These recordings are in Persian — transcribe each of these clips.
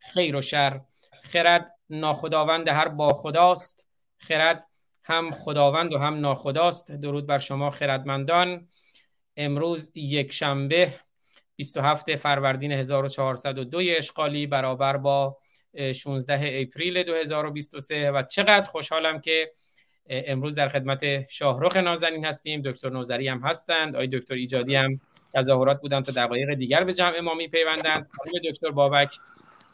خیر و شر. خرد ناخداوند هر با خداست. خرد هم خداوند و هم ناخداست. درود بر شما خردمندان. امروز یک شنبه 27 فروردین 1402 اشغالی برابر با 16 اپریل 2023 و چقدر خوشحالم که امروز در خدمت شاهرخ نازنین هستیم. دکتر نوزری هم هستند. آقای دکتر ایجادی هم تظاهرات بودن تا دقایق دیگر به جمع امامی پیوندند دکتر بابک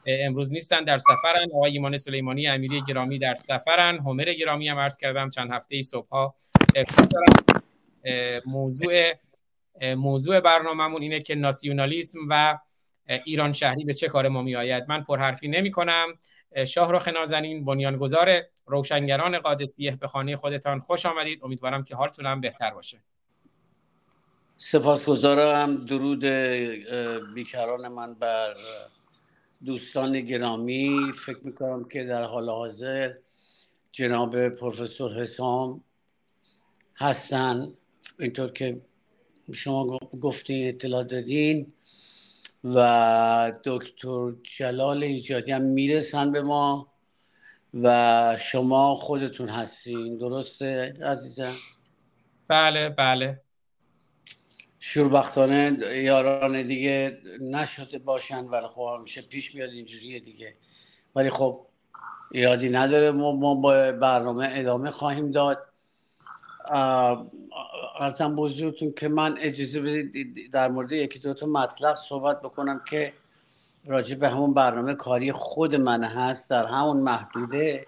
امروز نیستن در سفرن. آقای ایمان سلیمانی امیری گرامی در سفرن. همر گرامی هم عرض کردم چند هفته صبح ها موضوع موضوع برنامهمون اینه که ناسیونالیسم و ایران شهری به چه کار ما می آید من پرحرفی نمی کنم شاهرخ نازنین بنیانگذار روشنگران قادسیه به خانه خودتان خوش آمدید. امیدوارم که حالتون هم بهتر باشه. سپاسگزارم. درود بیکران من بر دوستان گرامی فکر می‌کنم که در حال حاضر جناب پروفسور حسام هستن. اینطور که شما گفتین اطلاع دادین و دکتر جلال ایجادی هم می‌رسن به ما و شما خودتون هستین. درسته عزیزم؟ بله بله. شوربختانه یاران دیگه نشده باشن ولی خب همیشه پیش میاد اینجوریه دیگه. ولی خب ایرادی نداره. ما, با برنامه ادامه خواهیم داد. ارزم بزرگتون که من اجازه بدید در مورد یکی دو تا مطلب صحبت بکنم که راجع به همون برنامه کاری خود من هست در همون محدوده.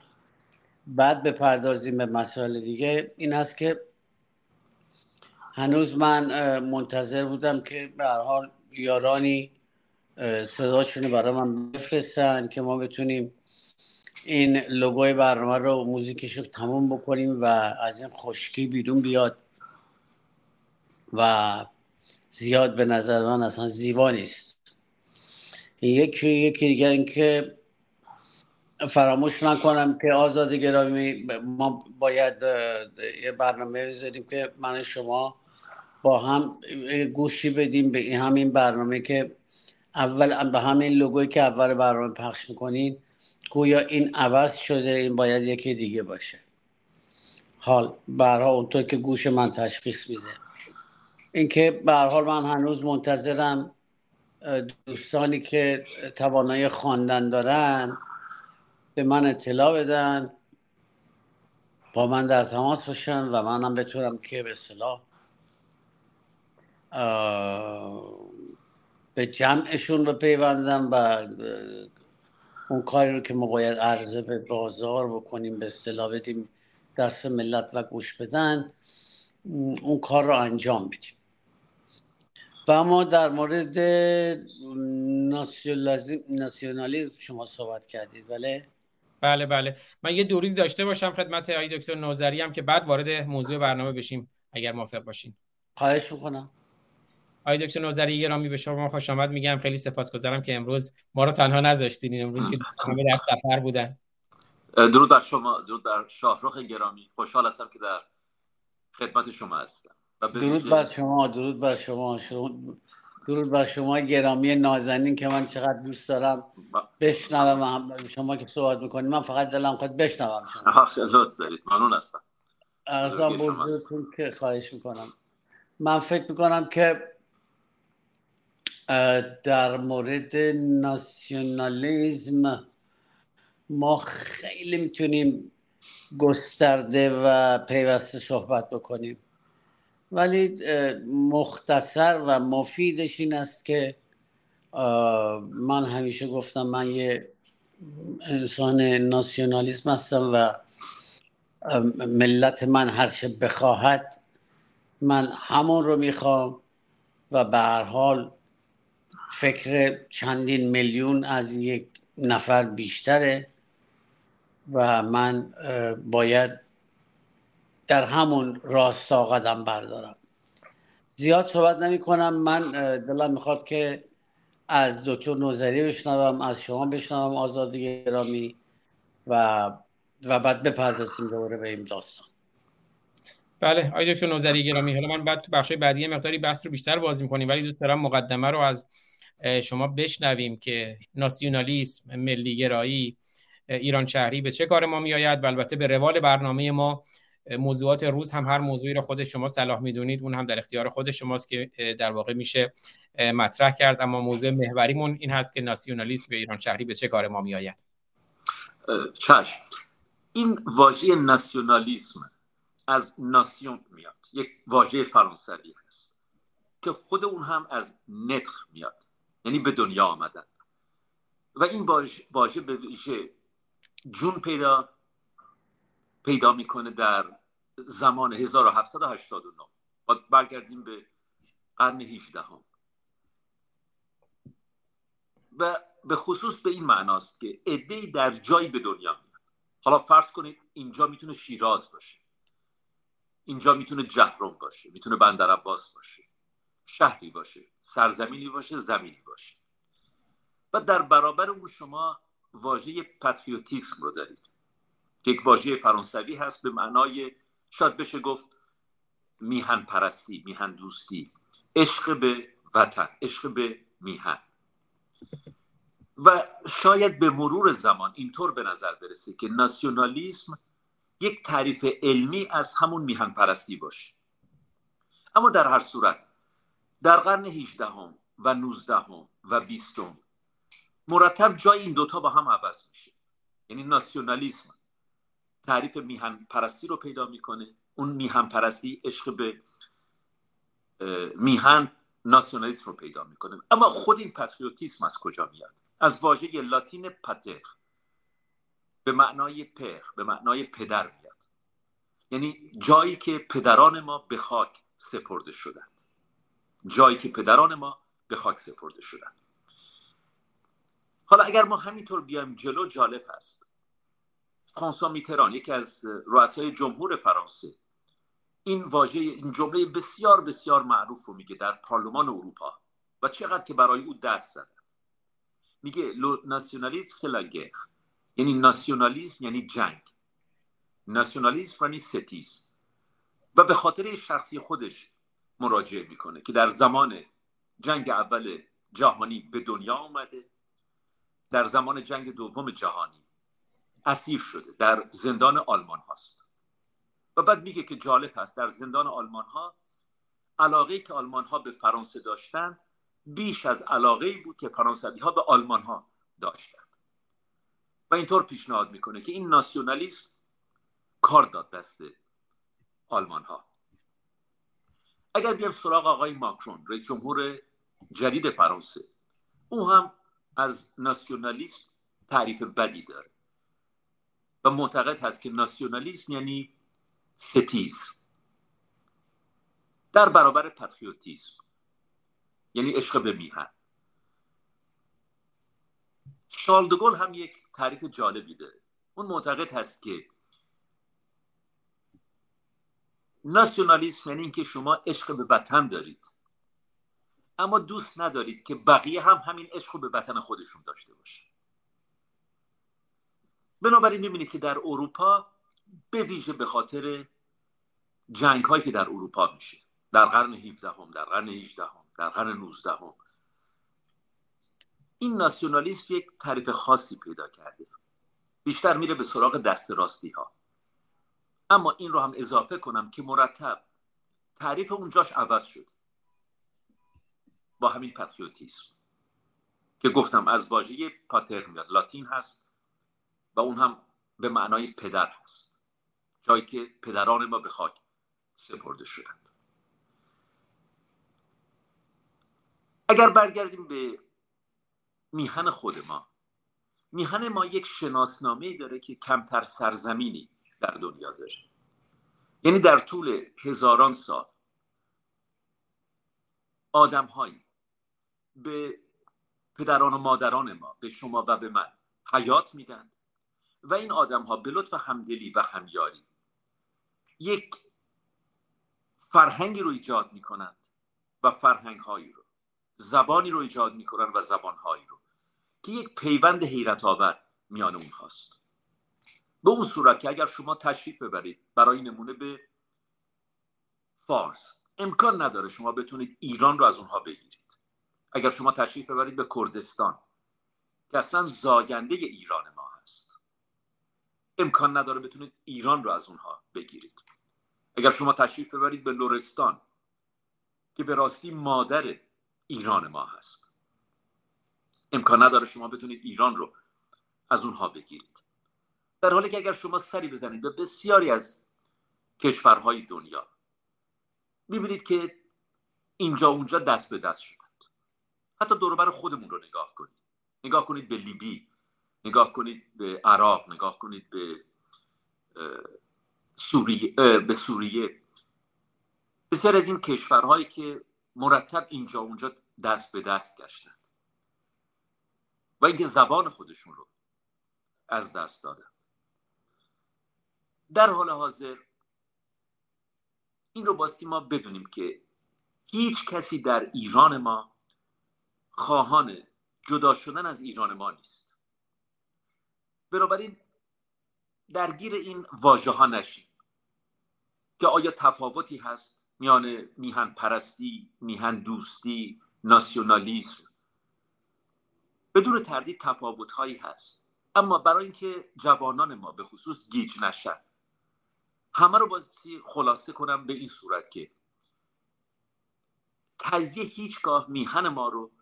بعد بپردازیم به مسائل دیگه. این است که هنوز من منتظر بودم که به هر حال یارانی صداشون برای من بفرستن که ما بتونیم این لوگوی برنامه رو موزیکش رو تموم بکنیم و از این خشکی بیرون بیاد و زیاد به نظر من اصلا زیبا نیست. یکی یکی دیگه اینکه فراموش نکنم که آزاد گرامی ما باید یه برنامه بذاریم که من شما با هم گوشی بدیم به همین برنامه که اول به همین لوگوی که اول برنامه پخش می‌کنین گویا این عوض شده این باید یکی دیگه باشه. حال برها اونطور که گوش من تشخیص میده. اینکه به حال من هنوز منتظرم دوستانی که توانایی خواندن دارن به من اطلاع بدن با من در تماس باشن و منم بتونم که به اصطلاح به جمعشون رو پیوندم و اون کاری رو که ما باید عرضه به بازار بکنیم به اصطلاح بدیم دست ملت و گوش بدن اون کار رو انجام بدیم. و ما در مورد ناسیونالیزم شما صحبت کردید بله؟ بله بله. من یه دوری داشته باشم خدمت آقای دکتر نوزری هم که بعد وارد موضوع برنامه بشیم اگر موافق باشین. خواهش می‌کنم. آقای دکتر نوزری گرامی به شما خوش آمد میگم. خیلی سپاسگزارم که امروز ما رو تنها نذاشتین. امروز که همه در سفر بودن. درود بر شما درود بر شاهرخ گرامی. خوشحال هستم که در خدمت شما هستم. درود بر شما درود بر شما. درود بر شما گرامی نازنین که من چقدر دوست دارم. بشنوم شما که صحبت می‌کنید من فقط دلم خواهد بشنوم شما. لطف دارید. ممنون هستم. ارزم بزرگتون که خواهش می‌کنم. من فکر می‌کنم که در مورد ناسیونالیزم ما خیلی می‌تونیم گسترده و پیوسته صحبت بکنیم. ولی مختصر و مفیدش این است که من همیشه گفتم من یه انسان ناسیونالیسم هستم و ملت من هرچه بخواهد من همون رو می‌خوام و به هر حال فکر چندین میلیون از یک نفر بیشتره و من باید در همون راستا قدم بردارم. زیاد صحبت نمی کنم. من دلم می‌خواد که از دکتر نوزری بشنوم از شما بشنوم آزاد گرامی و و بعد بپردازیم دوباره به این داستان. بله آقای دکتر نوزری گرامی حالا من بعد تو بخش بعدی مقداری بحث رو بیشتر باز می‌کنیم ولی دوست دارم مقدمه رو از شما بشنویم که ناسیونالیسم ملی گرایی ایران شهری به چه کار ما میآید و البته به روال برنامه ما موضوعات روز هم هر موضوعی رو خود شما صلاح می‌دونید. اون هم در اختیار خود شماست که در واقع میشه مطرح کرد. اما موضوع محوریمون این هست که ناسیونالیسم به ایران شهری به چه کار ما میآید. چشم. این واژه ناسیونالیسم از ناسیون میاد. یک واژه فرانسوی هست که خود اون هم از نتخ میاد. یعنی به دنیا آمدن. و این واژه به ویژه جون پیدا پیدا می‌کنه در زمان 1789 با برگردیم به قرن 18 هم. و به خصوص به این معناست که عده در جایی به دنیا میاد. حالا فرض کنید اینجا می‌تونه شیراز باشه. اینجا می‌تونه جهرم باشه. می‌تونه بندر عباس باشه. شهری باشه سرزمینی باشه زمینی باشه. و در برابر اون شما واژه پتریوتیسم رو دارید که یک واژه فرانسوی هست به معنای شاید بشه گفت میهن پرستی میهن دوستی عشق به وطن عشق به میهن. و شاید به مرور زمان اینطور به نظر برسه که ناسیونالیسم یک تعریف علمی از همون میهن پرستی باشه. اما در هر صورت در قرن 18 هم و 19 هم و 20 مرتب جای این دوتا با هم عوض میشه. یعنی ناسیونالیسم تعریف میهن پرستی رو پیدا می‌کنه. اون میهن پرستی عشق به میهن ناسیونالیسم رو پیدا می‌کنه. اما خود این پتریوتیسم از کجا میاد؟ از واژه لاتین پتر. به معنای پر به معنای پدر میاد. یعنی جایی که پدران ما به خاک سپرده شدند جایی که پدران ما به خاک سپرده شدند حالا اگر ما همینطور بیایم جلو جالب هست. فرانسوا میتران یکی از رؤسای جمهور فرانسه این واژه این جمله بسیار بسیار معروف رو میگه در پارلمان اروپا و چقدر که برای او دست زد میگه لو ناسیونالیسم سلاگر یعنی ناسیونالیسم یعنی جنگ. ناسیونالیسم یعنی ستیز. و به خاطر شخصی خودش مراجعه می‌کنه که در زمان جنگ اول جهانی به دنیا آمده در زمان جنگ دوم جهانی اسیر شده در زندان آلمان هاست. و بعد میگه که جالب هست در زندان آلمان ها علاقه که آلمان ها به فرانسه داشتن بیش از علاقه بود که فرانسوی ها به آلمان ها داشتن. و اینطور پیشنهاد می‌کنه که این ناسیونالیسم کار داد دست آلمان ها. اگر بیام سراغ آقای ماکرون رئیس جمهور جدید فرانسه او هم از ناسیونالیسم تعریف بدی داره و معتقد هست که ناسیونالیسم یعنی ستیز. در برابر پتریوتیسم یعنی عشق به میهن. شالدگل هم یک تعریف جالبی داره. اون معتقد هست که ناسیونالیسم یعنی اینکه شما عشق به وطن دارید. اما دوست ندارید که بقیه هم همین عشق به وطن خودشون داشته باشه بنابراین می‌بینید که در اروپا به ویژه به خاطر جنگ هایی که در اروپا میشه در قرن 17 هم، در قرن 18 هم، در قرن 19 هم. این ناسیونالیسم یک تعریف خاصی پیدا کرده. بیشتر میره به سراغ دست راستی ها اما این رو هم اضافه کنم که مرتب تعریف اونجاش عوض شد. با همین پاتریوتیسم که گفتم از واژه پاتر میاد. لاتین هست و اون هم به معنای پدر هست. جایی که پدران ما به خاک سپرده شدند. اگر برگردیم به میهن خود ما میهن ما یک شناسنامه داره که کمتر سرزمینی در دنیا داره. یعنی در طول هزاران سال آدم هایی به پدران و مادران ما به شما و به من حیات میدن و این آدم ها به لطف همدلی و همیاری یک فرهنگی رو ایجاد می‌کنند و فرهنگ هایی رو زبانی رو ایجاد می‌کنند و زبان هایی رو که یک پیوند حیرت آور میان اونهاست. به اون صورت که اگر شما تشریف ببرید برای نمونه به فارس امکان نداره شما بتونید ایران رو از اونها بگیرید. اگر شما تشریف ببرید به کردستان که اصلا زاگنده ایران ما هست. امکان نداره بتونید ایران رو از اونها بگیرید. اگر شما تشریف ببرید به لورستان که به راستی مادر ایران ما هست. امکان نداره شما بتونید ایران رو از اونها بگیرید. در حالی که اگر شما سری بزنید به بسیاری از کشورهای دنیا می‌بینید که اینجا اونجا دست به دست شدند. حتی دوربر خودمون رو نگاه کنید. نگاه کنید به لیبی نگاه کنید به عراق نگاه کنید به سوریه به سوریه. بسیار از این کشورهایی که مرتب اینجا اونجا دست به دست گشتند. و اینکه زبان خودشون رو از دست دادن. در حال حاضر این رو باستی ما بدونیم که هیچ کسی در ایران ما خواهان جدا شدن از ایران ما نیست. بنابراین درگیر این واژه ها نشیم که آیا تفاوتی هست میان میهن پرستی میهن دوستی ناسیونالیسم؟ بدون تردید تفاوت هایی هست. اما برای اینکه جوانان ما به خصوص گیج نشن همه رو بایستی خلاصه کنم به این صورت که تزیه هیچگاه میهن ما رو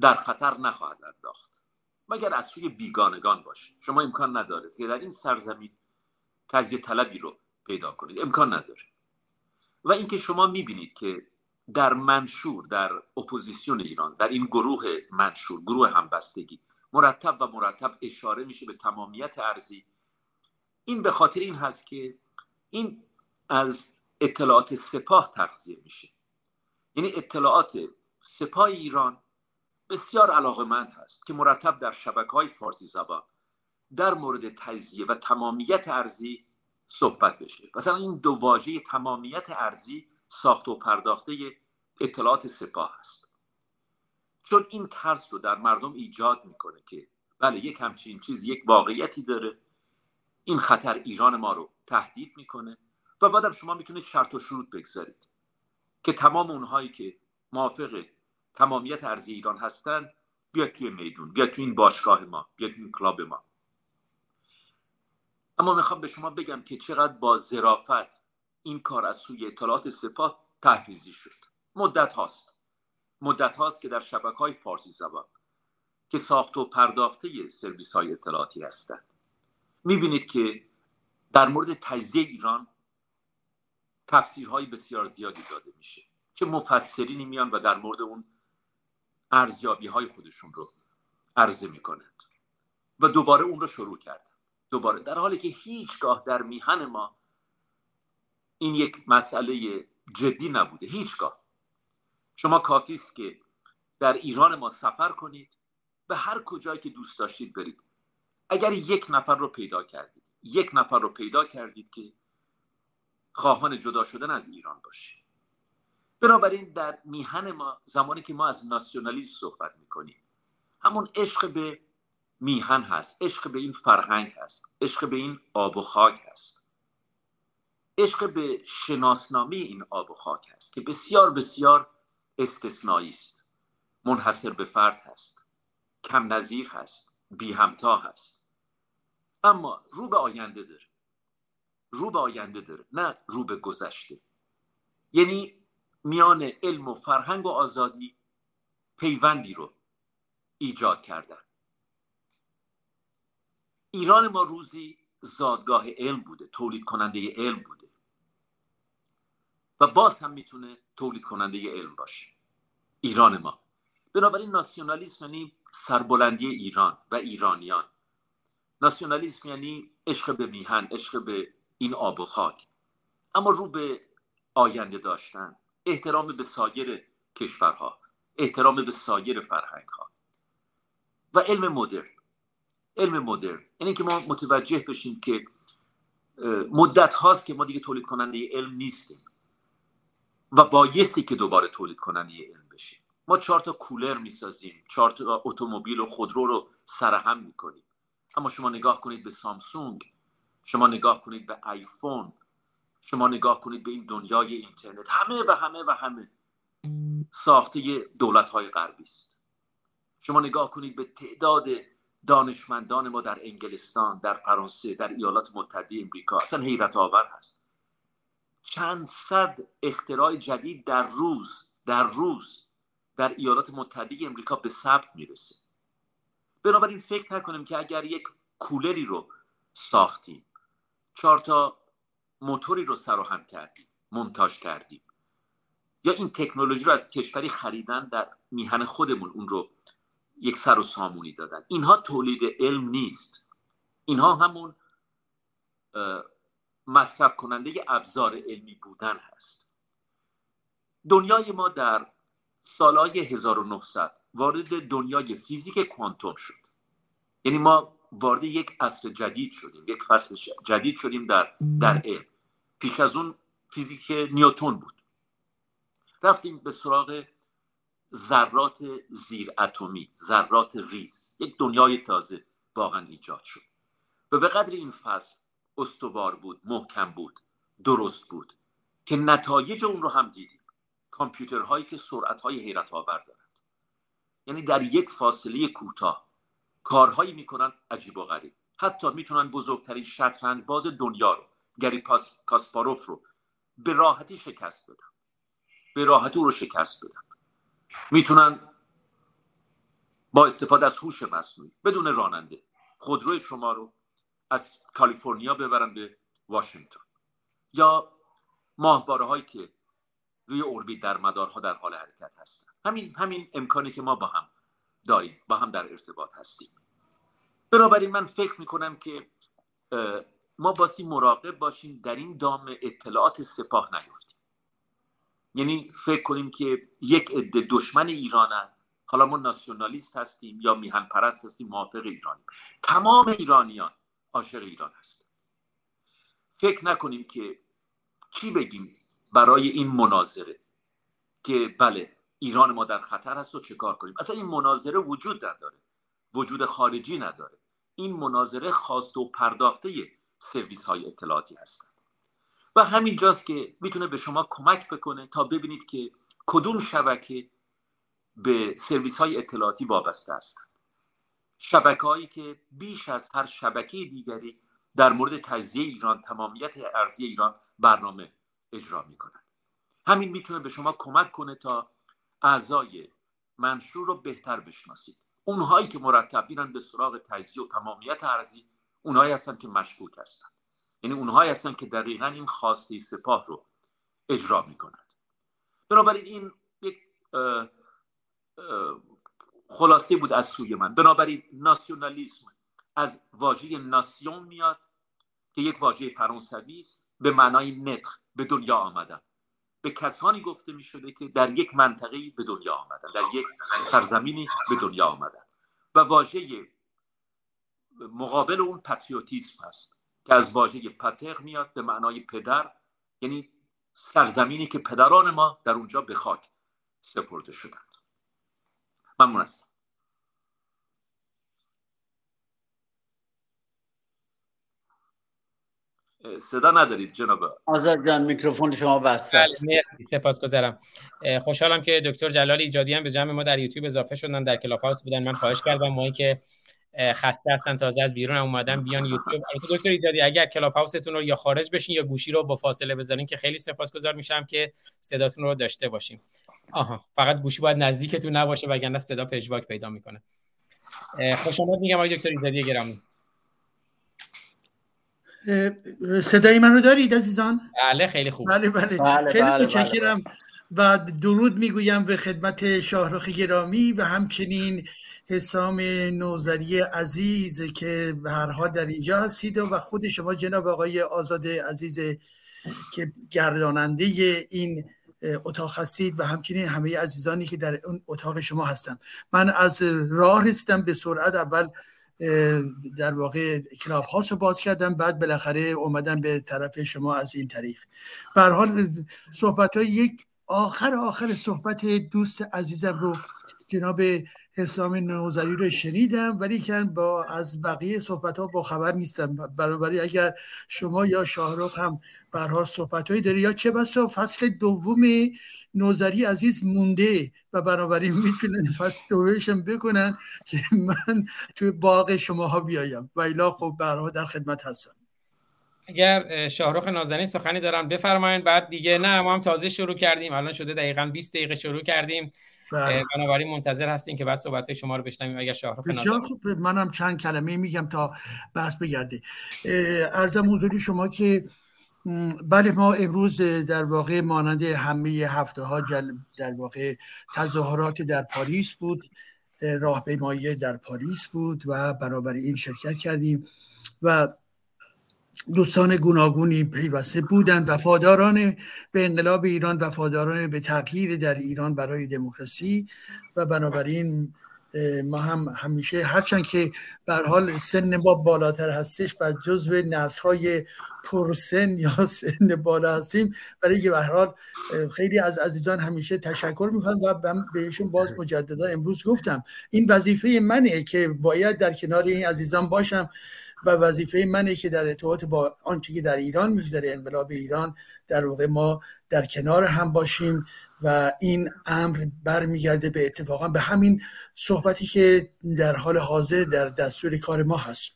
در خطر نخواهد انداخت. مگر از سوی بیگانگان باشه. شما امکان ندارد که در این سرزمین تزیه طلبی رو پیدا کنید. امکان نداره. و اینکه شما می‌بینید که در منشور در اپوزیسیون ایران در این گروه منشور گروه همبستگی مرتب و مرتب اشاره میشه به تمامیت ارزی این به خاطر این هست که این از اطلاعات سپاه تغذیه میشه. یعنی اطلاعات سپاه ایران بسیار علاقمند هست که مرتب در شبکه های فارسی زبان در مورد تجزیه و تمامیت ارزی صحبت بشه. مثلا این دو واژه تمامیت ارزی ساخت و پرداخته اطلاعات سپاه است چون این ترس رو در مردم ایجاد می‌کنه که بله یک همچین چیز یک واقعیتی داره. این خطر ایران ما رو تهدید می‌کنه و بعدم شما می‌تونید شرط و شروط بگذارید که تمام اونهایی که موافق تمامیت ارزی ایران هستند بیاد توی میدون بیاد توی این باشگاه ما بیاد توی این کلاب ما. اما می‌خوام به شما بگم که چقدر با ظرافت این کار از سوی اطلاعات سپاه تحریزی شد. مدت هاست. مدت هاست که در شبکه های فارسی زبان که ساخت و پرداخته سرویس های اطلاعاتی هستند. می‌بینید که در مورد تجزیه ایران تفسیرهای بسیار زیادی داده میشه چه مفسرینی میان و در مورد اون ارزیابی های خودشون رو عرضه می‌کنند و دوباره اون رو شروع کرد دوباره در حالی که هیچگاه در میهن ما این یک مسئله جدی نبوده هیچگاه. شما کافی است که در ایران ما سفر کنید به هر کجایی که دوست داشتید برید. اگر یک نفر رو پیدا کردید یک نفر رو پیدا کردید که خواهان جدا شدن از ایران باشه. بنابراین در میهن ما زمانی که ما از ناسیونالیسم صحبت می‌کنیم همون عشق به میهن هست عشق به این فرهنگ هست عشق به این آب و خاک هست. عشق به شناسنامه این آب و خاک هست که بسیار بسیار استثنایی است. منحصر به فرد هست. کم نظیر هست. بی همتا هست. اما رو به آینده داره. رو به آینده داره نه رو به گذشته. یعنی میان علم و فرهنگ و آزادی پیوندی رو ایجاد کردن. ایران ما روزی زادگاه علم بوده تولید کننده علم بوده. و باز هم می‌تونه تولید کننده علم باشه. ایران ما. بنابراین ناسیونالیسم یعنی سربلندی ایران و ایرانیان. ناسیونالیسم یعنی عشق به میهن عشق به این آب و خاک. اما رو به آینده داشتن احترام به سایر کشورها احترام به سایر فرهنگ ها و علم مدرن علم مدرن. یعنی که ما متوجه بشیم که مدت هاست که ما دیگه تولید کننده علم نیستیم. و بایستی که دوباره تولید کننده علم بشیم. ما چهار تا کولر می‌سازیم چهار تا اتومبیل و خودرو رو سرهم می‌کنیم. اما شما نگاه کنید به سامسونگ شما نگاه کنید به آیفون شما نگاه کنید به این دنیای اینترنت. همه و همه و همه ساخته دولت های غربی است. شما نگاه کنید به تعداد دانشمندان ما در انگلستان در فرانسه در ایالات متحده امریکا. اصلا حیرت آور هست. چند صد اختراع جدید در روز در روز در ایالات متحده امریکا به ثبت می‌رسه. بنابراین فکر نکنیم که اگر یک کولری رو ساختیم چهار تا موتوری رو سراهم کردیم منتاج کردیم یا این تکنولوژی رو از کشوری خریدن در میهن خودمون اون رو یک سر و سامونی دادن. اینها تولید علم نیست. اینها همون مصرف کننده ابزار علمی بودن هست. دنیای ما در سالهای 1900 وارد دنیای فیزیک کوانتوم شد. یعنی ما وارد یک عصر جدید شدیم یک فصل جدید شدیم در در علم. پیش از اون فیزیک نیوتون بود. رفتیم به سراغ ذرات زیر اتمی ذرات ریز. یک دنیای تازه واقعا ایجاد شد. و به قدر این فصل استوار بود محکم بود درست بود که نتایج اون رو هم دیدیم. کامپیوترهایی که سرعتهای حیرت آور دارند یعنی در یک فاصله کوتاه. کارهایی می‌کنن عجیب و غریب. حتی می‌تونن بزرگترین شطرنج باز دنیا رو گری کاسپاروف رو به راحتی شکست بدن. به راحتی رو شکست بدن. می‌تونن با استفاده از هوش مصنوعی بدون راننده خودروی شما رو از کالیفرنیا ببرن به واشنگتن. یا ماهواره هایی که روی اوربیت در مدارها در حال حرکت هستن. همین همین امکانی که ما با هم داریم با هم در ارتباط هستیم. بنابراین من فکر می‌کنم که ما باسی مراقب باشیم در این دام اطلاعات سپاه نیفتیم. یعنی فکر کنیم که یک عده دشمن ایرانن حالا ما ناسیونالیست هستیم یا میهن پرست هستیم موافق ایرانیم. تمام ایرانیان عاشق ایران هست فکر نکنیم که چی بگیم برای این مناظره که بله ایران ما در خطر هست و چه کار کنیم؟ اصلا این مناظره وجود نداره. وجود خارجی نداره. این مناظره خواست و پرداخته سرویس های اطلاعاتی هست. و همین جاست که می‌تونه به شما کمک بکنه تا ببینید که کدوم شبکه به سرویس های اطلاعاتی وابسته هستند شبکه هایی که بیش از هر شبکه دیگری در مورد تجزیه ایران تمامیت ارزی ایران برنامه اجرا می‌کنند. همین می‌تونه به شما کمک کنه تا اعضای منشور رو بهتر بشناسید. اونهایی که مرتب میرن به سراغ تجزیه و تمامیت ارزی اونهایی هستن که مشکوک هستن. یعنی اونهایی هستن که دقیقا این خواسته سپاه رو اجرا می‌کنند. بنابراین این یک خلاصه بود از سوی من. بنابراین ناسیونالیسم از واژه ناسیون میاد که یک واژه فرانسوی است به معنای نطق به دنیا آمدن. به کسانی گفته می شده که در یک منطقه به دنیا آمدن در یک سرزمینی به دنیا آمدن. و واژه مقابل اون پتریوتیسم هست که از واژه پتر میاد به معنای پدر یعنی سرزمینی که پدران ما در اونجا به خاک سپرده شدند. ممنون هستم. صدا ندارید جناب. آزاد جان میکروفون شما بسته است. بله، مرسی. سپاسگزارم خوشحالم که دکتر جلال ایجادی هم به جمع ما در یوتیوب اضافه شدن در کلاب هاوس بودن. من خواهش کردم مایی که خسته هستن تازه از بیرون هم اومدن بیان یوتیوب. البته دکتر ایجادی اگر کلاب هاوستون رو یا خارج بشین یا گوشی رو با فاصله بذارین که خیلی سپاسگزار میشم که صداتون رو داشته باشیم آها فقط گوشی باید نزدیکتون نباشه وگرنه صدا پژواک پیدا می‌کنه. خوش آمد میگم آقای دکتر ایجادی گرامی. صدای من رو دارید عزیزان؟ بله خیلی خوب. بله بله, بله خیلی بله, متشکرم بله. و درود می‌گویم به خدمت شاهرخ گرامی و همچنین حسام نوزری عزیز که به هر حال در اینجا هستید و خود شما جناب آقای آزاد عزیز که گرداننده این اتاق هستید و همچنین همه عزیزانی که در اون اتاق شما هستم من از راه رسیدم به سرعت اول در واقع کلاب هاست رو باز کردم بعد بالاخره اومدم به طرف شما از این طریق. به حال صحبت های یک آخر آخر صحبت دوست عزیزم رو جناب حسام نوزری رو شنیدم ولی که با از بقیه صحبت ها با خبر نیستم. برابری اگر شما یا شاهرخ هم برها صحبت هایی داری یا چه بسا فصل دوم نوزری عزیز مونده و بنابراین می‌تونن فصل دومشم بکنن که من توی باغ شما ها بیایم. و ایلا خب برها در خدمت هستم اگر شاهرخ نازنین سخنی دارم بفرمایید بعد دیگه نه ما هم تازه شروع کردیم. الان شده دقیقا 20 دقیقه شروع کردیم. بنابراین منتظر هستیم که بعد صحبت شما رو بشنویم. اگر شاهرخ بسیار خوب. منم چند کلمه میگم تا بحث بگرده ارزم حضوری شما که بله ما امروز در واقع مانند همه هفته ها در واقع تظاهرات در پاریس بود. راهپیمایی در پاریس بود و برابر این شرکت کردیم. و دوستان گوناگونی پیوسته بودند. وفاداران به انقلاب ایران وفاداران به تغییر در ایران برای دموکراسی. و بنابراین ما هم همیشه هرچند که بر حال سن ما بالاتر هستش و جزو نسل های پرسن یا سن بالا هستیم. برای که به حال خیلی از عزیزان همیشه تشکر می‌کنم و بهشون باز مجددا امروز گفتم. این وظیفه منه که باید در کنار این عزیزان باشم. و وظیفه منه که در ارتباط با آنچه که در ایران میگذره انقلاب ایران در واقع ما در کنار هم باشیم و این امر برمیگرده به اتفاقا به همین صحبتی که در حال حاضر در دستور کار ما هست.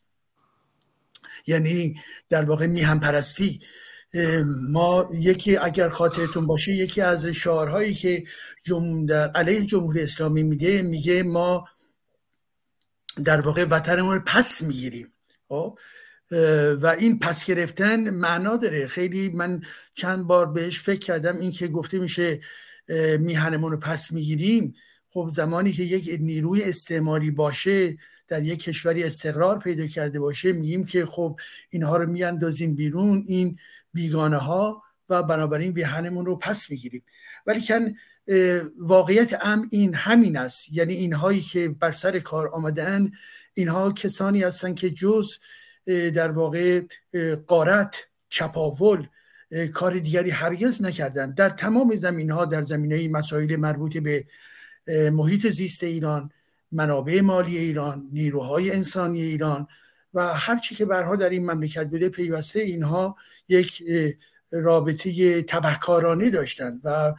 یعنی در واقع میهم پرستی ما یکی اگر خاطرتون باشه یکی از شعارهایی که در علیه جمهوری اسلامی میده میگه ما در واقع وطنمون رو پس می‌گیریم. خب و این پس گرفتن معنا داره. خیلی من چند بار بهش فکر کردم این که گفته میشه میهنمون رو پس می‌گیریم. خب زمانی که یک نیروی استعماری باشه در یک کشوری استقرار پیدا کرده باشه میگیم که خب اینها رو میاندازیم بیرون این بیگانه ها و بنابراین میهنمون رو پس می‌گیریم. ولی کن واقعیت ام این همین است. یعنی اینهایی که بر سر کار آمدن اینها کسانی هستند که جز در واقع قارت چپاول کار دیگری هرگز نکردند در تمام زمین ها در زمینه مسائل مربوط به محیط زیست ایران منابع مالی ایران نیروهای انسانی ایران و هرچی که برها در این مملکت بوده پیوسته اینها یک رابطه تبهکارانه داشتند و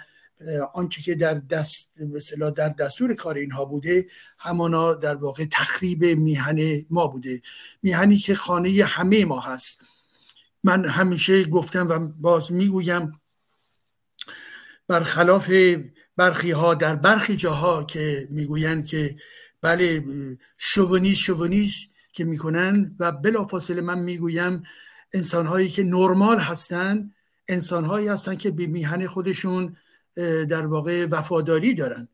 آنچه که در دست مثلا در دستور کار اینها بوده همانا در واقع تخریب میهن ما بوده. میهنی که خانه همه ما هست. من همیشه گفتم و باز می‌گویم برخلاف برخی ها در برخی جاها که می‌گویند که بله شوونیز شوونیز که می‌کنن و بلافاصله من می‌گویم انسانهایی که نرمال هستن انسانهایی هستن که به میهن خودشون در واقع وفاداری دارن.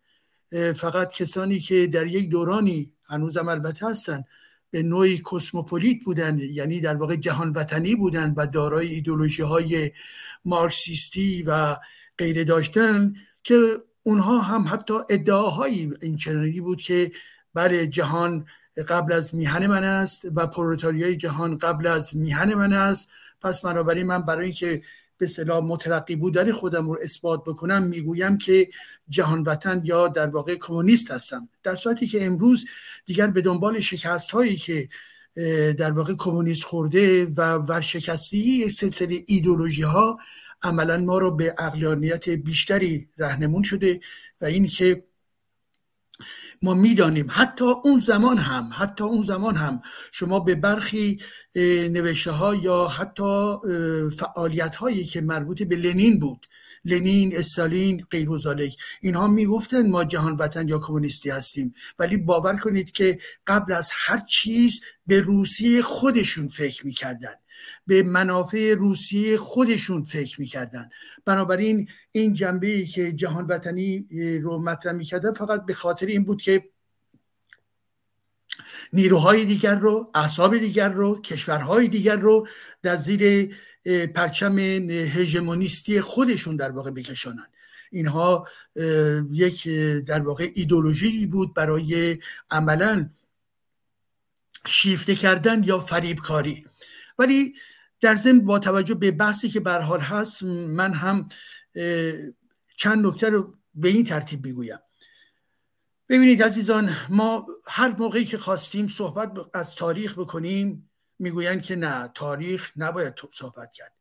فقط کسانی که در یک دورانی هنوزم البته هستن به نوعی کسموپولیت بودن یعنی در واقع جهان وطنی بودن و دارای ایدولوژی های مارکسیستی و غیره داشتن که اونها هم حتی ادعاهایی این چنانی بود که بله جهان قبل از میهن من است و پرولتاریای جهان قبل از میهن من است. پس بنابراین من برای اینکه به صلاح مترقی بودن خودم رو اثبات بکنم می‌گویم که جهان وطن یا در واقع کمونیست هستم. در صورتی که امروز دیگر به دنبال شکست هایی که در واقع کمونیست خورده و ورشکستی سلسله ایدولوژی ها عملا ما رو به اقلانیت بیشتری رهنمون شده و این که ما می‌دانیم. حتی اون زمان هم حتی اون زمان هم شما به برخی نوشته ها یا حتی فعالیت هایی که مربوط به لنین بود لنین استالین غیر اینها می‌گفتن ما جهان وطن یا کمونیستی هستیم. ولی باور کنید که قبل از هر چیز به روسیه خودشون فکر می‌کردن. به منافع روسیه خودشون فکر می‌کردن. بنابراین این جنبه ای که جهان وطنی رو مطرح می‌کردن فقط به خاطر این بود که نیروهای دیگر رو احساب دیگر رو کشورهای دیگر رو در زیر پرچم هژمونیستی خودشون در واقع بکشانند اینها یک در واقع ایدولوژی بود برای عملا شیفته کردن یا فریبکاری. ولی در ضمن با توجه به بحثی که به حال هست من هم چند نکته رو به این ترتیب می‌گویم. ببینید عزیزان ما هر موقعی که خواستیم صحبت از تاریخ بکنیم می‌گویند که نه تاریخ نباید صحبت کرد.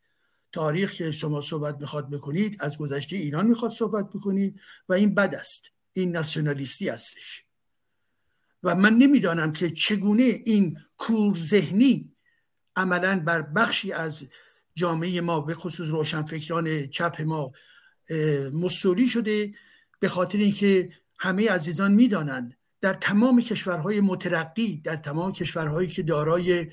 تاریخ که شما صحبت می‌خواد بکنید از گذشته ایران می‌خواد صحبت بکنید و این بد است. این ناسیونالیستی هستش. و من نمی‌دانم که چگونه این کور ذهنی عملا بر بخشی از جامعه ما به خصوص روشنفکران چپ ما مستولی شده به خاطر اینکه همه عزیزان می‌دانند در تمام کشورهای مترقی در تمام کشورهایی که دارای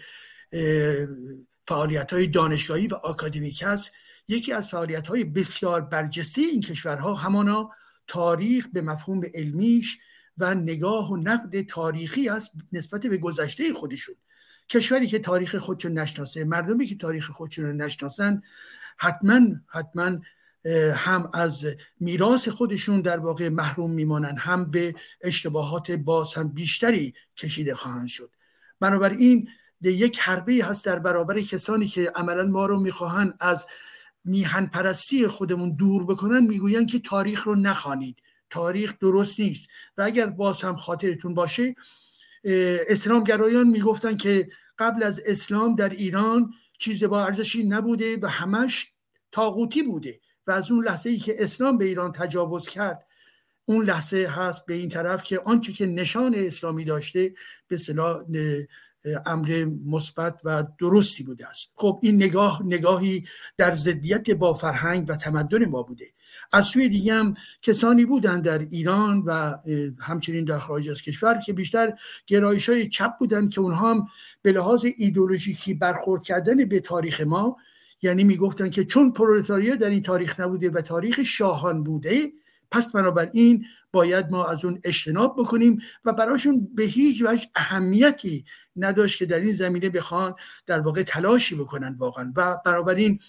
فعالیت های دانشگاهی و آکادمیک هست یکی از فعالیت های بسیار برجسته این کشورها همانا تاریخ به مفهوم علمیش و نگاه و نقد تاریخی است نسبت به گذشته خودشون. کشوری که تاریخ خودشون نشناسه مردمی که تاریخ خودشون نشناسن حتما حتما هم از میراث خودشون در واقع محروم میمانند هم به اشتباهات باز هم بیشتری کشیده خواهند شد. بنابراین یک حربه هست در برابر کسانی که عملا ما رو می‌خواهند از میهن پرستی خودمون دور بکنن می‌گویند که تاریخ رو نخوانید. تاریخ درست نیست. و اگر باز هم خاطرتون باشه اسلام گرایان می‌گفتن که قبل از اسلام در ایران چیز با ارزشی نبوده و همش تاغوتی بوده و از اون لحظه ای که اسلام به ایران تجاوز کرد اون لحظه هست به این طرف که آنچه که نشان اسلامی داشته به صلاح امر مثبت و درستی بوده است. خب این نگاه نگاهی در ضدیت با فرهنگ و تمدن ما بوده. از سوی دیگه هم کسانی بودند در ایران و همچنین در خارج از کشور که بیشتر گرایش های چپ بودند که اونها هم به لحاظ ایدولوژیکی برخورد کردن به تاریخ ما یعنی می‌گفتند که چون پرولتاریا در این تاریخ نبوده و تاریخ شاهان بوده پس بنابراین باید ما از اون اجتناب بکنیم و براشون به هیچ وجه اهمیتی نداشت که در این زمینه بخوان در واقع تلاشی بکنن واقعا. و بنابراین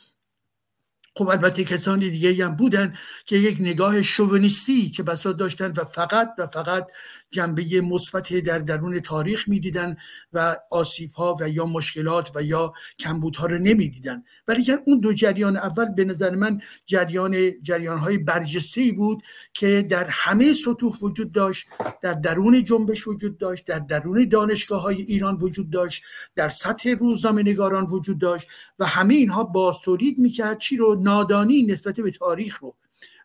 خب البته کسانی دیگه هم بودن که یک نگاه شوونیستی که بسا داشتن و فقط و فقط جنبه مثبت در درون تاریخ می‌دیدن و آسیب ها و یا مشکلات و یا کمبودها رو نمی‌دیدن. ولی اون دو جریان اول به نظر من جریان جریان های برجسته بود که در همه سطوح وجود داشت در درون جنبش وجود داشت در درون دانشگاه های ایران وجود داشت در سطح روزنامه نگاران وجود داشت و همه اینها بازتولید می‌کرد چی رو؟ نادانی نسبت به تاریخ رو.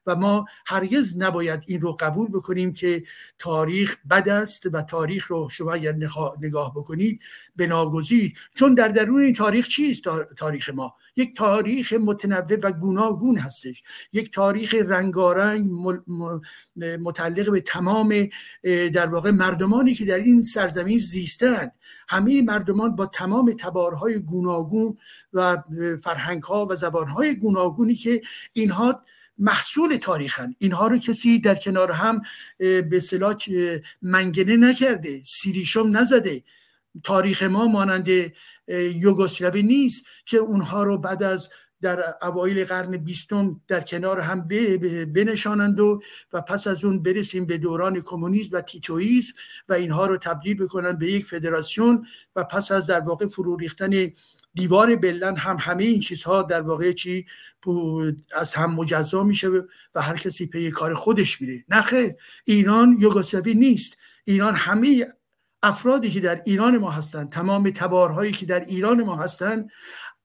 و ما هرگز نباید این رو قبول بکنیم که تاریخ بد است و تاریخ رو شما اگر نگاه بکنید بناگزیر چون در درون این تاریخ چیست تاریخ ما؟ یک تاریخ متنوع و گوناگون هستش. یک تاریخ رنگارنگ متعلق به تمام در واقع مردمانی که در این سرزمین زیستن. همه مردمان با تمام تبارهای گوناگون و فرهنگها و زبانهای گوناگونی که اینها محصول تاریخن. اینها رو کسی در کنار هم به صلاح منگنه نکرده سیریشم نزده. تاریخ ما مانند یوگسلاوی نیست که اونها رو بعد از در اوایل قرن بیستم در کنار هم بنشانند و و پس از اون برسیم به دوران کمونیسم و تیتویسم و اینها رو تبدیل بکنن به یک فدراسیون و پس از در واقع فرو ریختن دیوار بلن هم همه این چیزها در واقع چی از هم مجزا میشه و هر کسی پی کار خودش میره. نه ایران یوگسلاوی نیست. ایران همه افرادی که در ایران ما هستند تمام تبارهایی که در ایران ما هستند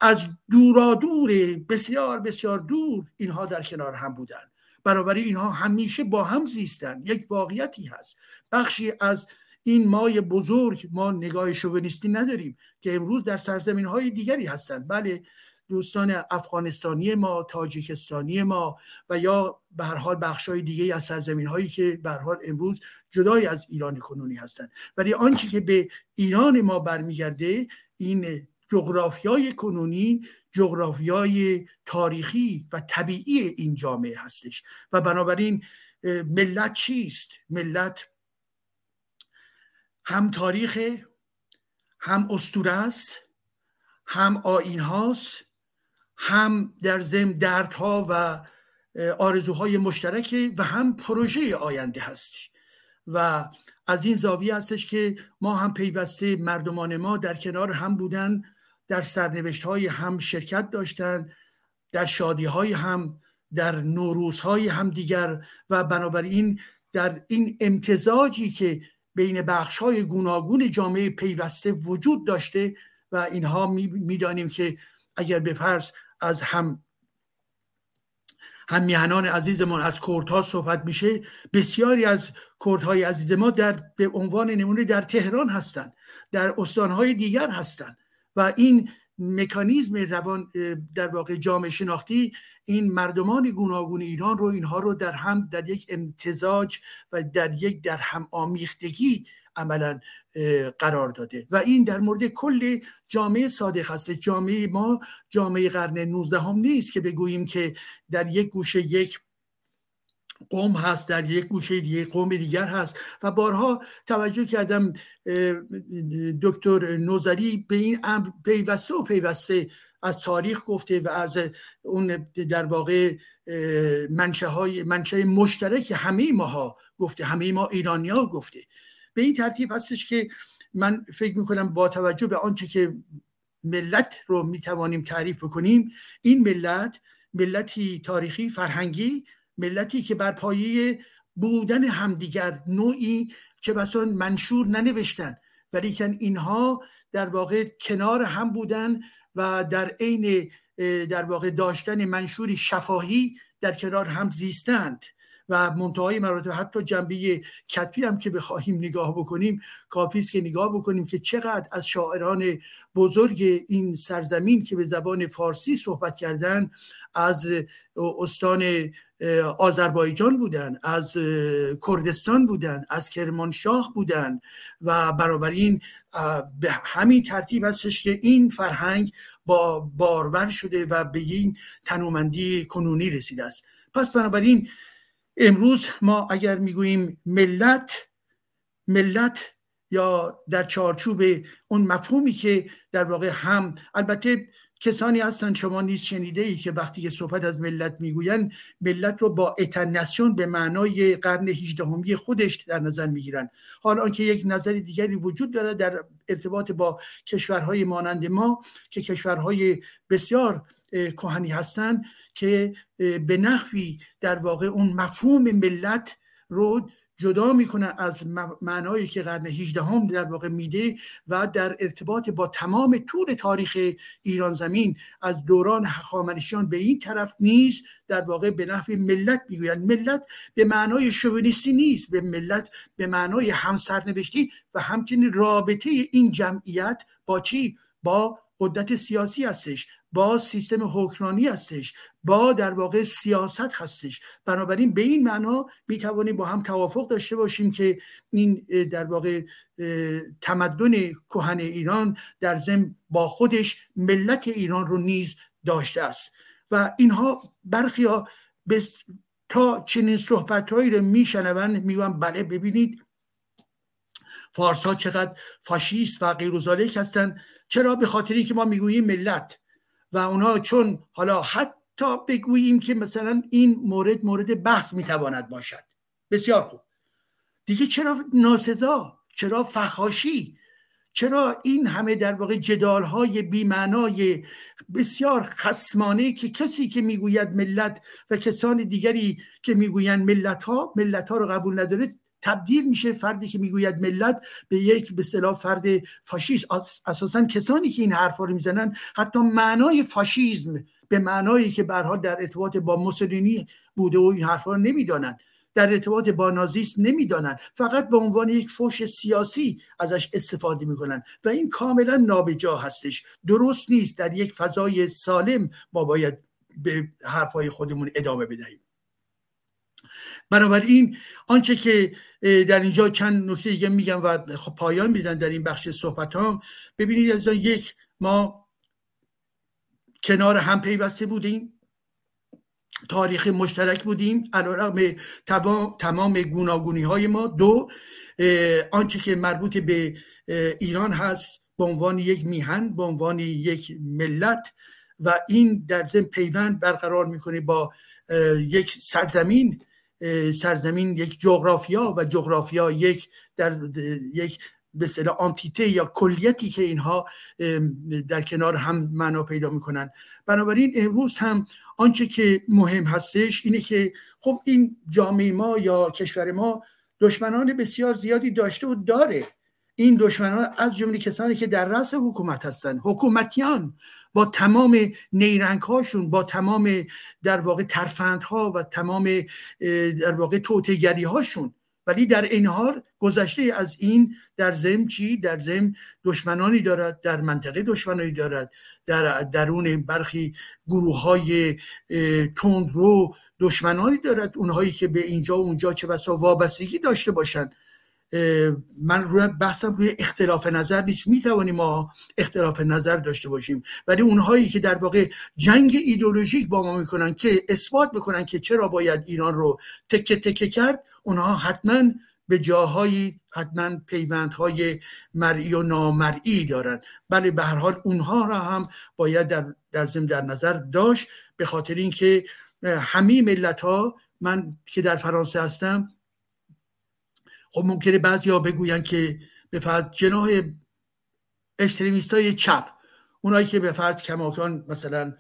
از دورا دور بسیار بسیار دور اینها در کنار هم بودن برابری اینها همیشه با هم زیستن یک واقعیتی هست. بخشی از این مای بزرگ ما نگاه شوونیستی نداریم که امروز در سرزمین های دیگری هستند. بله دوستان افغانستانی ما تاجیکستانی ما و یا به هر حال های دیگه از سرزمین هایی که به حال امروز جدای از ایران کنونی هستند. ولی آنچه که به ایران ما برمیگرده این جغرافیای کنونی جغرافیای تاریخی و طبیعی این جامعه هستش. و بنابراین ملت چیست؟ ملت هم تاریخ هم استوره است هم آین هاست هم در ضمن دردها و آرزوهای مشترک و هم پروژه آینده هستی و از این زاویه هستش که ما هم پیوسته مردمان ما در کنار هم بودن در سرنوشت های هم شرکت داشتن در شادی های هم در نوروز های هم دیگر و بنابراین در این امتزاجی که بین بخش های گوناگون جامعه پیوسته وجود داشته و اینها می‌دانیم که اگر فرض از هم هم میهنان عزیزمان از کردها صحبت میشه بسیاری از کردهای عزیز ما در به عنوان نمونه در تهران هستند در استانهای دیگر هستند و این مکانیزم روان در واقع جامعه شناختی این مردمان گوناگون ایران رو اینها رو در هم در یک امتزاج و در یک در هم آمیختگی عملا قرار داده. و این در مورد کل جامعه صادق هست جامعه ما جامعه قرن 19 هم نیست که بگوییم که در یک گوشه یک قوم هست در یک گوشه دیگه قوم دیگر هست. و بارها توجه کردم دکتر نوزری به این امر پیوسته و پیوسته از تاریخ گفته و از اون در واقع منشه های منشه مشترک همه ماها گفته همه ما ایرانی ها گفته. به این ترتیب هستش که من فکر می‌کنم با توجه به آنچه که ملت رو می‌توانیم تعریف بکنیم این ملت ملتی تاریخی فرهنگی ملتی که بر پایه بودن همدیگر نوعی چه بسان منشور ننوشتن ولیکن اینها در واقع کنار هم بودن و در عین در واقع داشتن منشوری شفاهی در کنار هم زیستند و منتهای مراتب حتی جنبه کتبی هم که بخواهیم نگاه بکنیم کافی است که نگاه بکنیم که چقدر از شاعران بزرگ این سرزمین که به زبان فارسی صحبت کردن از استان آذربایجان بودن از کردستان بودن از کرمانشاه بودن و این به همین ترتیب هستش که این فرهنگ با بارور شده و به این تنومندی کنونی رسیده است. پس بنابراین امروز ما اگر می‌گوییم ملت ملت یا در چارچوب اون مفهومی که در واقع هم البته کسانی هستند شما نیز شنیده ای که وقتی که صحبت از ملت می‌گوین ملت رو با اتنسیون به معنای قرن هجدهمی خودش در نظر می‌گیرن حالا آنکه یک نظر دیگری وجود داره در ارتباط با کشورهای مانند ما که کشورهای بسیار کهنی هستند که به نحوی در واقع اون مفهوم ملت رو جدا می‌کنه از معنایی که قرن 18 هم در واقع میده و در ارتباط با تمام طول تاریخ ایران زمین از دوران هخامنشیان به این طرف نیست در واقع به نحو ملت می‌گویند. ملت به معنای شوونیستی نیست به ملت به معنای همسرنوشتی و همچنین رابطه این جمعیت با چی؟ با قدرت سیاسی هستش. با سیستم حکمرانی هستش با در واقع سیاست هستش. بنابراین به این معنا می توانیم با هم توافق داشته باشیم که این در واقع تمدن کهن ایران در ضمن با خودش ملت ایران رو نیز داشته است. و اینها برخی ها تا چنین صحبت هایی رو میشنون میگن بله ببینید فارس ها چقدر فاشیست و غیر هستن چرا؟ به خاطری که ما می‌گوییم ملت. و اونها چون حالا حتی بگوییم که مثلا این مورد مورد بحث می‌تواند باشد. بسیار خوب. دیگه چرا ناسزا؟ چرا فخاشی چرا این همه در واقع جدال های بیمعنای بسیار خسمانه که کسی که می‌گوید ملت و کسان دیگری که می‌گویند ملت ها ملت ها رو قبول نداره تبدیل میشه فردی که می‌گوید ملت به یک به صلاح فرد فاشیست. اساسا کسانی که این حرفا رو می‌زنن حتی معنای فاشیزم به معنایی که برها در ارتباط با موسولینی بوده و این حرفا رو نمی‌دانن. در ارتباط با نازیست نمی‌دانن. فقط به عنوان یک فوش سیاسی ازش استفاده می‌کنن و این کاملا نابجا هستش. درست نیست در یک فضای سالم ما باید به حرفهای خودمون ادامه بدهیم. بنابراین آنچه که در اینجا چند نکته دیگه میگم و خب پایان میدن در این بخش صحبت هم ببینید از یک ما کنار هم پیوسته بودیم. تاریخ مشترک بودیم. علیرغم تمام گوناگونی های ما. دو آنچه که مربوط به ایران هست به عنوان یک میهن به عنوان یک ملت و این در ضمن پیوند برقرار می‌کنه با یک سرزمین. سرزمین یک جغرافیا و جغرافیا یک در یک به صلاح آنتیته یا کلیتی که اینها در کنار هم معنا پیدا می‌کنن. بنابراین امروز هم آنچه که مهم هستش اینه که خب این جامعه ما یا کشور ما دشمنان بسیار زیادی داشته و داره. این دشمنان از جمله کسانی که در رأس حکومت هستن حکومتیان. با تمام نیرنگ هاشون با تمام در واقع ترفندها و تمام در واقع توتگری هاشون ولی در این حال گذشته از این در زم چی؟ در زم دشمنانی دارد در منطقه دشمنانی دارد در درون برخی گروه های تندرو دشمنانی دارد. اونهایی که به اینجا و اونجا چه بسا وابستگی داشته باشند. من روی بحثم روی اختلاف نظر نیست. می‌توانیم ما اختلاف نظر داشته باشیم. ولی اونهایی که در واقع جنگ ایدولوژیک با ما می‌کنن که اثبات می‌کنن که چرا باید ایران رو تکه تکه کرد اونها حتما به جاهایی حتما پیوندهای مرئی و نامرئی دارن. بله به هر حال اونها را هم باید در در در نظر داشت. به خاطر اینکه همه ملت ها من که در فرانسه هستم خب ممکنه بعضی ها بگوین که به فرض جناح extremist های چپ اونایی که به فرض کماکان مثلا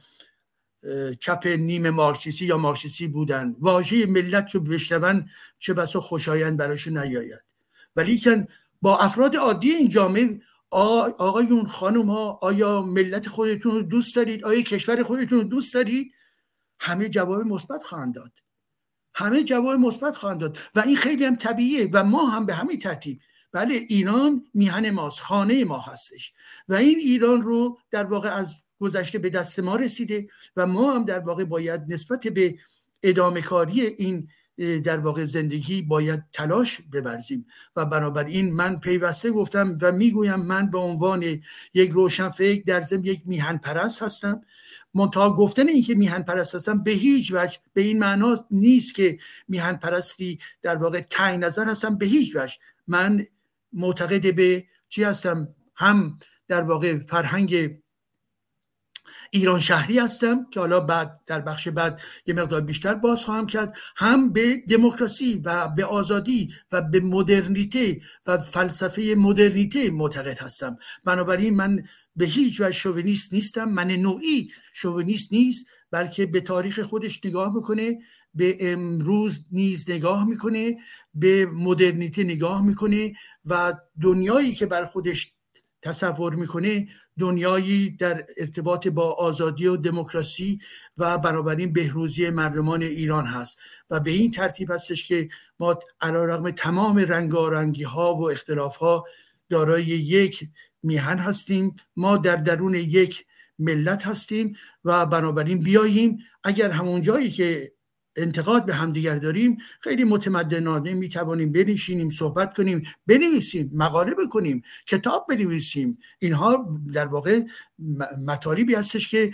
چپ نیم مارکسیستی یا مارکسیستی بودن واژه ملت رو بشنون چه بسا خوشایند براشون نیاید. ولی که با افراد عادی این جامعه آقایون خانم ها آیا ملت خودتون رو دوست دارید؟ آیا کشور خودتون رو دوست دارید؟ همه جواب مثبت خواهند داد. همه جواب مثبت خواهند داد. و این خیلی هم طبیعیه و ما هم به همین ترتیب. بله ایران میهن ماست خانه ما هستش. و این ایران رو در واقع از گذشته به دست ما رسیده و ما هم در واقع باید نسبت به ادامه کاری این در واقع زندگی باید تلاش بورزیم. و بنابراین من پیوسته گفتم و می‌گویم من به عنوان یک روشنفکر در ضمن یک میهن پرست هستم. منتها گفتن اینکه میهن پرست هستم به هیچ وجه به این معنا نیست که میهن پرستی در واقع تنگ نظر هستم به هیچ وجه. من معتقد به چی هستم؟ هم در واقع فرهنگ ایران شهری هستم که حالا بعد در بخش بعد یه مقدار بیشتر باز خواهم کرد. هم به دموکراسی و به آزادی و به مدرنیته و فلسفه مدرنیته معتقد هستم. بنابراین من به هیچ وجه شوونیست نیستم. من نوعی شوونیست نیست بلکه به تاریخ خودش نگاه می‌کنه به امروز نیز نگاه می‌کنه به مدرنیته نگاه می‌کنه و دنیایی که بر خودش تصور می‌کنه دنیایی در ارتباط با آزادی و دموکراسی و بنابراین بهروزی مردمان ایران هست. و به این ترتیب هستش که ما علیرغم تمام رنگارنگی ها و اختلاف ها دارای یک میهن هستیم. ما در درون یک ملت هستیم و بنابراین بیاییم اگر همون جایی که انتقاد به همدیگر داریم خیلی متمدنانه می توانیم بنشینیم صحبت کنیم بنویسیم مقاله بکنیم کتاب بنویسیم. اینها در واقع مطالبی هستش که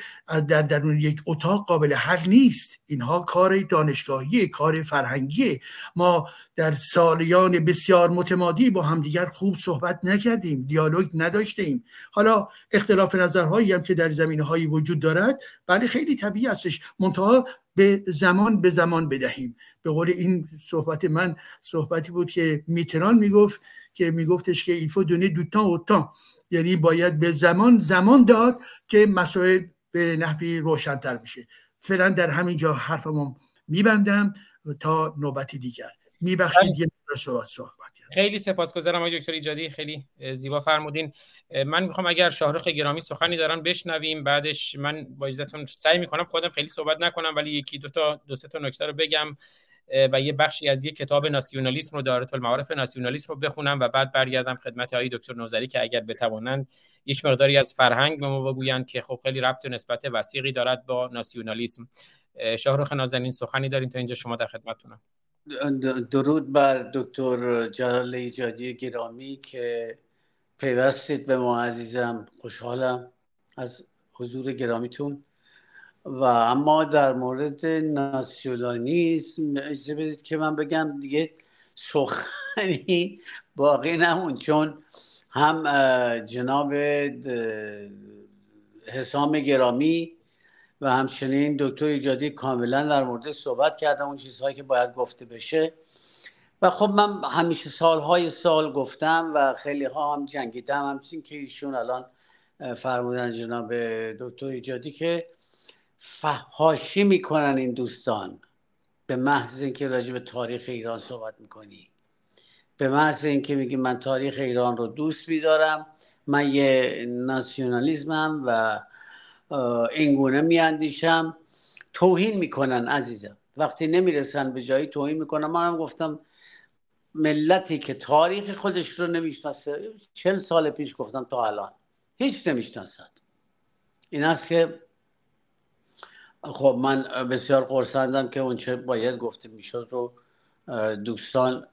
در درون یک اتاق قابل حل نیست. اینها کار دانشگاهی کار فرهنگی ما در سالیان بسیار متمادی با همدیگر خوب صحبت نکردیم دیالوگ نداشتیم. حالا اختلاف نظرهایی هم که در زمینه هایی وجود دارد بله خیلی طبیعی هستش. منتها به زمان به زمان بدهیم. به قول این صحبت من صحبتی بود که میتران می‌گفت که میگفتش که ایفو دونه دوتان اوتان یعنی باید به زمان زمان داد که مسائل به نحوی روشنتر بشه. فعلا در همین جا حرفمو میبندم تا نوبتی دیگر. میبخشید یه صحبت خیلی سپاسگزارم آقای دکتر ایجادی. خیلی زیبا فرمودین. من می‌خوام اگر شاهرخ گرامی سخنی دارن بشنویم بعدش من با اجازهتون سعی می‌کنم خودم خیلی صحبت نکنم ولی یکی دو تا دو سه تا نکته رو بگم و یه بخشی از یه کتاب ناسیونالیسم رو دارت المعارف ناسیونالیسم رو بخونم و بعد برگردم خدمت آقای دکتر نوزری که اگر بتوانند یک مقداری از فرهنگ به ما بگویند که خب خیلی ربط و نسبت وسیقی دارد با ناسیونالیسم. شاهرخ نازنین سخنی دارین تا اینجا شما در خدمتتونم. درود بر دکتر جلال ایجادی گرامی که پیوستید به ما عزیزم. خوشحالم از حضور گرامیتون. و اما در مورد ناسیونالیسم اجازه بدید که من بگم دیگه سخنی باقی نمون چون هم جناب حسام گرامی و همچنین دکتر ایجادی کاملا در مورد صحبت کردم اون چیزهایی که باید گفته بشه. و خب من همیشه سالهای سال گفتم و خیلی ها هم جنگیدم. همچنین که ایشون الان فرمودن جناب دکتر ایجادی که فحاشی می‌کنن این دوستان. به محض اینکه راجع به تاریخ ایران صحبت می‌کنی. به محض اینکه میگی من تاریخ ایران رو دوست میدارم. من یه ناسیونالیزمم و اینگونه میاندیشم. توهین می‌کنن عزیزم. وقتی نمی‌رسن به جایی توهین می‌کنن. منم گفتم ملتی که تاریخ خودش رو نمی‌شناسه. چل سال پیش گفتم تا الان. هیچ نمی‌شناسد. این است که خب من بسیار قرسندم که اونچه باید گفته می‌شد رو دوستان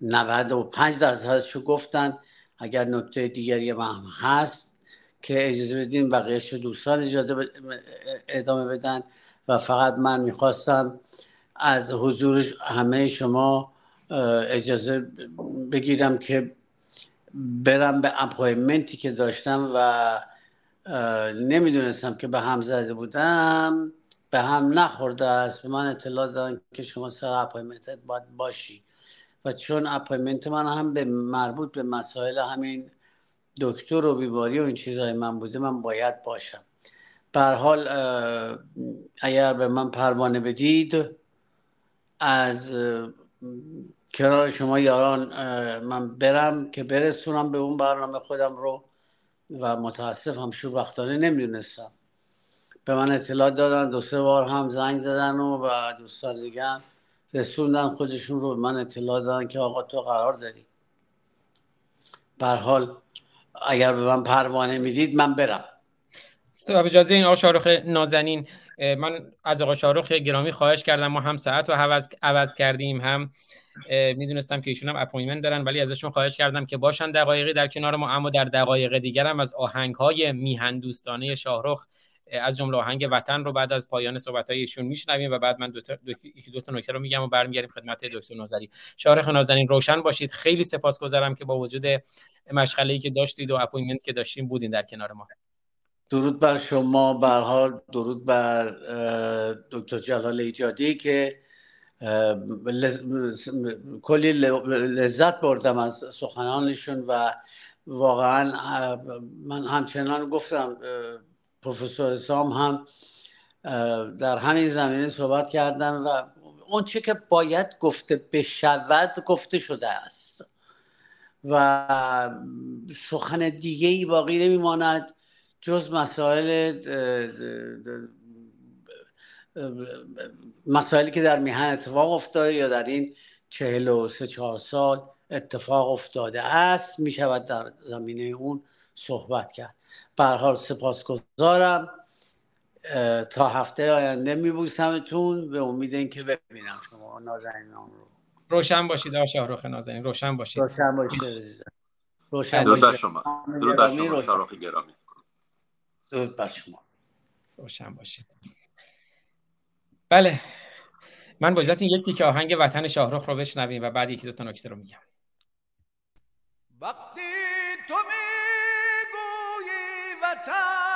95 درصدش رو گفتن. اگر نکته دیگری هم هست که اجازه بدین بقیهش دوستان اجازه ادامه بدن و فقط من می‌خواستم از حضور همه شما اجازه بگیرم که برم به appointment ی که داشتم و نمی‌دونستم که به هم زده بودم به هم نخورده است. به من اطلاع دادن که شما سر appointment ت باید باشی. و چون appointment من هم به مربوط به مسائل همین دکتر و بیماری و این چیزهای من بوده من باید باشم. بر حال اگر به من پروانه بدید از کنار شما یاران من برم که برسونم به اون برنامه خودم رو و متاسفم وقتانه نمی‌دونستم. به من اطلاع دادن دو سه بار هم زنگ زدن و, و دوستان دیگه رسوندن خودشون رو به من اطلاع دادن که آقا تو قرار داری. حال اگر به من پروانه می‌دید من برم. اجازه این آقا شارخ نازنین من از آقا شاهرخ گرامی خواهش کردم. ما هم ساعت رو عوض, عوض کردیم هم می‌دونستم که ایشون هم appointment دارن ولی ازشون خواهش کردم که باشن دقایقی در کنار ما اما در دقایق دیگر هم از آهنگ های میهن دوستانه شاهرخ از جمله آهنگ وطن رو بعد از پایان صحبت ایشون میشنویم و بعد من دو تا دو تا نکته رو میگم و برمیگردیم خدمت دکتر نازری شاهرخ نازنین روشن باشید. خیلی سپاسگزارم که با وجود مشغله که داشتید و appointment که داشتیم بودین در کنار ما. درود بر شما. بر حال درود بر دکتر جلال ایجادی که کلی لذت بردم از سخنانشون و واقعا من همچنان گفتم پروفسور سام هم در همین زمینه صحبت کردن و اون چه که باید گفته بشود گفته شده است. و سخن دیگه ای باقی نمیماند جز مسائل مسائلی که در میهن اتفاق افتاده یا در این چهل و سه چهار سال اتفاق افتاده است می شود در زمینه اون صحبت کرد. حال سپاسگزارم. تا هفته آینده میبوسمتون. به امید اینکه ببینم شما نازنین رو. روشن باشید آقا شاهرخ نازنین. روشن باشید. روشن باشید روشن درود بر شما. درود بر شما شاهرخ گرامی. درود بر شما. روشن باشید. بله. من با این یک که آهنگ وطن شاهرخ رو بشنویم و بعد یکی دو تا نکته رو میگم. وقتی تو می‌گویی وطن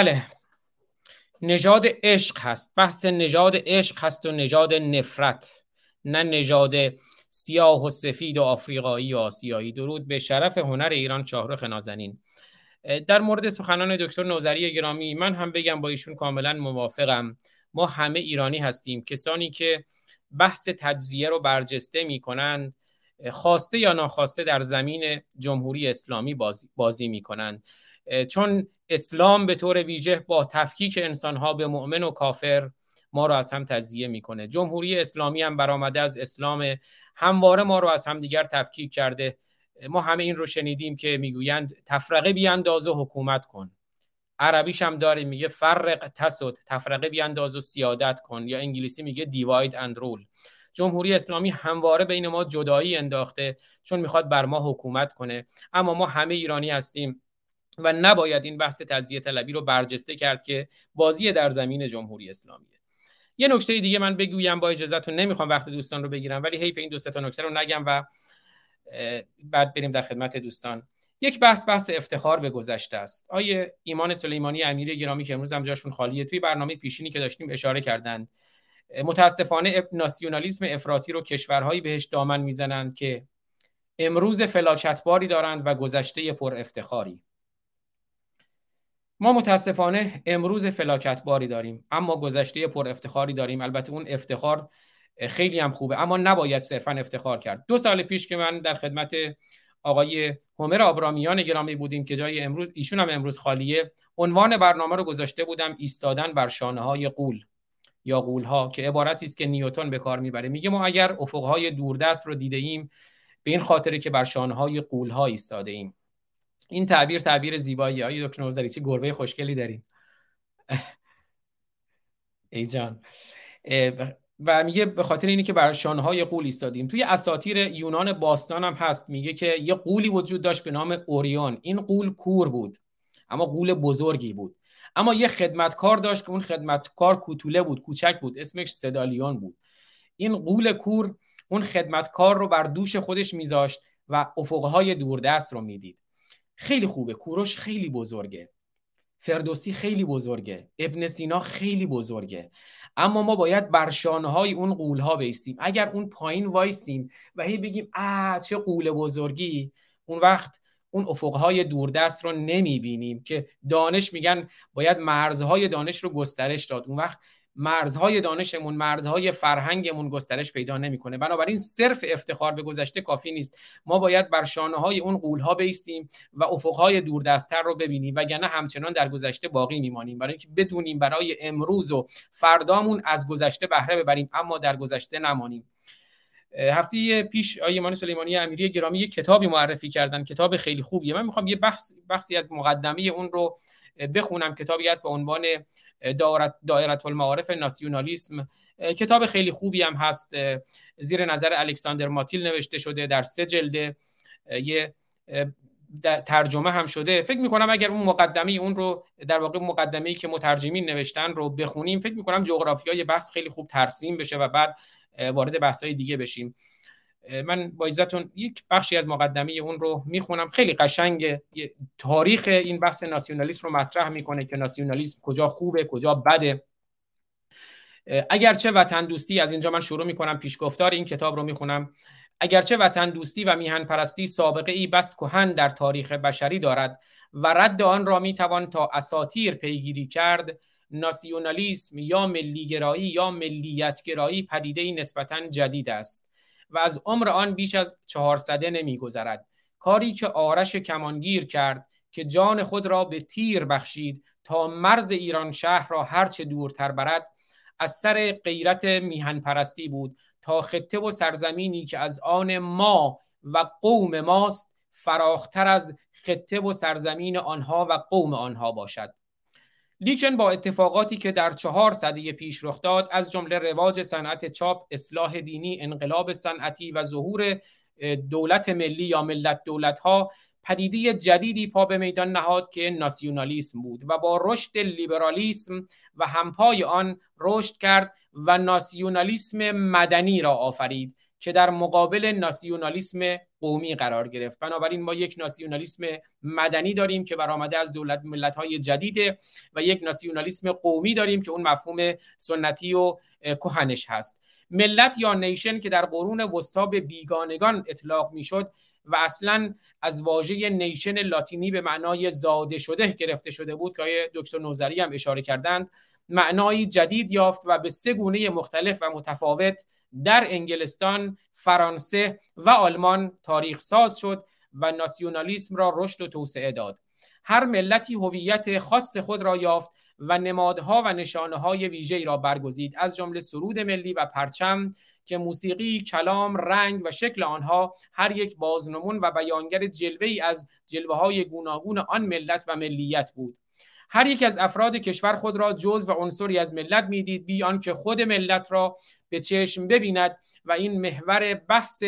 بله. نژاد عشق هست. بحث نژاد عشق هست و نژاد نفرت. نه نژاد سیاه و سفید و آفریقایی و آسیایی. درود به شرف هنر ایران شاهرخ نازنین. در مورد سخنان دکتر نوزری گرامی من هم بگم با ایشون کاملا موافقم. ما همه ایرانی هستیم. کسانی که بحث تجزیه رو برجسته می کنند خواسته یا ناخواسته در زمین جمهوری اسلامی بازی, بازی می کنند چون اسلام به طور ویژه با تفکیک انسانها به مؤمن و کافر ما رو از هم تجزیه می‌کنه. جمهوری اسلامی هم برآمده از اسلام همواره ما رو از هم دیگر تفکیک کرده. ما همه این رو شنیدیم که می‌گویند تفرقه بیانداز و حکومت کن. عربیش هم داره میگه فرق تسد تفرقه بیانداز و سیادت کن. یا انگلیسی میگه دیواید اند رول جمهوری اسلامی همواره بین ما جدایی انداخته چون می‌خواد بر ما حکومت کنه. اما ما همه ایرانی هستیم. و نباید این بحث تجزیه طلبی رو برجسته کرد که بازی در زمین جمهوری اسلامیه. یه نکته دیگه من بگویم با اجازهتون نمی‌خوام وقت دوستان رو بگیرم ولی حیف این دو تا نکته رو نگم و بعد بریم در خدمت دوستان. یک بحث بحث افتخار به گذشته است. آیه ایمان سلیمانی امیر گرامی که امروز هم جاشون خالیه توی برنامه پیشینی که داشتیم اشاره کردند متاسفانه ناسیونالیسم افراطی رو کشورهایی بهش دامن می‌زنند که امروز فلاکتباری دارند و گذشته پر افتخاری. ما متاسفانه امروز فلاکتباری داریم اما گذشته پر افتخاری داریم. البته اون افتخار خیلی هم خوبه اما نباید صرفا افتخار کرد. دو سال پیش که من در خدمت آقای هومر آبرامیان گرامی بودیم که جای امروز ایشون هم امروز خالیه عنوان برنامه رو گذاشته بودم ایستادن بر شانه های غول. یا قول ها که عبارتی است که نیوتن به کار می‌بره. میگه ما اگر افق های دوردست رو دیده ایم به این خاطره که بر شانه های قول ها ایستاده ایم این تعبیر تعبیر زیبایی. های دکتر نوزری چه گربه خوشگلی داریم. ای جان. و میگه به خاطر اینی که بر های قول ایستادیم. توی اساطیر یونان باستان هم هست. میگه که یه قولی وجود داشت به نام اوریون. این قول کور بود اما قول بزرگی بود. اما یه خدمتکار داشت که اون خدمتکار کوتوله بود کوچک بود. اسمش سدالیون بود. این قول کور اون خدمتکار رو بر دوش خودش میذاشت و افقهای دوردست رو می‌دید. خیلی خوبه. کوروش خیلی بزرگه. فردوسی خیلی بزرگه. ابن سینا خیلی بزرگه. اما ما باید بر های اون قول ها بیستیم. اگر اون پایین وایسیم و هی بگیم آ چه قول بزرگی. اون وقت اون افقهای دوردست رو نمی‌بینیم که دانش میگن باید مرزهای دانش رو گسترش داد. اون وقت مرزهای دانشمون مرزهای فرهنگمون گسترش پیدا نمی‌کنه. بنابراین صرف افتخار به گذشته کافی نیست. ما باید بر شانه های اون قولها بیستیم و افقهای دوردستتر رو ببینیم وگرنه همچنان در گذشته باقی میمانیم. برای اینکه بدونیم برای امروز و فردامون از گذشته بهره ببریم اما در گذشته نمانیم. هفته پیش آقای ایمان سلیمانی امیری گرامی یک کتابی معرفی کردن کتاب خیلی خوبیه. من می‌خوام یه بحثی از مقدمه اون رو بخونم. کتابی است به عنوان دایره المعارف ناسیونالیسم. کتاب خیلی خوبی هم هست. زیر نظر الکساندر ماتیل نوشته شده در سه جلده. یه ترجمه هم شده. فکر می‌کنم اگر اون مقدمه اون رو در واقع مقدمه ای که مترجمین نوشتن رو بخونیم فکر می‌کنم جغرافیای بحث خیلی خوب ترسیم بشه و بعد وارد بحث های دیگه بشیم. من با عزتون یک بخشی از مقدمه اون رو می‌خونم. خیلی قشنگ تاریخ این بحث ناسیونالیسم رو مطرح می‌کنه که ناسیونالیسم کجا خوبه کجا بده. اگرچه وطن دوستی از اینجا من شروع می‌کنم پیشگفتار این کتاب رو می‌خونم. اگرچه وطن دوستی و میهن پرستی سابقه ای بس کهن در تاریخ بشری دارد و رد آن را می‌توان تا اساتیر پیگیری کرد ناسیونالیسم یا ملیگرایی یا ملیتگرایی پدیده ای نسبتا جدید است. و از عمر آن بیش از چهارصده نمیگذرد. کاری که آرش کمانگیر کرد که جان خود را به تیر بخشید تا مرز ایران شهر را هرچه دورتر برد از سر غیرت میهن پرستی بود تا خطه و سرزمینی که از آن ما و قوم ماست فراختر از خطه و سرزمین آنها و قوم آنها باشد. لیکن با اتفاقاتی که در چهار سده پیش رخ داد از جمله رواج صنعت چاپ اصلاح دینی انقلاب صنعتی و ظهور دولت ملی یا ملت دولت ها پدیده جدیدی پا به میدان نهاد که ناسیونالیسم بود و با رشد لیبرالیسم و همپای آن رشد کرد و ناسیونالیسم مدنی را آفرید. که در مقابل ناسیونالیسم قومی قرار گرفت. بنابراین ما یک ناسیونالیسم مدنی داریم که برآمده از دولت ملت های جدیده و یک ناسیونالیسم قومی داریم که اون مفهوم سنتی و کهنش هست. ملت یا نیشن که در قرون وسطا به بیگانگان اطلاق می‌شد و اصلا از واژه نیشن لاتینی به معنای زاده شده گرفته شده بود که دکتر نوزری هم اشاره کردند معنایی جدید یافت و به سه گونه مختلف و متفاوت در انگلستان، فرانسه و آلمان تاریخ ساز شد و ناسیونالیسم را رشد و توسعه داد. هر ملتی هویت خاص خود را یافت و نمادها و نشانه های ویژه‌ای را برگزید از جمله سرود ملی و پرچم که موسیقی، کلام، رنگ و شکل آنها هر یک بازنمون و بیانگر جلوه ای از جلوه های گوناگون آن ملت و ملیت بود. هر یک از افراد کشور خود را جز و عنصری از ملت می‌دید بیان که خود ملت را به چشم ببیند. و این محور بحث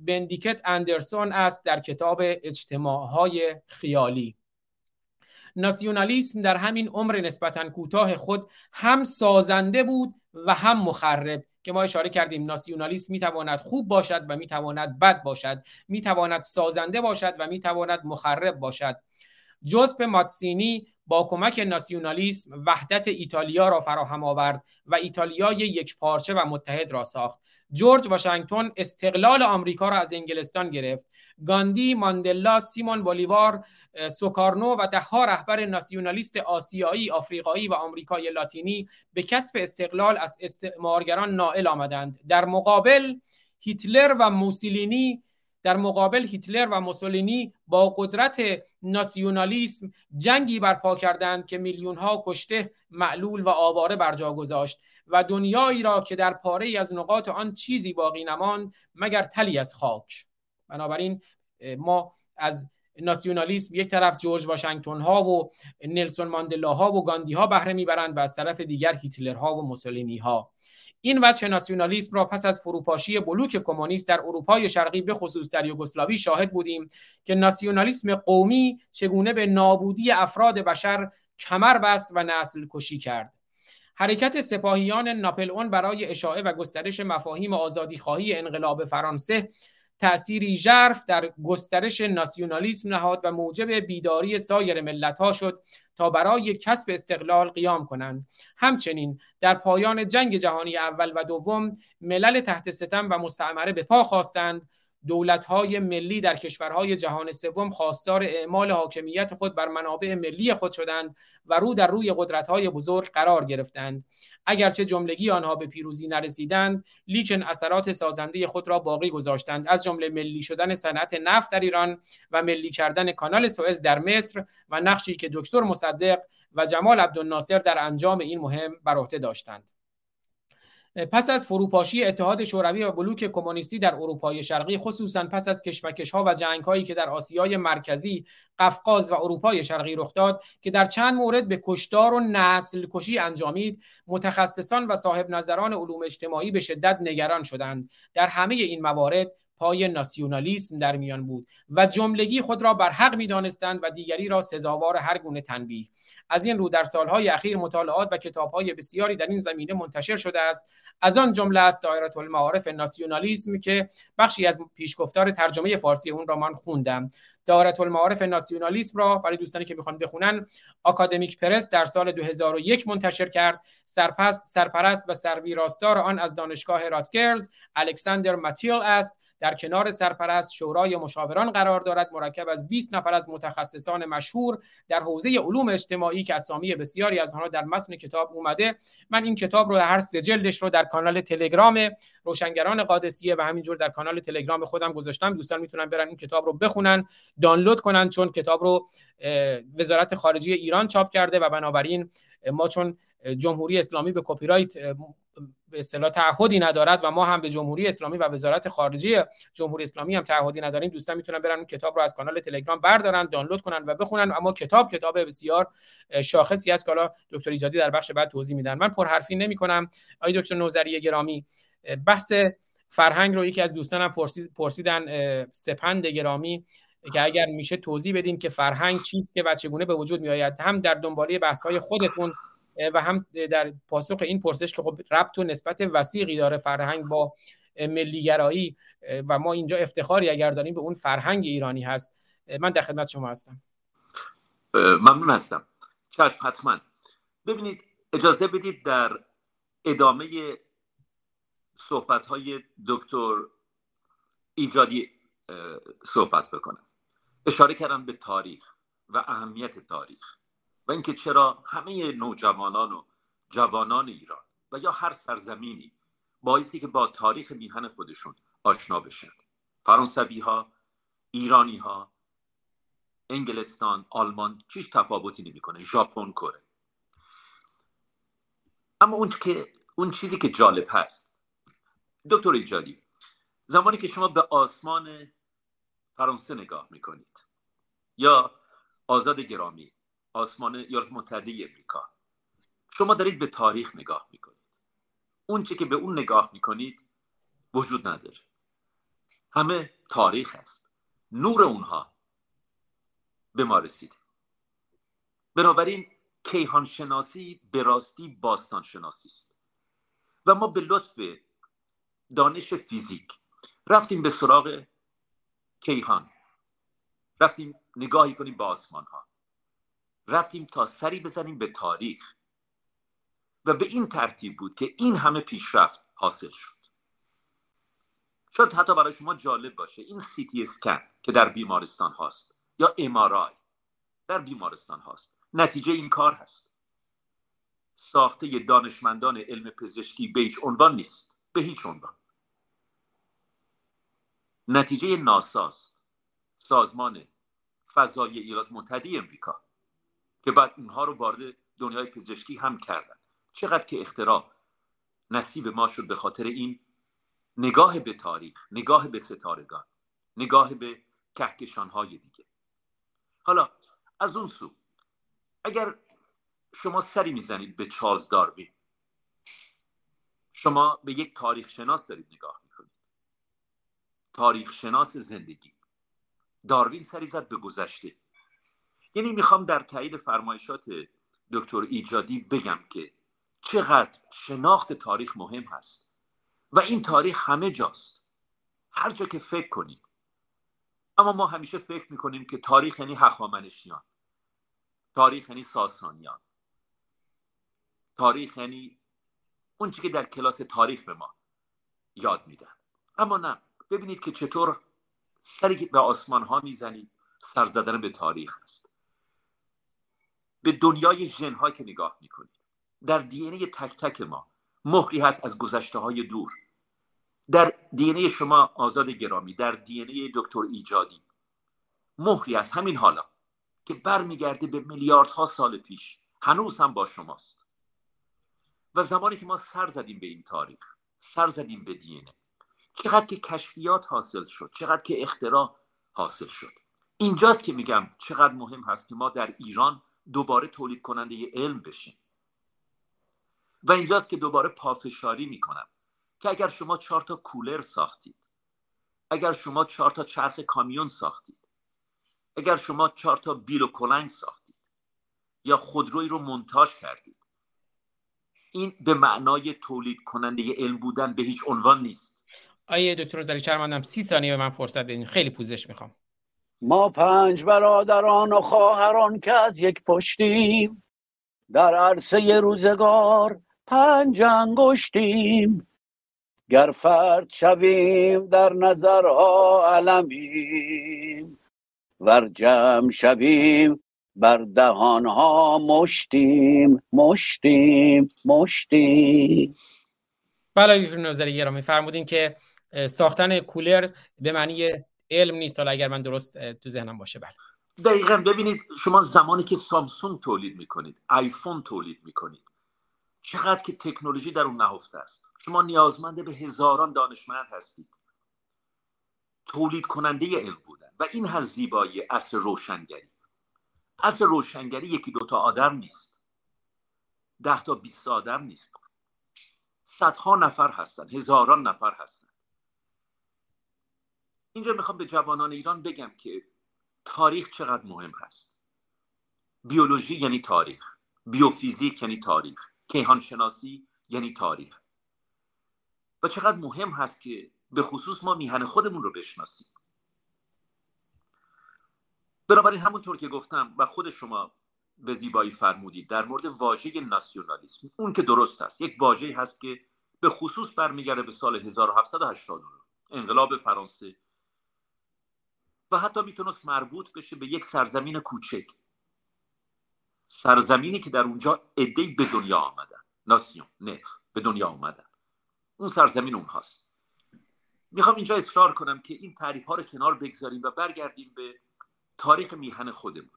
بندیکت اندرسون است در کتاب اجتماعهای خیالی. ناسیونالیسم در همین عمر نسبتا کوتاه خود هم سازنده بود و هم مخرب. که ما اشاره کردیم ناسیونالیسم می‌تواند خوب باشد و می‌تواند بد باشد. می‌تواند سازنده باشد و می‌تواند مخرب باشد. جوزپ ماتسینی با کمک ناسیونالیسم وحدت ایتالیا را فراهم آورد و ایتالیای یک پارچه و متحد را ساخت. جورج واشنگتن استقلال آمریکا را از انگلستان گرفت. گاندی ماندلا سیمون بولیوار سوکارنو و دهها رهبر ناسیونالیست آسیایی آفریقایی و آمریکای لاتینی به کسب استقلال از استعمارگران نائل آمدند. در مقابل هیتلر و موسولینی در مقابل هیتلر و موسولینی با قدرت ناسیونالیسم جنگی برپا کردند که میلیون ها کشته معلول و آواره بر جا گذاشت و دنیایی را که در پاره از نقاط آن چیزی باقی نماند مگر تلی از خاک. بنابراین ما از ناسیونالیسم یک طرف جورج واشنگتن ها و نلسون ماندلا ها و گاندی ها بهره می‌برند و از طرف دیگر هیتلر ها و موسولینی ها این وجه ناسیونالیسم را پس از فروپاشی بلوک کمونیست در اروپای شرقی به خصوص در یوگسلاوی شاهد بودیم که ناسیونالیسم قومی چگونه به نابودی افراد بشر کمر بست و نسل کشی کرد. حرکت سپاهیان ناپلئون برای اشاعه و گسترش مفاهیم آزادیخواهی انقلاب فرانسه تأثیری ژرف در گسترش ناسیونالیسم نهاد و موجب بیداری سایر ملت ها شد تا برای کسب استقلال قیام کنند. همچنین در پایان جنگ جهانی اول و دوم ملل تحت ستم و مستعمره به پا خواستند دولت‌های ملی در کشورهای جهان سوم خواستار اعمال حاکمیت خود بر منابع ملی خود شدند و رو در روی قدرت‌های بزرگ قرار گرفتند. اگرچه جملگی آنها به پیروزی نرسیدند لیکن اثرات سازنده خود را باقی گذاشتند. از جمله ملی شدن صنعت نفت در ایران و ملی کردن کانال سوئز در مصر و نقشی که دکتر مصدق و جمال عبدالناصر در انجام این مهم بر عهده داشتند. پس از فروپاشی اتحاد شوروی و بلوک کمونیستی در اروپای شرقی خصوصا پس از کشمکش ها و جنگ هایی که در آسیای مرکزی، قفقاز و اروپای شرقی رخ داد که در چند مورد به کشتار و نسل کشی انجامید، متخصصان و صاحب نظران علوم اجتماعی به شدت نگران شدند. در همه این موارد پای ناسیونالیسم در میان بود و جملگی خود را بر حق می دانستند و دیگری را سزاوار هر گونه تنبیه. از این رو در سالهای اخیر مطالعات و کتابهای بسیاری در این زمینه منتشر شده است. از آن جمله است دایره المعارف ناسیونالیسم که بخشی از پیشگفتار ترجمه فارسی اون را من خوندم. دایره المعارف ناسیونالیسم را برای دوستانی که می‌خوان بخونن آکادمیک پرس در سال 2001 منتشر کرد. سرپست سرپرست و سرویراستار آن از دانشگاه راتگرز الکساندر ماتیل است. در کنار سرپرست شورای مشاوران قرار دارد مرکب از 20 نفر از متخصصان مشهور در حوزه علوم اجتماعی که اسامی بسیاری از آنها در متن کتاب اومده من این کتاب رو هر سه جلدش رو در کانال تلگرام روشنگران قادسیه و همینجور در کانال تلگرام خودم گذاشتم. دوستان می‌تونن برن این کتاب رو بخونن دانلود کنن چون کتاب رو وزارت خارجه ایران چاپ کرده و بنابراین ما چون جمهوری اسلامی به کپی رایت به اصطلاح تعهدی ندارد و ما هم به جمهوری اسلامی و وزارت خارجه جمهوری اسلامی هم تعهدی نداریم. دوستان می‌تونن برن اون کتاب رو از کانال تلگرام بردارن دانلود کنن و بخونن. اما کتاب کتاب بسیار شاخصی است که حالا دکتر ایجادی در بخش بعد توضیح میدن. من پرحرفی نمی‌کنم. آقای دکتر نوزری گرامی بحث فرهنگ رو یکی از دوستانم پرسیدن سپند گرامی که اگر میشه توضیح بدین که فرهنگ چیست که و چگونه به وجود میآید. هم در دنباله بحث های خودتون و هم در پاسخ این پرسش که خب ربط و نسبت وسیقی داره فرهنگ با ملیگرایی و ما اینجا افتخاری اگر داریم به اون فرهنگ ایرانی هست. من در خدمت شما هستم. ممنون هستم. چشم حتما. ببینید اجازه بدید در ادامه صحبت های دکتر ایجادی صحبت بکنم. اشاره کردم به تاریخ و اهمیت تاریخ. و اینکه چرا همه نوجوانان و جوانان ایران و یا هر سرزمینی بایستی که با تاریخ میهن خودشون آشنا بشن. فرانسوی ها ایرانی ها انگلستان آلمان چیش تفاوتی نمی‌کنه. ژاپن کره. اما اون که اون چیزی که جالب هست دکتر ایجادی زمانی که شما به آسمان فرانسه نگاه می‌کنید یا آزاد گرامی آسمان ایالات متحده امریکا. شما دارید به تاریخ نگاه می‌کنید. اون چی که به اون نگاه می‌کنید وجود نداره. همه تاریخ است. نور اونها به ما رسید بنابراین کیهان شناسی به راستی باستان شناسی است. و ما به لطف دانش فیزیک رفتیم به سراغ کیهان. رفتیم نگاهی کنیم به آسمان ها رفتیم تا سری بزنیم به تاریخ. و به این ترتیب بود که این همه پیشرفت حاصل شد. شاید حتی برای شما جالب باشه این سیتی اسکن که در بیمارستان هاست یا امارای در بیمارستان هاست نتیجه این کار هست. ساخته دانشمندان علم پزشکی به هیچ عنوان نیست به هیچ عنوان. نتیجه ناساست سازمان فضای ایالات متحده امریکا. که بعد اونها رو وارد دنیای پزشکی هم کردن. چقدر که اختراع نصیب ما شد به خاطر این نگاه به تاریخ نگاه به ستارگان نگاه به کهکشان های دیگه. حالا از اون سو اگر شما سری می‌زنید به چاز داروین شما به یک تاریخ شناس دارید نگاه می‌کنید. تاریخ شناس زندگی. داروین سری زد به گذشته. یعنی می‌خوام در تایید فرمایشات دکتر ایجادی بگم که چقدر شناخت تاریخ مهم هست و این تاریخ همه جاست. هر جا که فکر کنید. اما ما همیشه فکر می‌کنیم که تاریخ یعنی هخامنشیان. تاریخ یعنی ساسانیان. تاریخ یعنی اون که در کلاس تاریخ به ما یاد میدن. اما نه. ببینید که چطور سری به آسمان ها می‌زنید سر زدن به تاریخ است به دنیای ژن که نگاه می‌کنید. در دی تک تک ما مهری هست از گذشته های دور. در دی شما آزاد گرامی در دی دکتر ایجادی مهری از همین حالا که برمیگرده به میلیاردها سال پیش. هنوز هم با شماست. و زمانی که ما سر زدیم به این تاریخ سر زدیم به دی چقدر که کشفیات حاصل شد چقدر که اختراع حاصل شد. اینجاست که میگم چقدر مهم هست که ما در ایران دوباره تولید کننده علم بشیم و اینجاست که دوباره پافشاری می‌کنم که اگر شما چهار تا کولر ساختید اگر شما چهار تا چرخ کامیون ساختید اگر شما چهار تا بیل و کلنگ ساختید یا خودروی رو منتاج کردید این به معنای تولید کننده علم بودن به هیچ عنوان نیست. آیه دکتر زلی چرماندم سی ثانیه به من فرصت بدین. خیلی پوزش می‌خوام. ما پنج برادران و خواهران که از یک پشتیم در عرصه روزگار پنج انگشتیم. گر فرد شویم در نظرها علمیم ور جمع شویم بر دهانها مشتیم مشتیم مشتیم. بله دکتر نظری گرامی فرمودین که ساختن کولر به معنی علم نیست. حالا اگر من درست تو ذهنم باشه بله. دقیقا. ببینید شما زمانی که سامسونگ تولید می‌کنید آیفون تولید می‌کنید چقدر که تکنولوژی در اون نهفته است. شما نیازمند به هزاران دانشمند هستید. تولید کننده علم بودن. و این هست زیبایی اصر روشنگری. اصر روشنگری یکی دوتا آدم نیست. ده تا بیست آدم نیست. صدها نفر هستن. هزاران نفر هستن. اینجا می‌خوام به جوانان ایران بگم که تاریخ چقدر مهم هست. بیولوژی یعنی تاریخ. بیوفیزیک یعنی تاریخ. کیهان شناسی یعنی تاریخ. و چقدر مهم هست که به خصوص ما میهن خودمون رو بشناسیم. بنابراین همونطور که گفتم و خود شما به زیبایی فرمودید در مورد واژه ناسیونالیسم اون که درست است. یک واژه هست که به خصوص برمیگرده به سال 1789 انقلاب فرانسه و حتی می‌تونست مربوط بشه به یک سرزمین کوچک. سرزمینی که در اونجا ادهی به دنیا آمدن. ناسیون نتر به دنیا آمدن. اون سرزمین اونهاست. می‌خوام اینجا اصرار کنم که این تعریف ها رو کنار بگذاریم و برگردیم به تاریخ میهن خودمون.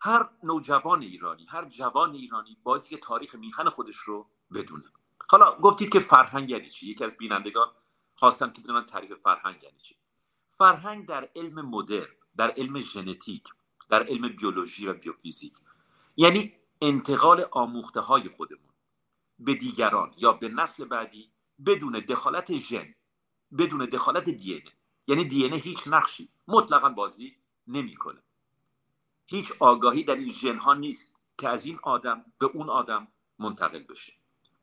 هر نوجوان ایرانی هر جوان ایرانی که تاریخ میهن خودش رو بدونه. حالا گفتید که فرهنگ یعنی چی؟ یکی از بینندگان خواستم که بدونن تعریف فرهنگ یعنی چی. فرهنگ در علم مدرن در علم ژنتیک در علم بیولوژی و بیوفیزیک. یعنی انتقال آموخته های خودمون به دیگران یا به نسل بعدی بدون دخالت ژن بدون دخالت دی یعنی دی هیچ نقشی مطلقا بازی نمی‌کنه. هیچ آگاهی در این ژن ها نیست که از این آدم به اون آدم منتقل بشه.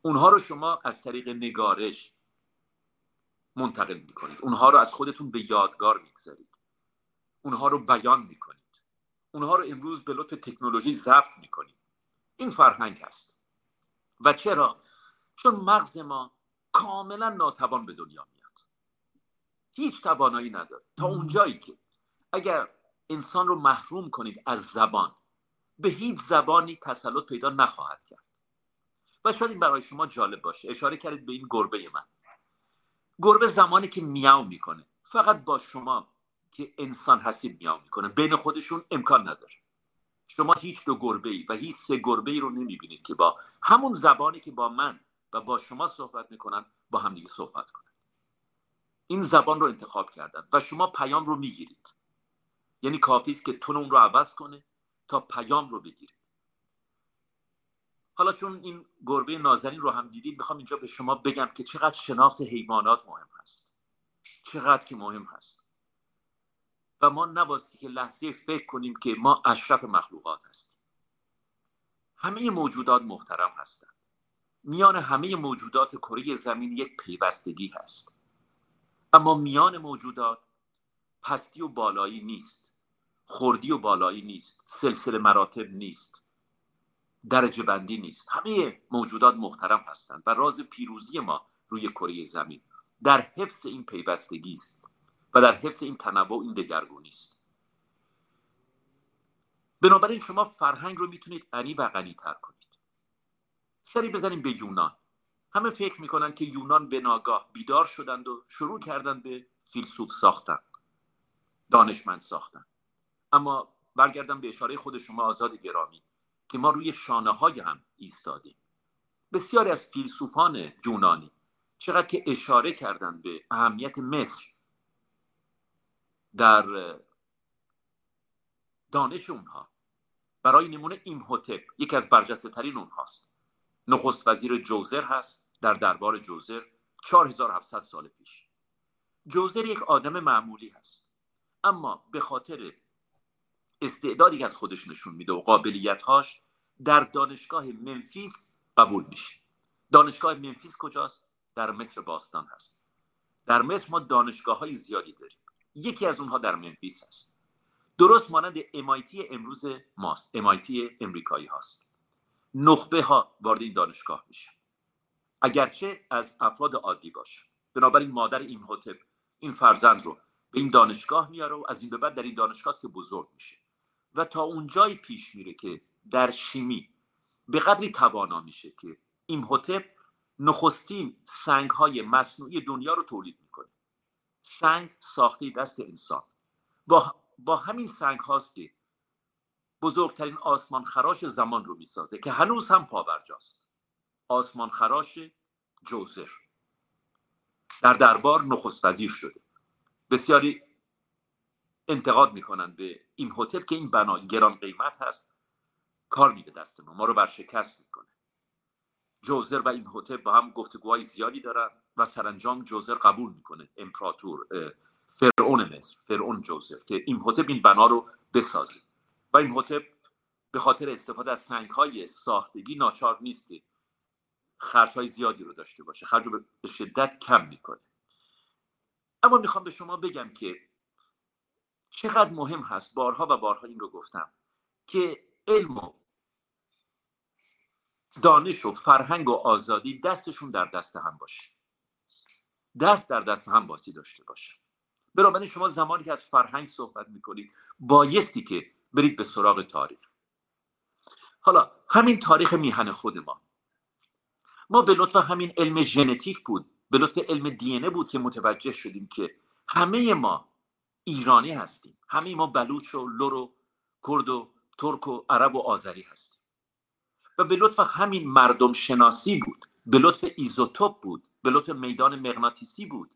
اونها رو شما از طریق نگارش منتقل می‌کنید. اونها رو از خودتون به یادگار می‌گذارید. اونها رو بیان می‌کنید. اونها رو امروز به لطف تکنولوژی ضبط می‌کنید. این فرهنگ هست. و چرا؟ چون مغز ما کاملا ناتوان به دنیا میاد. هیچ توانایی نداره. تا اونجایی که اگر انسان رو محروم کنید از زبان به هیچ زبانی تسلط پیدا نخواهد کرد. و شاید این برای شما جالب باشه. اشاره کردید به این گربه من. گربه زمانی که میاو می‌کنه. فقط با شما که انسان هستید میاو می‌کنه. بین خودشون امکان نداره. شما هیچ دو گربه ای و هیچ سه گربه ای رو نمی‌بینید که با همون زبانی که با من و با شما صحبت می‌کنن با همدیگه صحبت کنن. این زبان رو انتخاب کردن و شما پیام رو می‌گیرید. یعنی کافی است که تون اون رو عوض کنه تا پیام رو بگیرید. حالا چون این گربه نازنین رو هم دیدید می‌خوام اینجا به شما بگم که چقدر شناخت حیوانات مهم هست. چقدر که مهم هست. و ما نباستی که لحظه فکر کنیم که ما اشرف مخلوقات هستیم. همه موجودات محترم هستند میان همه موجودات کره زمین یک پیوستگی هست. اما میان موجودات پستی و بالایی نیست. خردی و بالایی نیست. سلسله مراتب نیست. درجه بندی نیست. همه موجودات محترم هستند و راز پیروزی ما روی کره زمین. در حفظ این پیوستگی است و در حفظ این تنوع این دگرگونی است. بنابراین شما فرهنگ رو می‌تونید غنی و غنی تر کنید. سری بزنیم به یونان. همه فکر می‌کنن که یونان به ناگاه بیدار شدند و شروع کردند به فیلسوف ساختن دانشمند ساختن. اما برگردم به اشاره خود شما آزاد گرامی. که ما روی شانه های هم ایستادیم. بسیاری از فیلسوفان یونانی چقدر که اشاره کردند به اهمیت مصر در دانش اونها برای نمونه ایمهوتپ یکی از برجسته ترین اونهاست. نخست وزیر جوزر هست در دربار جوزر 4700 سال پیش. جوزر یک آدم معمولی هست. اما به خاطر استعدادی که از خودش نشون میده و قابلیتهاش در دانشگاه منفیس قبول میشه. دانشگاه منفیس کجاست؟ در مصر باستان هست. در مصر ما دانشگاه های زیادی داریم. یکی از اونها در منفیس هست. درست مانند MIT امروز ماست. MIT امریکایی هاست. نخبه ها وارد این دانشگاه میشه. اگرچه از افراد عادی باشه. بنابراین مادر این هوتپ این فرزند رو به این دانشگاه میاره و از این به بعد در این دانشگاه که بزرگ میشه. و تا اونجایی پیش میره که در شیمی. به قدری توانا میشه که این هوتپ نخستین سنگ های مصنوعی دنیا رو تولید می‌کنه. سنگ ساخته دست انسان. با, با همین سنگ هاست که بزرگترین آسمان خراش زمان رو می‌سازه که هنوز هم پابرجاست. آسمان خراش جوزر. در دربار نخست وزیر شده. بسیاری انتقاد می‌کنن به این هتل که این بنا گران قیمت هست. کار میده دست ما ما رو برشکست می‌کنه. جوزر و این هتل با هم گفتگوهای زیادی دارن و سرانجام جوزر قبول می‌کنه. امپراتور فرعون مصر فرعون جوزر که این این بنا رو بسازه. و این به خاطر استفاده از سنگ های ساختگی ناچار نیست که خرج های زیادی رو داشته باشه. خرج رو به شدت کم می‌کنه. اما می‌خوام به شما بگم که چقدر مهم هست بارها و بارها این رو گفتم که علم و دانش و فرهنگ و آزادی دستشون در دست هم باشه. دست در دست هم باسی داشته باشه. بنابراین شما زمانی که از فرهنگ صحبت می‌کنید بایستی که برید به سراغ تاریخ. حالا همین تاریخ میهن خود ما. ما به لطف همین علم ژنتیک بود به لطف علم DNA بود که متوجه شدیم که همه ما ایرانی هستیم. همه ما بلوچ و لر و کرد و ترک و عرب و آذری هستیم. و به لطف همین مردم شناسی بود به لطف ایزوتوپ بود به لطف میدان مغناطیسی بود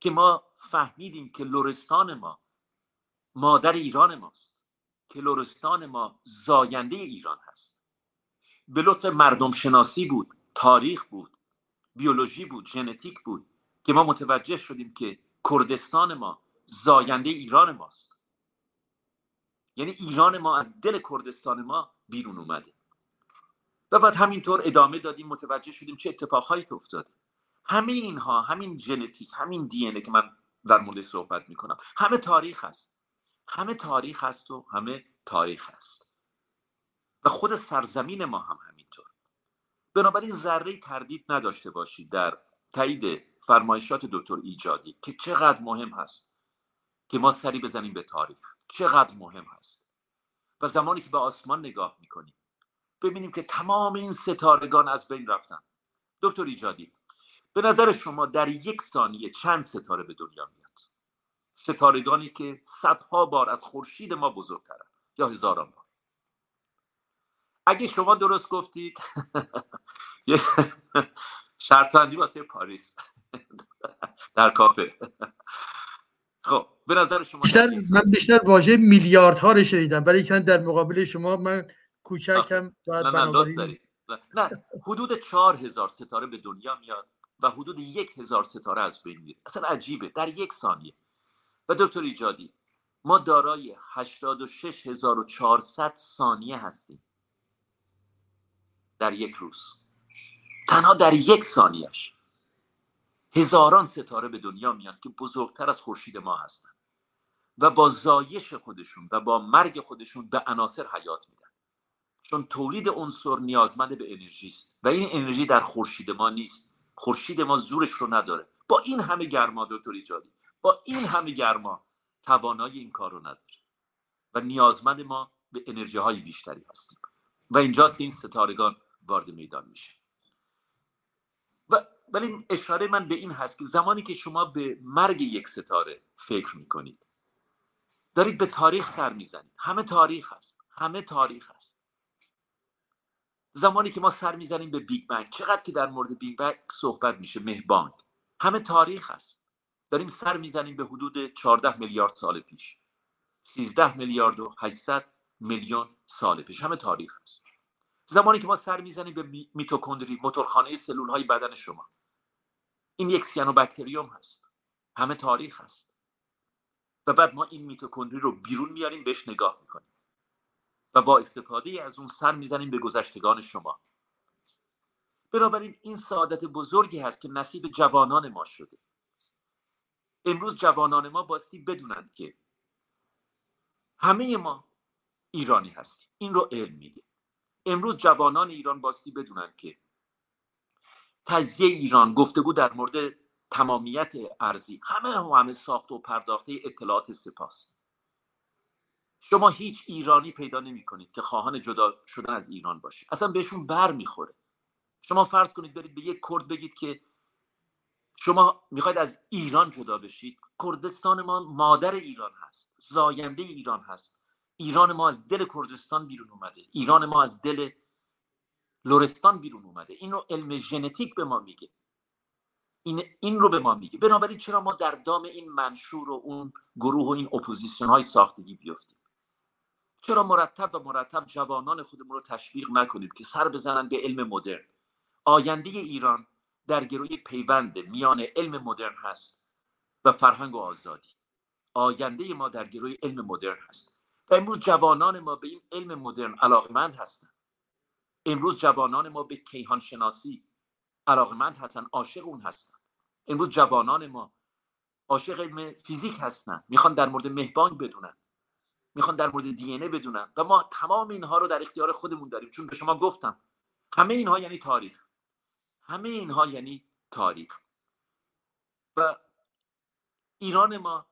که ما فهمیدیم که لرستان ما مادر ایران ماست که لرستان ما زاینده ایران هست. به لطف مردم شناسی بود تاریخ بود بیولوژی بود ژنتیک بود که ما متوجه شدیم که کردستان ما زاینده ایران ماست. یعنی ایران ما از دل کردستان ما بیرون اومده. و بعد همینطور ادامه دادیم متوجه شدیم چه اتفاقهایی که افتاده. همه اینها همین ژنتیک همین دی که من در مورد صحبت می‌کنم همه تاریخ هست. همه تاریخ هست و همه تاریخ هست. و خود سرزمین ما هم همینطور. بنابراین ذره تردید نداشته باشید در تایید فرمایشات دکتر ایجادی که چقدر مهم هست که ما سری بزنیم به تاریخ. چقدر مهم هست. و زمانی که به آسمان نگاه می‌کنیم ببینیم که تمام این ستارگان از بین رفتن. دکتر ایجادی به نظر شما در یک ثانیه چند ستاره به دنیا میاد؟ ستارگانی که صدها بار از خورشید ما بزرگترن یا هزاران بار؟ اگه شما درست گفتید یه شرطبندی واسه پاریس در کافه. خب به نظر شما بیشتر من بیشتر واژه میلیاردها رو شنیدم ولی که در مقابل شما من کوچکم باید بنابراین نه حدود چهار هزار ستاره به دنیا میاد و حدود یک هزار ستاره از بین میره. اصلا عجیبه. در یک ثانیه. و دکتر ایجادی ما دارای 86400 ثانیه هستیم. در یک روز. تنها در یک ثانیهش هزاران ستاره به دنیا میان که بزرگتر از خورشید ما هستن و با زایش خودشون و با مرگ خودشون به عناصر حیات میدن چون تولید عنصر نیازمند به انرژی است. و این انرژی در خورشید ما نیست. خورشید ما زورش رو نداره. با این همه گرما دکتر ایجادی با این همه گرما توانایی این کار رو نداره. و نیازمند ما به انرژی های بیشتری هستیم. و اینجاست که این ستارگان وارد میدان میشه. و ولی اشاره من به این هست که زمانی که شما به مرگ یک ستاره فکر می‌کنید دارید به تاریخ سر می‌زنید. همه تاریخ هست. همه تاریخ هست. زمانی که ما سر می‌زنیم به بیگ بنگ چقدر که در مورد بیگ بنگ صحبت میشه مهبانگ همه تاریخ هست. داریم سر می‌زنیم به حدود 14 میلیارد سال پیش. 13 میلیارد و 800 میلیون سال پیش. همه تاریخ هست. زمانی که ما سر می‌زنیم به میتوکندری موتورخانه سلول های بدن شما. این یک سیانوبکتریوم هست. همه تاریخ هست. و بعد ما این میتوکندری رو بیرون میاریم بهش نگاه می‌کنیم. و با استفاده از اون سر می‌زنیم به گذشتگان شما. بنابراین این سعادت بزرگی هست که نصیب جوانان ما شده. امروز جوانان ما باستی بدونند که همه ما ایرانی هستیم. این رو علم میده. امروز جوانان ایران باستی بدونند که تجزیه ایران گفتگو در مورد تمامیت ارزی همه هم همه ساخت و پرداخته اطلاعات سپاس. شما هیچ ایرانی پیدا نمی کنید که خواهان جدا شدن از ایران باشه اصلا بهشون بر می‌خوره. شما فرض کنید برید به یک کرد بگید که شما می‌خواید از ایران جدا بشید. کردستان ما مادر ایران هست. زاینده ایران هست. ایران ما از دل کردستان بیرون اومده. ایران ما از دل لرستان بیرون اومده. اینو علم ژنتیک به ما میگه. این, این رو به ما میگه. بنابراین چرا ما در دام این منشور و اون گروه و این اپوزیسیون های ساختگی بیفتیم؟ چرا مرتب و مرتب جوانان خودمون رو تشویق نکنید که سر بزنن به علم مدرن؟ آینده ایران در گروی پیوند میان علم مدرن هست و فرهنگ و آزادی. آینده ما در گروی علم مدرن هست. و امروز جوانان ما به این علم مدرن علاقمند هستند امروز جوانان ما به کیهان شناسی علاقمند هستن عاشق اون هستن. امروز جوانان ما عاشق علم فیزیک هستن. می‌خوان در مورد مهبانگ بدونن. می‌خوان در مورد دی بدونن و ما تمام اینها رو در اختیار خودمون داریم. چون به شما گفتم همه اینها یعنی تاریخ. همه اینها یعنی تاریخ. و ایران ما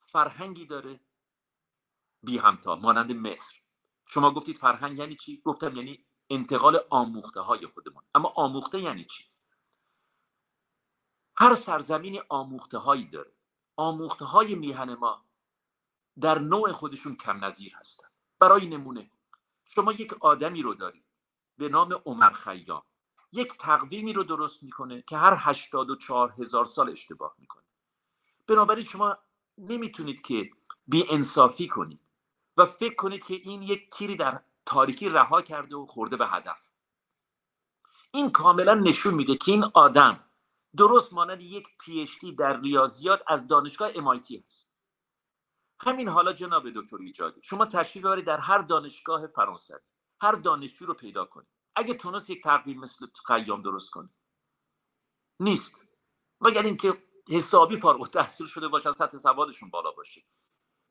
فرهنگی داره بی همتا مانند مصر. شما گفتید فرهنگ یعنی چی؟ گفتم یعنی انتقال آموخته های خودمون. اما آموخته یعنی چی؟ هر سرزمینی آموخته هایی داره. آموخته های میهن ما در نوع خودشون کم نظیر هستن. برای نمونه شما یک آدمی رو دارید به نام عمر خیام. یک تقویمی رو درست می‌کنه که هر 84 هزار سال اشتباه می‌کنه. بنابراین شما نمی‌تونید که بی انصافی کنید و فکر کنید که این یک تیری در تاریکی رها کرده و خورده به هدف. این کاملا نشون میده که این آدم درست مانند یک پیشتی در ریاضیات از دانشگاه MIT هست. همین حالا جناب دکتر ایجادی شما تشریف ببرید در هر دانشگاه فرانسوی هر دانشجو رو پیدا کنید. اگه تونست یک تقویم مثل قیام درست کنه. نیست. مگر اینکه حسابی فارغ تحصیل شده باشن سطح سوادشون بالا باشه.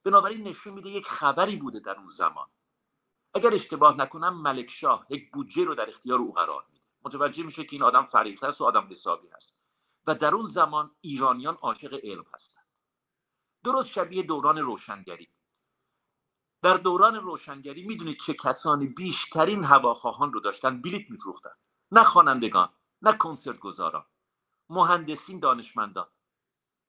بنابراین نشون میده یک خبری بوده در اون زمان. اگر اشتباه نکنم ملک شاه یک بودجه رو در اختیار او قرار میده. متوجه میشه که این آدم فریخته است و آدم حسابی هست. و در اون زمان ایرانیان عاشق علم هستند درست شبیه دوران روشنگری. در دوران روشنگری می‌دونید چه کسانی بیشترین هواخواهان رو داشتن؟ بلیت میفروختن. نه خوانندگان نه کنسرت گذاران مهندسین دانشمندان.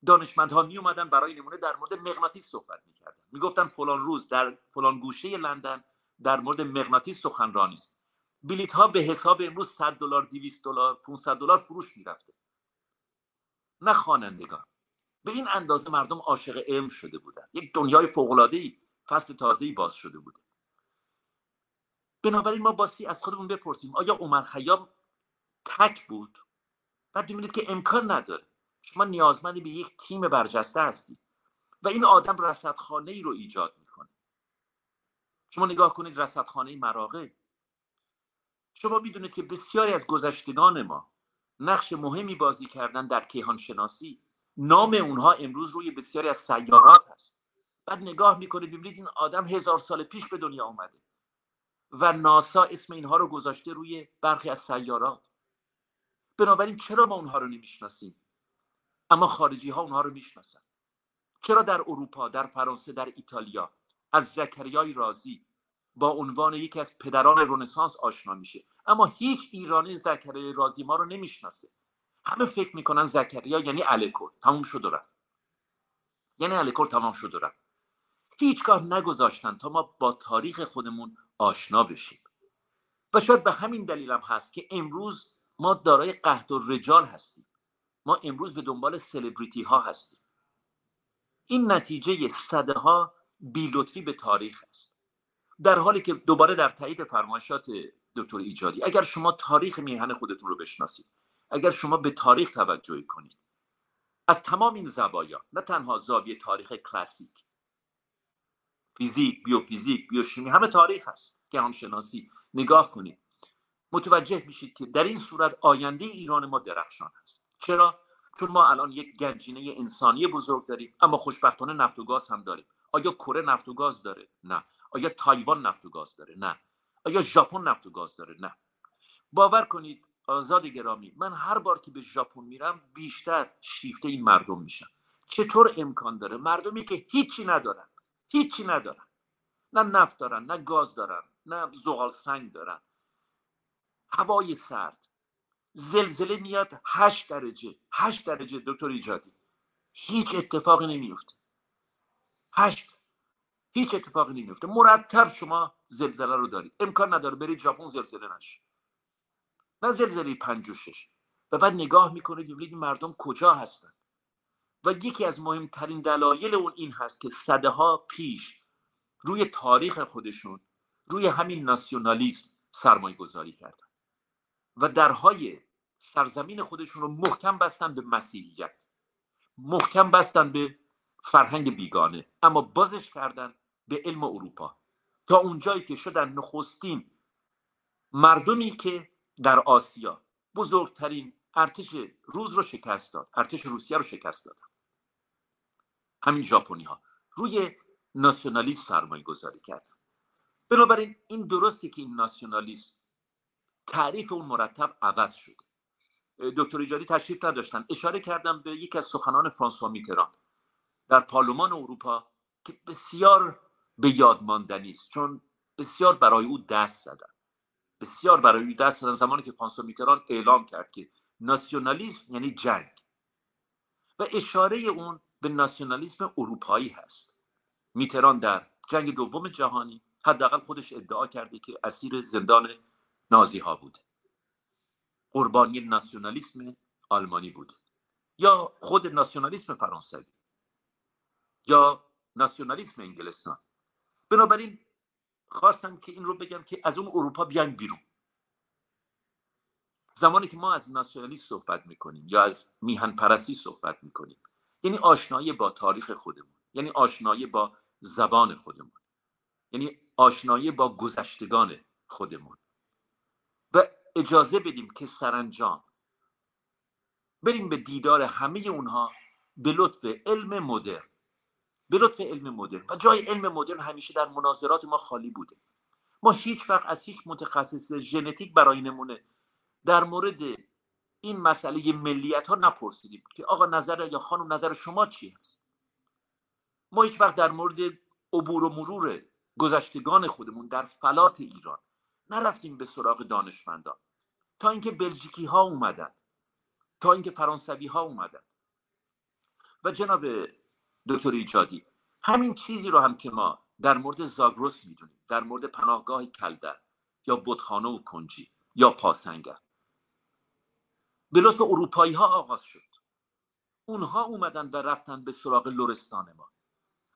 دانشمندها می اومدن برای نمونه در مورد مغناطیس صحبت می‌کردن. می‌گفتن فلان روز در فلان گوشه لندن در مورد مغناطیس سخنرانی است. بلیت ها به حساب امروز 100 دلار 200 دلار 500 دلار فروش می‌رفته. نه خوانندگان. به این اندازه مردم عاشق علم شده بودن. یک دنیای فوق العاده ای فصل تازه باز شده بوده بنابراین ما باستی از خودمون بپرسیم آیا عمر خیام تک بود؟ بعد می‌بینید که امکان نداره. شما نیازمندی به یک تیم برجسته هستید و این آدم رصدخانه ای رو ایجاد می‌کنه. شما نگاه کنید رصدخانه مراغه شما می‌دونید که بسیاری از گذشتگان ما نقش مهمی بازی کردن در کیهان شناسی نام اونها امروز روی بسیاری از سیارات هست. بعد نگاه می‌کنید ببینید این آدم هزار سال پیش به دنیا اومده و ناسا اسم اینها رو گذاشته روی برخی از سیارات. بنابراین چرا ما اونها رو نمی‌شناسیم؟ اما خارجی ها اونها رو می‌شناسن. چرا در اروپا در فرانسه در ایتالیا از زکریای رازی با عنوان یکی از پدران رنسانس آشنا میشه؟ اما هیچ ایرانی زکریای رازی ما رو نمی‌شناسه. همه فکر می‌کنن زکریا یعنی الکل تموم شد و رفت. یعنی الکل تمام شد و رفت. هیچگاه نگذاشتن تا ما با تاریخ خودمون آشنا بشیم. و شاید به همین دلیل هم هست که امروز ما دارای قهد و رجال هستیم. ما امروز به دنبال سلبریتی ها هستیم. این نتیجه صده ها بیلطفی به تاریخ است. در حالی که دوباره در تایید فرمایشات دکتر ایجادی اگر شما تاریخ میهن خودتون رو بشناسید اگر شما به تاریخ توجه کنید. از تمام این زوایا نه تنها زاویه تاریخ کلاسیک. فیزیک بیوفیزیک بیوشیمی همه تاریخ هست شناسی نگاه کنید. متوجه میشید که در این صورت آینده ایران ما درخشان هست. چرا؟ چون ما الان یک گنجینه انسانی بزرگ داریم اما خوشبختانه نفت و گاز هم داریم. آیا کره نفت و گاز داره؟ نه. آیا تایوان نفت و گاز داره؟ نه. آیا ژاپن نفت و گاز داره؟ نه. باور کنید آزاد گرامی من هر بار که به ژاپن میرم بیشتر شیفته این مردم میشم. چطور امکان داره؟ مردمی که هیچی ندارن. هیچی ندارن. نه نفت دارن نه گاز دارن نه زغال سنگ دارن. هوای سرد. زلزله میاد هشت درجه هشت درجه دکتر ایجادی. هیچ اتفاقی نمیفته. هشت. هیچ اتفاقی نمیفته. مرتب شما زلزله رو دارید. امکان نداره برید ژاپن زلزله نشه. نه زلزله پنج و شش. و بعد نگاه می‌کنید می‌بینید مردم کجا هستن. و یکی از مهمترین دلایل اون این هست که صده ها پیش روی تاریخ خودشون روی همین ناسیونالیسم سرمایه گذاری کردن. و درهای سرزمین خودشون رو محکم بستن به مسیحیت. محکم بستن به فرهنگ بیگانه. اما بازش کردن به علم اروپا. تا اونجایی که شدن نخستین مردمی که در آسیا. بزرگترین ارتش روز رو شکست داد. ارتش روسیه رو شکست داد همین ژاپنی ها روی ناسیونالیسم سرمایه گذاری کردن بنابراین این درستی که این ناسیونالیسم تعریف اون مرتب عوض شده. دکتر ایجادی تشریف نداشتن. اشاره کردم به یکی از سخنان فرانسوا میتران در پارلمان اروپا که بسیار به یاد ماندنی است. چون بسیار برای او دست زدن. بسیار برای دست زدن زمانی که فرانسوا میتران اعلام کرد که ناسیونالیسم یعنی جنگ و اشاره اون به ناسیونالیسم اروپایی هست. میتران در جنگ دوم جهانی حداقل خودش ادعا کرده که اسیر زندان نازی ها بود. قربانی ناسیونالیسم آلمانی بود. یا خود ناسیونالیسم فرانسوی یا ناسیونالیسم انگلستان. بنابراین خواستم که این رو بگم که از اون اروپا بیایم بیرون. زمانی که ما از ناسیونالیسم صحبت می‌کنیم یا از میهن پرستی صحبت می‌کنیم یعنی آشنایی با تاریخ خودمون یعنی آشنایی با زبان خودمون یعنی آشنایی با گذشتگان خودمون. و اجازه بدیم که سرانجام بریم به دیدار همه اونها به لطف علم مدرن. به لطف علم مدرن. و جای علم مدرن همیشه در مناظرات ما خالی بوده. ما هیچ وقت از هیچ متخصص ژنتیک برای نمونه در مورد این مسئله ملیت ها نپرسیدیم که آقا نظر یا خانم نظر شما چی هست؟ ما هیچ وقت در مورد عبور و مرور گذشتگان خودمون در فلات ایران نرفتیم به سراغ دانشمندان. تا اینکه بلژیکی ها اومدند. تا اینکه فرانسوی ها اومدند. و جناب دکتر ایجادی همین چیزی رو هم که ما در مورد زاگروس می‌دونیم در مورد پناهگاه کلدر یا بودخانه و کنجی یا پاسنگر. به لطف اروپایی ها آغاز شد. اونها اومدن و رفتن به سراغ لورستان ما.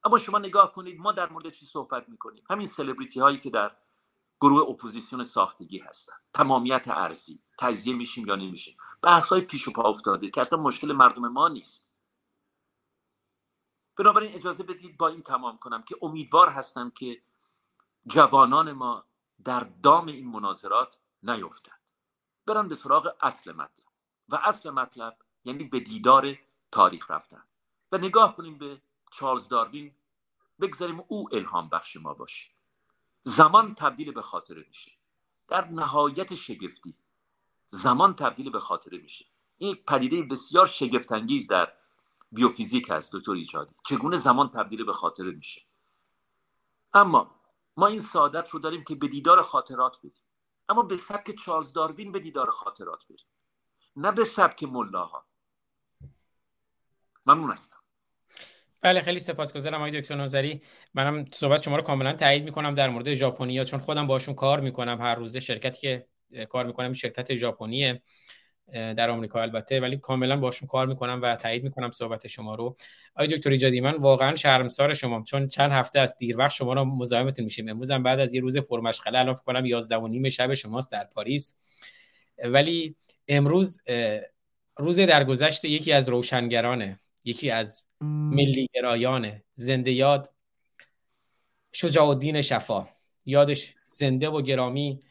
اما شما نگاه کنید ما در مورد چی صحبت می‌کنیم؟ همین سلبریتی هایی که در گروه اپوزیسیون ساختگی هستن. تمامیت ارضی. تجزیه میشیم یا نمیشیم. بحث های پیش و پا افتاده که اصلا مشکل مردم ما نیست. بنابراین اجازه بدید با این تمام کنم که امیدوار هستم که جوانان ما در دام این مناظرات نیفتند. برن به سراغ اصل مطلب. و اصل مطلب یعنی به دیدار تاریخ رفتن. و نگاه کنیم به چارلز داروین بگذاریم او الهام بخش ما باشه. زمان تبدیل به خاطره میشه. در نهایت شگفتی. زمان تبدیل به خاطره میشه. این یک پدیده بسیار شگفتانگیز در بیوفیزیک هست دکتر ایجادی چگونه زمان تبدیل به خاطره میشه؟ اما ما این سعادت رو داریم که به دیدار خاطرات بدیم اما به سبک چارلز داروین به دیدار خاطرات بریم. نه به سبک ملاها. ممنون هستم. بله خیلی سپاسگزارم آقای دکتر نوزری منم صحبت شما رو کاملا تایید می‌کنم در مورد ژاپنیا چون خودم باشون کار می‌کنم. هر روزه شرکتی که کار می‌کنم شرکت ژاپنیه. در آمریکا البته. ولی کاملا باشون کار می‌کنم و تایید می‌کنم صحبت شما رو. آقای دکتر ایجادی من واقعا شرمسار شما. چون چند هفته از دیر وقت شما رو مزاحمتون میشیم. امروز هم بعد از یه روز پرمشغله الان فکر کنم 11 و نیم شب شماست در پاریس. ولی امروز روز درگذشت یکی از روشنگرانه یکی از ملیگرایان زنده یاد شجاع الدین شفا. یادش زنده و گرامی.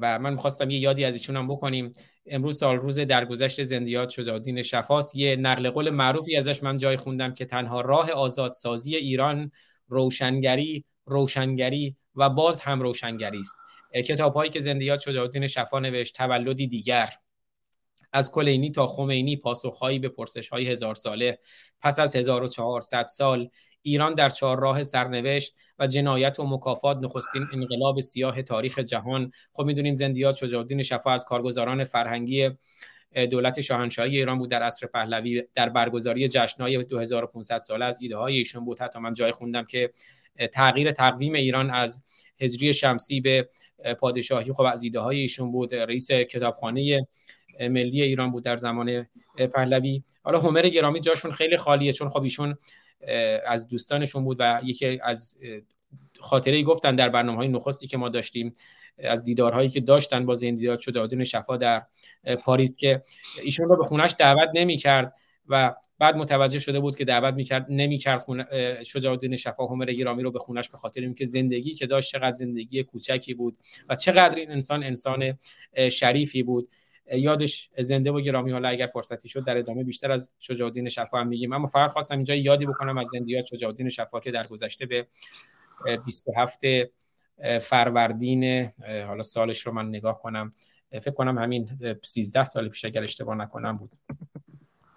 و من می‌خواستم یه یادی از ایشون هم بکنیم. امروز سال روز درگذشت زندیات شجاع الدین شفاست یه نقل قول معروفی ازش من جای خوندم که تنها راه آزادسازی ایران روشنگری روشنگری و باز هم روشنگری است. کتاب هایی که زندیات شجاع الدین شفا نوشت تولدی دیگر. از کلینی تا خمینی پاسخهایی به پرسش های هزار ساله. پس از 1400 سال ایران در چهار راه سرنوشت و جنایت و مکافات نخستین انقلاب سیاه تاریخ جهان. خب می‌دونیم زندیات شجاع شفا از کارگزاران فرهنگی دولت شاهنشاهی ایران بود در عصر پهلوی. در برگزاری جشنهای 2500 ساله از ایده های ایشون بود. حتی من جای خوندم که تغییر تقویم ایران از هجری شمسی به پادشاهی. خب از ایده های ایشون بود. رئیس کتابخانه ملی ایران بود در زمان پهلوی. حالا هومر گرامی جاشون خیلی خالیه چون خب ایشون از دوستانشون بود و یکی از خاطره گفتن در برنامه های نخستی که ما داشتیم از دیدارهایی که داشتن با زندیات شجاعالدین شفا در پاریس که ایشون رو به خونش دعوت نمی کرد و بعد متوجه شده بود که دعوت می‌کرد نمی‌کرد شجاع شفا همر گرامی رو به خونش به خاطر اینکه زندگی که داشت چقدر زندگی کوچکی بود و چقدر این انسان انسان شریفی بود. یادش زنده و گرامی. حالا اگر فرصتی شد در ادامه بیشتر از شجاع الدین شفا هم میگیم. اما فقط خواستم اینجا یادی بکنم از زندیات شجاع الدین شفا که در گذشته به 27 فروردین حالا سالش رو من نگاه کنم. فکر کنم همین 13 سال پیش اگر اشتباه نکنم بود.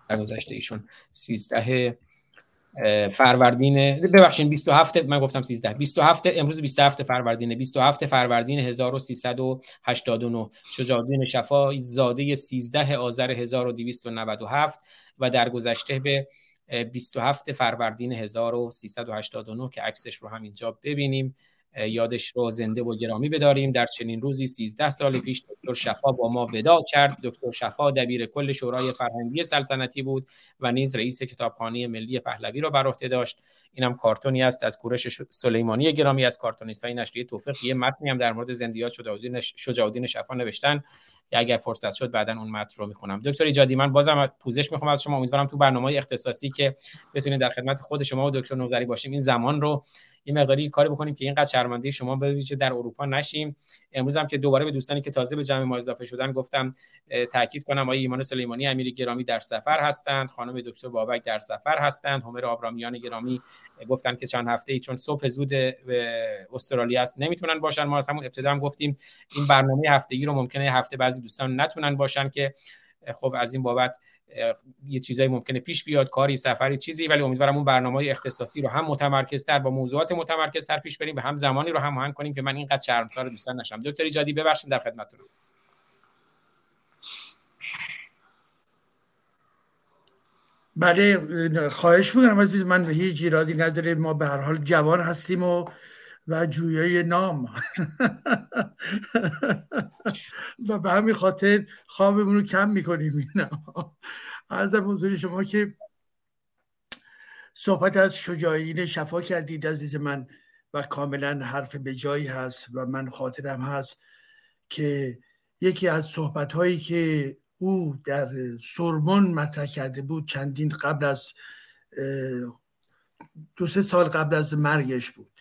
در گذشته ایشون 13 فروردین ببخشید 27 من گفتم 13 27 امروز 27 فروردین 27 فروردین 1389 شجاع الدین شفا زاده 13 آذر 1297 و در گذشته به 27 فروردین 1389 که عکسش رو همینجا ببینیم. یادش رو زنده و گرامی بداریم. در چنین روزی 13 سال پیش دکتر شفا با ما ودا کرد. دکتر شفا دبیر کل شورای فرهنگی سلطنتی بود و نیز رئیس کتابخانه ملی پهلوی را بر عهده داشت. اینم کارتونی است از کورش سلیمانی گرامی از کارتونیست های نشریه توفیق. یه متنی هم در مورد زندیات شجاع الدین شفا نوشتن. اگر فرصت شد بعدا اون متن رو می‌خونم. دکتر ایجادی من بازم پوزش می‌خوام از شما. امیدوارم تو برنامه اختصاصی که بتونید در خدمت خود شما و دکتر نوزری باشیم این زمان رو یه مقداری کاری بکنیم که اینقدر شرمنده شما به در اروپا نشیم. امروز هم که دوباره به دوستانی که تازه به جمع ما اضافه شدن گفتم تاکید کنم آقای ایمان سلیمانی امیر گرامی در سفر هستند. خانم دکتر بابک در سفر هستند. همر آبرامیان گرامی گفتن که چند هفته ای چون صبح زود استرالیا است نمی‌تونن باشن. ما از همون ابتدا هم گفتیم این برنامه هفتگی رو ممکنه هفته بعضی دوستان نتونن باشن که خب از این بابت یه چیزایی ممکنه پیش بیاد کاری سفری چیزی ولی امیدوارم اون برنامه اختصاصی رو هم متمرکزتر با موضوعات متمرکزتر پیش بریم و هم زمانی رو هم آهنگ کنیم که من اینقدر شرمسار دوستان نشم. دکتر ایجادی ببخشید در خدمتتون. بله خواهش می‌کنم عزیز من هیچ ایرادی نداره ما به هر حال جوان هستیم و و جویای نام. و به همین خاطر خوابمون رو کم می‌کنیم از حضور شما که صحبت از شجاعین شفا کردید عزیز من و کاملا حرف به جایی هست و من خاطرم هست که یکی از صحبت هایی که او در سرمون مطرح کرده بود چندین قبل از دو سه سال قبل از مرگش بود.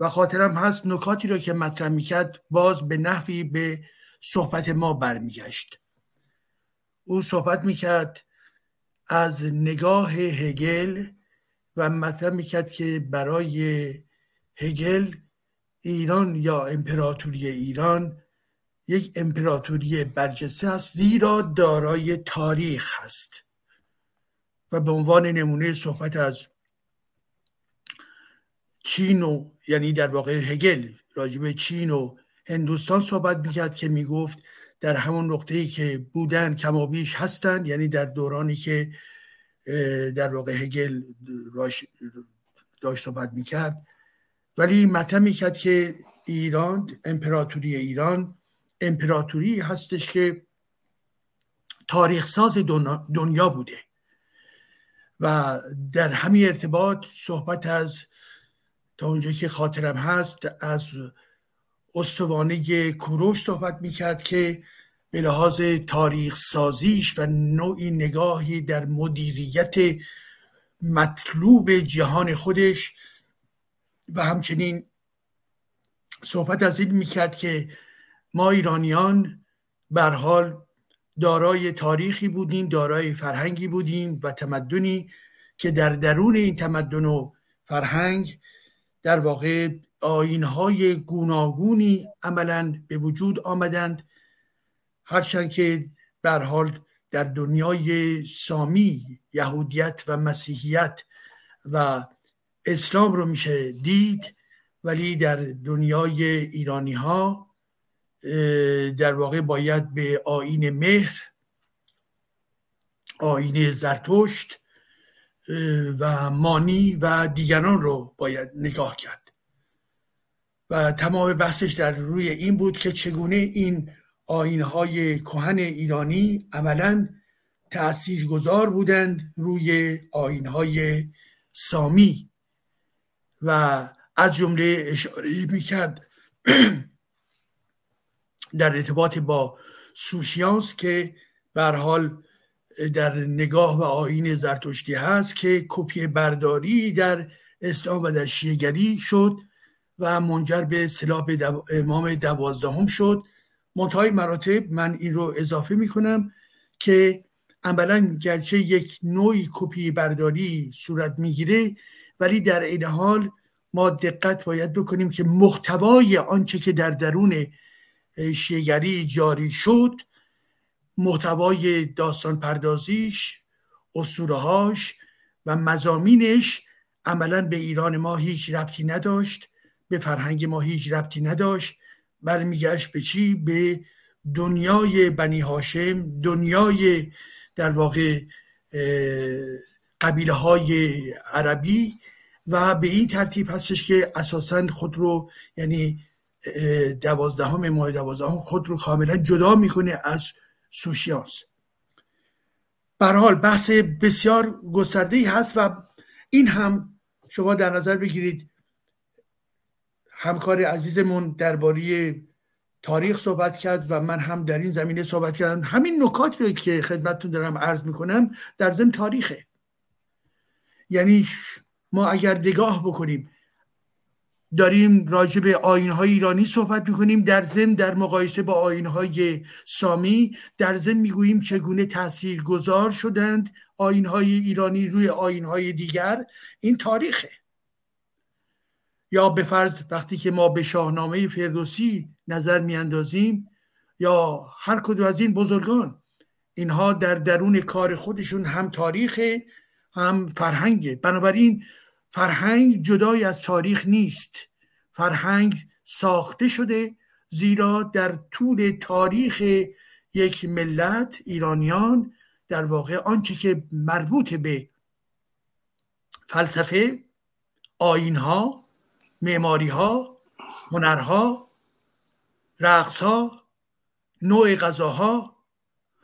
و خاطرم هست نکاتی رو که مطرح می‌کرد باز به نحوی به صحبت ما برمیگشت. او صحبت می‌کرد از نگاه هگل و مطرح می‌کرد که برای هگل ایران یا امپراتوری ایران یک امپراتوری برجسته است زیرا دارای تاریخ است و به عنوان نمونه صحبت از چین و یعنی در واقع هگل راجب چین و هندوستان صحبت می‌کرد که می‌گفت در همون نقطه ای که بودن کمابیش هستند یعنی در دورانی که در واقع هگل داشت صحبت می‌کرد. ولی مطمئن می‌کرد که ایران امپراتوری ایران امپراتوری هستش که تاریخ ساز دنیا بوده. و در همین ارتباط صحبت از تا اونجا که خاطرم هست از استوانه کوروش صحبت می‌کرد که به لحاظ تاریخ سازیش و نوعی نگاهی در مدیریت مطلوب جهان خودش و همچنین صحبت از این می‌کرد که ما ایرانیان بر حال دارای تاریخی بودیم دارای فرهنگی بودیم و تمدنی که در درون این تمدن و فرهنگ در واقع آینهای گوناگونی عملا به وجود آمدند. هرچند که بر حال در دنیای سامی یهودیت و مسیحیت و اسلام رو میشه دید ولی در دنیای ایرانی ها در واقع باید به آین مهر آین زرتشت و مانی و دیگران رو باید نگاه کرد. و تمام بحثش در روی این بود که چگونه این آینهای کهن ایرانی عملا گذار بودند روی آینهای سامی. و از جمله اشاره می‌کرد در ارتباط با سوشیانس که بر حال در نگاه و آین زرتشتی هست که کپی برداری در اسلام و در شیعگری شد و منجر به سلاح امام دوازدهم شد. منتهای مراتب من این رو اضافه می‌کنم که عملا گرچه یک نوعی کپی برداری صورت می‌گیره ولی در این حال ما دقت باید بکنیم که محتوای آنچه که در درون شیگری جاری شد محتوای داستان پردازیش اسطورهاش و مزامینش عملا به ایران ما هیچ ربطی نداشت به فرهنگ ما هیچ ربطی نداشت. برمیگشت به چی؟ به دنیای بنی هاشم دنیای در واقع قبیله های عربی و به این ترتیب هستش که اساسا خود رو یعنی دوازدهم ماه دوازدهم خود رو کاملا جدا می‌کنه از سوشیانس حال بحث بسیار گسترده ای هست و این هم شما در نظر بگیرید همکار عزیزمون درباره تاریخ صحبت کرد و من هم در این زمینه صحبت کردم. همین نکات رو که خدمتتون دارم عرض می‌کنم در ضمن تاریخه. یعنی ما اگر نگاه بکنیم داریم راجع به آینهای ایرانی صحبت می‌کنیم. در ضمن در مقایسه با آینهای سامی در ضمن می‌گوییم چگونه تأثیر گذار شدند آینهای ایرانی روی آینهای دیگر. این تاریخه. یا به فرض وقتی که ما به شاهنامه فردوسی نظر میاندازیم یا هر کدوم از این بزرگان اینها در درون کار خودشون هم تاریخ هم فرهنگه. بنابراین فرهنگ جدای از تاریخ نیست. فرهنگ ساخته شده زیرا در طول تاریخ یک ملت ایرانیان در واقع آنچه که مربوط به فلسفه آینها معماری ها هنرها رقص ها نوع غذاها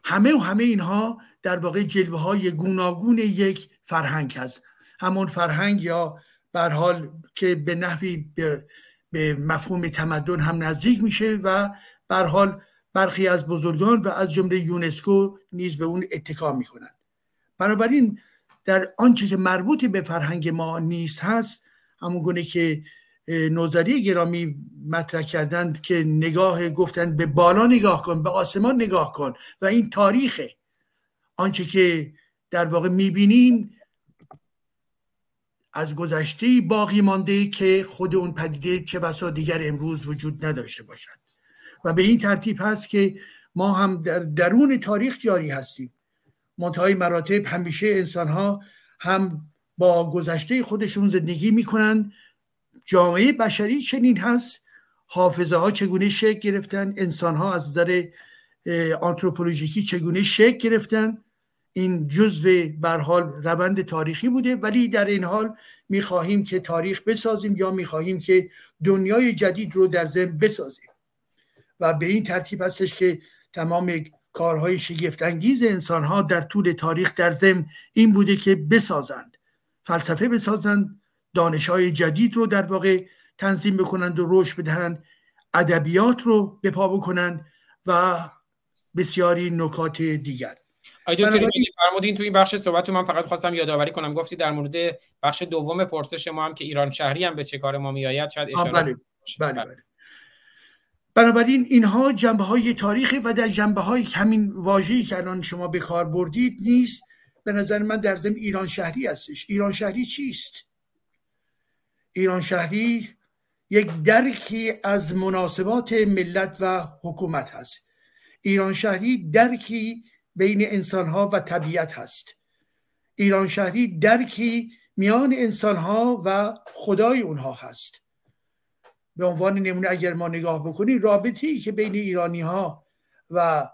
همه و همه اینها در واقع جلوه های گوناگون یک فرهنگ هست همون فرهنگ یا بر حال که به نحوی به, مفهوم تمدن هم نزدیک میشه و بر حال برخی از بزرگان و از جمله یونسکو نیز به اون اتکا می‌کنن. بنابراین در آنچه که مربوط به فرهنگ ما نیست هست همون گونه که نوزری گرامی مطرح کردند که نگاه گفتند به بالا نگاه کن به آسمان نگاه کن و این تاریخه. آنچه که در واقع می‌بینیم از گذشته باقی مانده که خود اون پدیده چه بسا دیگر امروز وجود نداشته باشد. و به این ترتیب هست که ما هم در درون تاریخ جاری هستیم. منتهای مراتب همیشه انسان ها هم با گذشته خودشون زندگی می‌کنند. جامعه بشری چنین هست. حافظه ها چگونه شکل گرفتن؟ انسان ها از نظر آنتروپولوژیکی چگونه شکل گرفتن؟ این جزء بر حال روند تاریخی بوده ولی در این حال می‌خواهیم که تاریخ بسازیم یا می‌خواهیم که دنیای جدید رو در ذهن بسازیم. و به این ترتیب هستش که تمام کارهای شگفتانگیز انسان ها در طول تاریخ در ذهن این بوده که بسازند فلسفه بسازند دانش های جدید رو در واقع تنظیم بکنند و رشد بدهند ادبیات رو به پا بکنند و بسیاری نکات دیگر. فرمودین تو این بخش صحبت من فقط خواستم یادآوری کنم گفتی در مورد بخش دوم پرسش ما هم که ایران شهری هم به چه کار ما میآید شاید اشاره بله. بله. بله. بنابراین اینها جنبه های تاریخی و در جنبه های همین واژه‌ای که الان شما به کار بردید نیست به نظر من در ضمن ایران شهری هستش ایران شهری چیست ایران شهری یک درکی از مناسبات ملت و حکومت هست ایران شهری درکی بین انسانها و طبیعت هست. ایران شهری درکی میان انسانها و خدای اونها هست. به عنوان نمونه اگر ما نگاه بکنیم رابطه که بین ایرانی ها و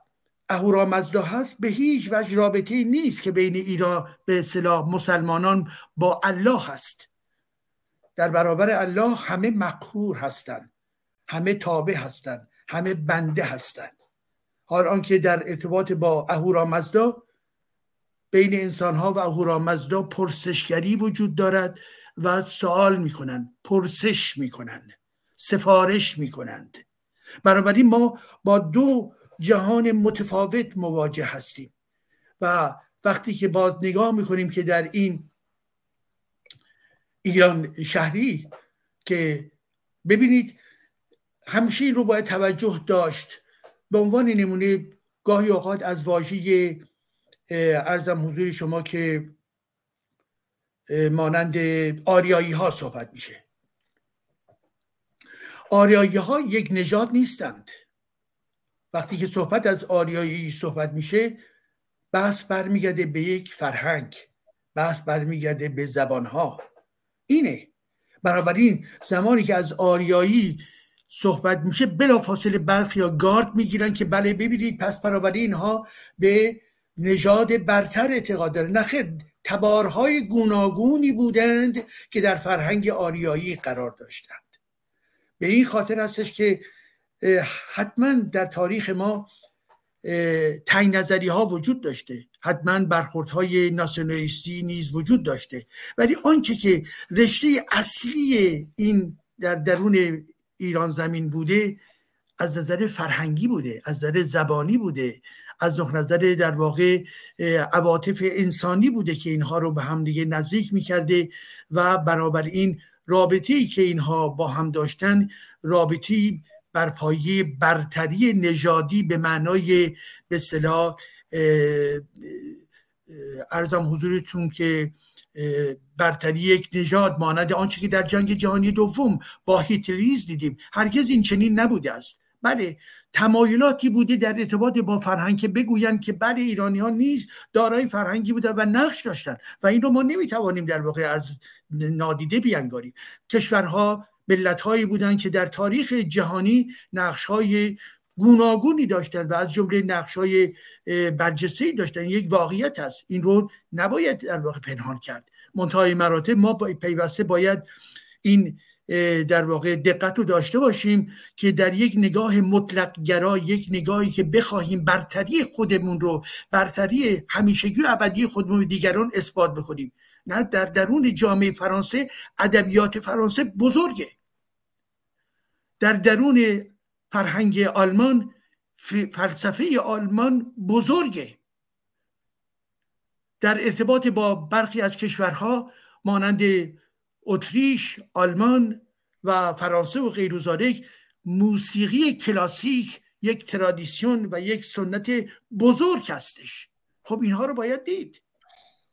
اهورامزدا هست به هیچ وجه رابطه نیست که بین ایران به اصطلاح مسلمانان با الله هست. در برابر الله همه مقهور هستند همه تابع هستند همه بنده هستند حال آنکه در ارتباط با اهورامزدا بین انسان ها و اهورامزدا پرسشگری وجود دارد و سوال می‌کنند پرسش می‌کنند سفارش می‌کنند. بنابراین ما با دو جهان متفاوت مواجه هستیم و وقتی که باز نگاه می‌کنیم که در این ایران شهری که ببینید همیشه این رو باید توجه داشت. به عنوان نمونه گاهی اوقات از واژه ارزم حضور شما که مانند آریایی ها صحبت میشه. آریایی ها یک نژاد نیستند. وقتی که صحبت از آریایی صحبت میشه بحث برمیگرده به یک فرهنگ بحث برمیگرده به زبانها. اینه. بنابراین زمانی که از آریایی صحبت میشه بلا فاصله برخی یا گارد می‌گیرن که بله ببینید پس بنابراین اینها به نژاد برتر اعتقاد داره نخیر تبارهای گوناگونی بودند که در فرهنگ آریایی قرار داشتند. به این خاطر هستش که حتما در تاریخ ما تنگ نظری ها وجود داشته. حتما برخورد های ناسیونالیستی نیز وجود داشته. ولی آنچه که رشته اصلی این در درون ایران زمین بوده از نظر فرهنگی بوده از نظر زبانی بوده از نظر در واقع عواطف انسانی بوده که اینها رو به هم دیگه نزدیک می‌کرده و بنابراین رابطه ای که اینها با هم داشتن رابطی بر پایه برتری نژادی به معنای به صلاح ارزم حضورتون که برتری یک نژاد مانند آنچه که در جنگ جهانی دوم با هیتلیز دیدیم هرگز این چنین نبوده است. بله تمایلاتی بوده در ارتباط با فرهنگ که بگویند که بله ایرانی ها نیز دارای فرهنگی بودن و نقش داشتن و این رو ما نمی‌توانیم در واقع از نادیده بیانگاریم. کشورها ملت هایی بودند که در تاریخ جهانی نقش های گوناگونی داشتن و از جمله نقش های برجسته داشتن. یک واقعیت هست. این رو نباید در واقع پنهان کرد. منتهای مراتب ما با پیوسته باید این در واقع دقت رو داشته باشیم که در یک نگاه مطلق گرا یک نگاهی که بخواهیم برتری خودمون رو برتری همیشگی و ابدی خودمون دیگران اثبات بکنیم. نه در درون جامعه فرانسه ادبیات فرانسه بزرگه. در درون فرهنگ آلمان فلسفه آلمان بزرگه. در ارتباط با برخی از کشورها مانند اتریش آلمان و فرانسه و غیر موسیقی کلاسیک یک ترادیسیون و یک سنت بزرگ هستش. خب اینها رو باید دید.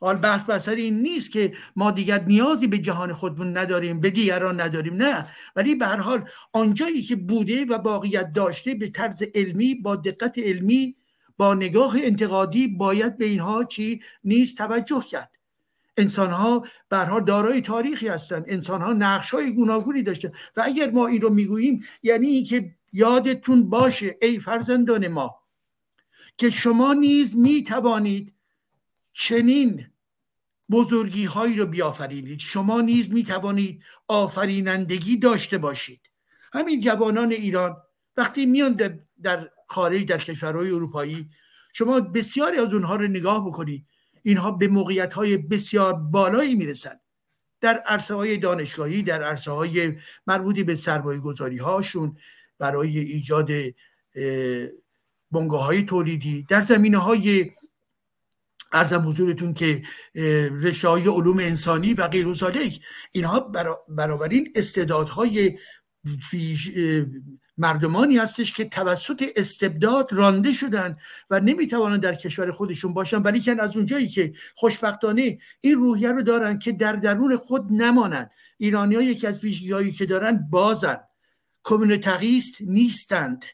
حال بحث بسر این نیست که ما دیگر نیازی به جهان خودمون نداریم به دیگران نداریم نه. ولی به هر حال آنجایی که بوده و باقیت داشته به طرز علمی با دقت علمی با نگاه انتقادی باید به اینها چی نیست توجه کرد. انسان ها برها دارای تاریخی هستند. انسان ها نقش های گوناگونی داشتن. و اگر ما این رو می‌گوییم یعنی اینکه یادتون باشه ای فرزندان ما که شما نیز می توانید چنین بزرگی هایی رو بیافرینید. شما نیز می توانید آفرینندگی داشته باشید. همین جوانان ایران وقتی میان در خارج در کشورهای اروپایی شما بسیاری از اونها رو نگاه بکنید. اینها به موقعیت های بسیار بالایی می‌رسند. در عرصه های دانشگاهی در عرصه های مربوطی به سرمایه گذاری هاشون برای ایجاد بنگاه های تولیدی در زمینه های ارزم حضورتون که رشته های علوم انسانی و غیر اینها بنابراین استعدادهای مردمانی هستش که توسط استبداد رانده شدن و نمی‌توانند در کشور خودشون باشن. ولی که از اونجایی که خوشبختانه این روحیه رو دارن که در درون خود نمانند. ایرانی یکی از ویژگی که دارن بازن. کمونتقیست نیستند.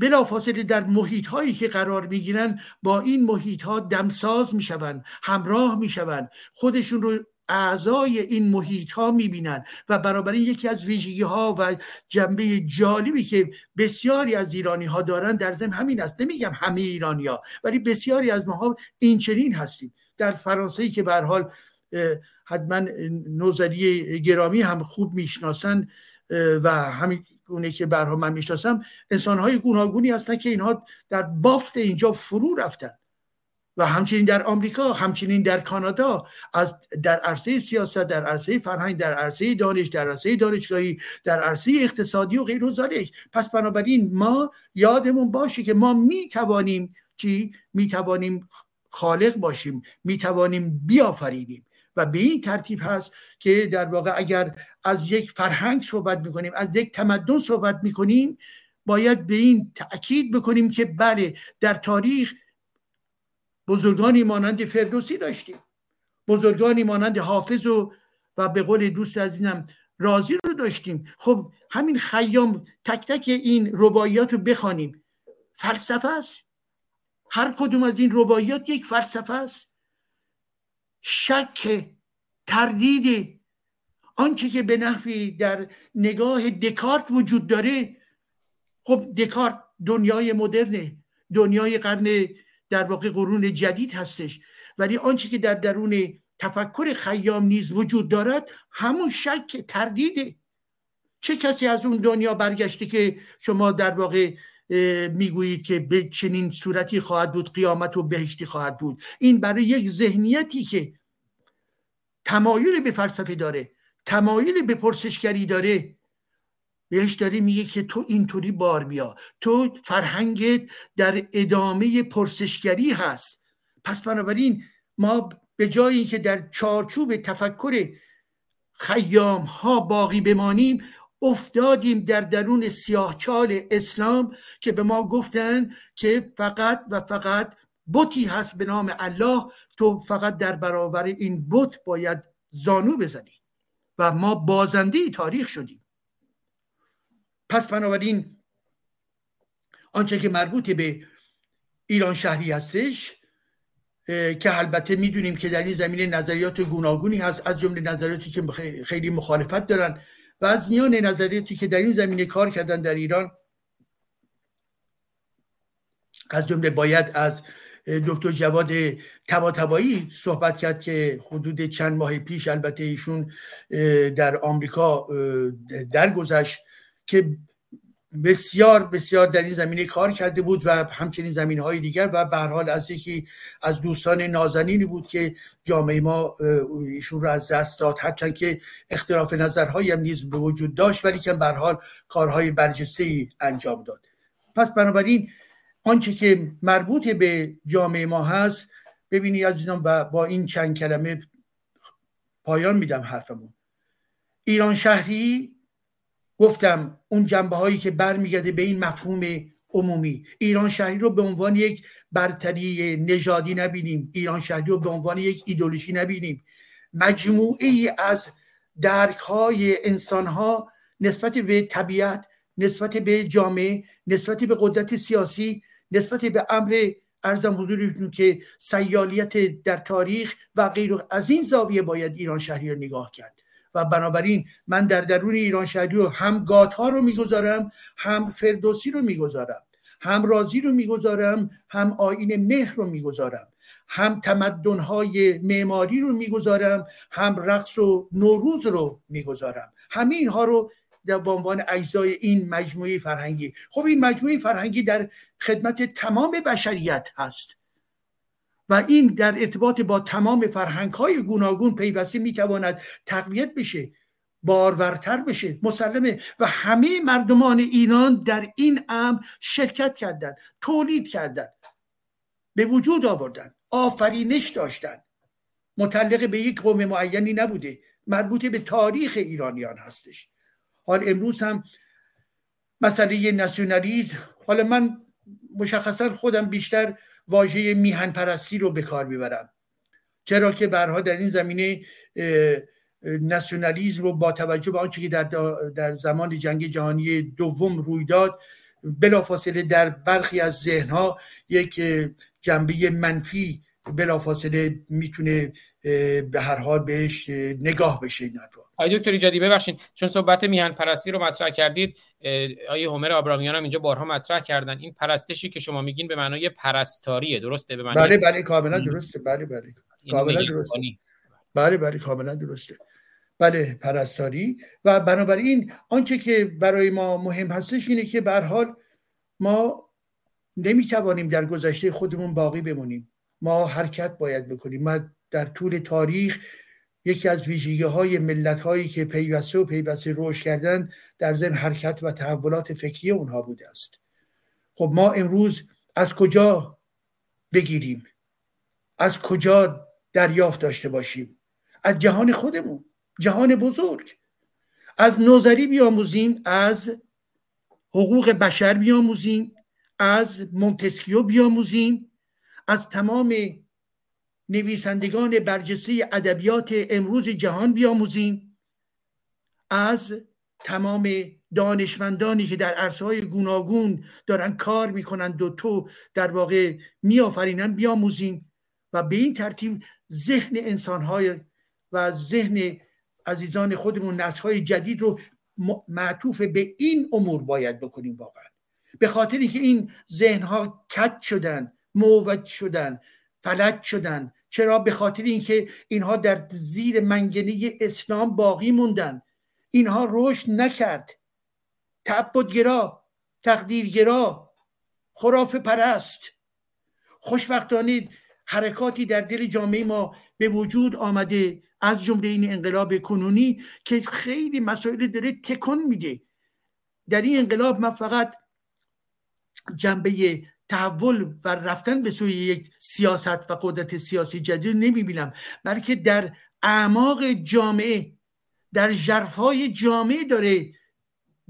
بلافاصله در محیط هایی که قرار می‌گیرن با این محیط ها دمساز می‌شوند همراه می‌شوند. خودشون رو اعضای این محیط ها می‌بینن و بنابراین یکی از ویژگی ها و جنبه جالبی که بسیاری از ایرانی ها دارن در ضمن همین است. نمیگم همه ایرانی ها ولی بسیاری از ماها این چنین هستیم. در فرانسه که به حال حتما نوزری گرامی هم خوب می‌شناسن و همین گونه که برها من می‌شناسم انسانهای گوناگونی هستن که اینها در بافت اینجا فرو رفتن. و همچنین در آمریکا همچنین در کانادا از در عرصه سیاست در عرصه فرهنگ در عرصه دانش در عرصه دانشگاهی در عرصه اقتصادی و غیر پس بنابراین ما یادمون باشه که ما می توانیم چی؟ می توانیم خالق باشیم. می توانیم بیافرینیم. و به این ترتیب هست که در واقع اگر از یک فرهنگ صحبت می‌کنیم از یک تمدن صحبت می‌کنیم باید به این تاکید بکنیم که بله در تاریخ بزرگانی مانند فردوسی داشتیم. بزرگانی مانند حافظ و و به قول دوست عزیزم رازی رو داشتیم. خب همین خیام تک تک این رباعیات رو بخوانیم. فلسفه است. هر کدوم از این رباعیات یک فلسفه است. شک تردید آنچه که به نحوی در نگاه دکارت وجود داره خب دکارت دنیای مدرنه دنیای قرن در واقع قرون جدید هستش. ولی آنچه که در درون تفکر خیام نیز وجود دارد همون شک تردیده. چه کسی از اون دنیا برگشته که شما در واقع می‌گویید که به چنین صورتی خواهد بود قیامت و بهشتی خواهد بود. این برای یک ذهنیتی که تمایل به فلسفه داره تمایل به پرسشگری داره بهش داره میگه که تو اینطوری بار بیا. تو فرهنگت در ادامه پرسشگری هست. پس بنابراین ما به جای اینکه در چارچوب تفکر خیام ها باقی بمانیم افتادیم در درون سیاهچال اسلام که به ما گفتن که فقط و فقط بتی هست به نام الله. تو فقط در برابر این بت باید زانو بزنی و ما بازنده تاریخ شدیم. پس بنابراین آنچه که مربوط به ایران شهری هستش که البته می‌دونیم که در این زمینه نظریات گوناگونی هست از جمله نظریاتی که خیلی مخالفت دارن. و از میان نظریاتی که در این زمینه کار کردن در ایران از جمله باید از دکتر جواد تباتبایی صحبت کرد که حدود چند ماه پیش البته ایشون در آمریکا درگذشت که بسیار بسیار در این زمینه کار کرده بود و همچنین زمینه های دیگر و به حال از یکی از دوستان نازنینی بود که جامعه ما ایشون رو از دست داد. هرچند که اختلاف نظرهایی هم نیز به وجود داشت ولی که به حال کارهای برجسته ای انجام داد. پس بنابراین آنچه که مربوط به جامعه ما هست ببینید عزیزان با این چند کلمه پایان میدم حرفمون ایران شهری گفتم اون جنبه هایی که برمیگرده به این مفهوم عمومی. ایران شهری رو به عنوان یک برتری نژادی نبینیم. ایران شهری رو به عنوان یک ایدولوژی نبینیم. مجموعه از درک های انسان ها نسبت به طبیعت نسبت به جامعه نسبت به قدرت سیاسی نسبت به امر ارزم حضورتون که سیالیت در تاریخ و غیر از این زاویه باید ایران شهری رو نگاه کرد. و بنابراین من در درون ایران شهری رو هم گاتها رو می‌گذارم هم فردوسی رو می‌گذارم هم رازی رو می‌گذارم هم آین مهر رو می‌گذارم هم تمدنهای معماری رو می‌گذارم هم رقص و نوروز رو می‌گذارم. همه اینها رو در به عنوان اجزای این مجموعه فرهنگی. خب این مجموعه فرهنگی در خدمت تمام بشریت هست. و این در ارتباط با تمام فرهنگ های گوناگون پیوسته می‌تواند تقویت بشه بارورتر بشه مسلمه. و همه مردمان ایران در این امر شرکت کردند تولید کردند به وجود آوردن آفرینش داشتن متعلق به یک قوم معینی نبوده مربوط به تاریخ ایرانیان هستش. حال امروز هم مسئله ناسیونالیزم حالا من مشخصا خودم بیشتر واژه میهن پرستی رو به کار می‌برم. چرا که برها در این زمینه ناسیونالیزم رو با توجه به آنچه که در, در زمان جنگ جهانی دوم روی داد بلافاصله در برخی از ذهنها یک جنبه منفی بلافاصله می‌تونه به هر حال بهش نگاه بشه این آقای دکتر ایجادی ببخشید چون صحبت میهن پرستی رو مطرح کردید آیه همر آبرامیان هم اینجا بارها مطرح کردن. این پرستشی که شما میگین به معنای پرستاریه درسته؟ به معنای بله بله کاملا درسته. بله بله. کاملا درسته. بله بله کاملا درسته. بله پرستاری. و بنابراین آنچه که برای ما مهم هستش اینه که به حال ما نمی‌توانیم در گذشته خودمون باقی بمونیم. ما حرکت باید بکنیم. ما در طول تاریخ یکی از ویژگی های ملت هایی که پیوسته و پیوسته رشد کردن در ضمن حرکت و تحولات فکری اونها بوده است. خب ما امروز از کجا بگیریم؟ از کجا دریافت داشته باشیم؟ از جهان خودمون جهان بزرگ. از نوزری بیاموزیم از حقوق بشر بیاموزیم از مونتسکیو بیاموزیم از تمام نویسندگان برجسته ادبیات امروز جهان بیاموزیم. از تمام دانشمندانی که در عرصه های گوناگون دارن کار می‌کنند و تو در واقع میآفرینن بیاموزیم و به این ترتیب ذهن انسانهای و ذهن عزیزان خودمون نسلهای جدید رو معطوف به این امور باید بکنیم واقعا. به خاطری که این ذهنها کج شدن موج شدن فلج شدن چرا؟ به خاطر اینکه اینها در زیر منگنه اسلام باقی موندن. اینها رشد نکرد. تعبدگرا تقدیرگرا خرافه پرست. خوشبختانه حرکاتی در دل جامعه ما به وجود آمده از جمله این انقلاب کنونی که خیلی مسائل داره تکن میده. در این انقلاب من فقط جنبه تحول و رفتن به سوی یک سیاست و قدرت سیاسی جدید نمی‌بینم بلکه در اعماق جامعه در جرفای جامعه داره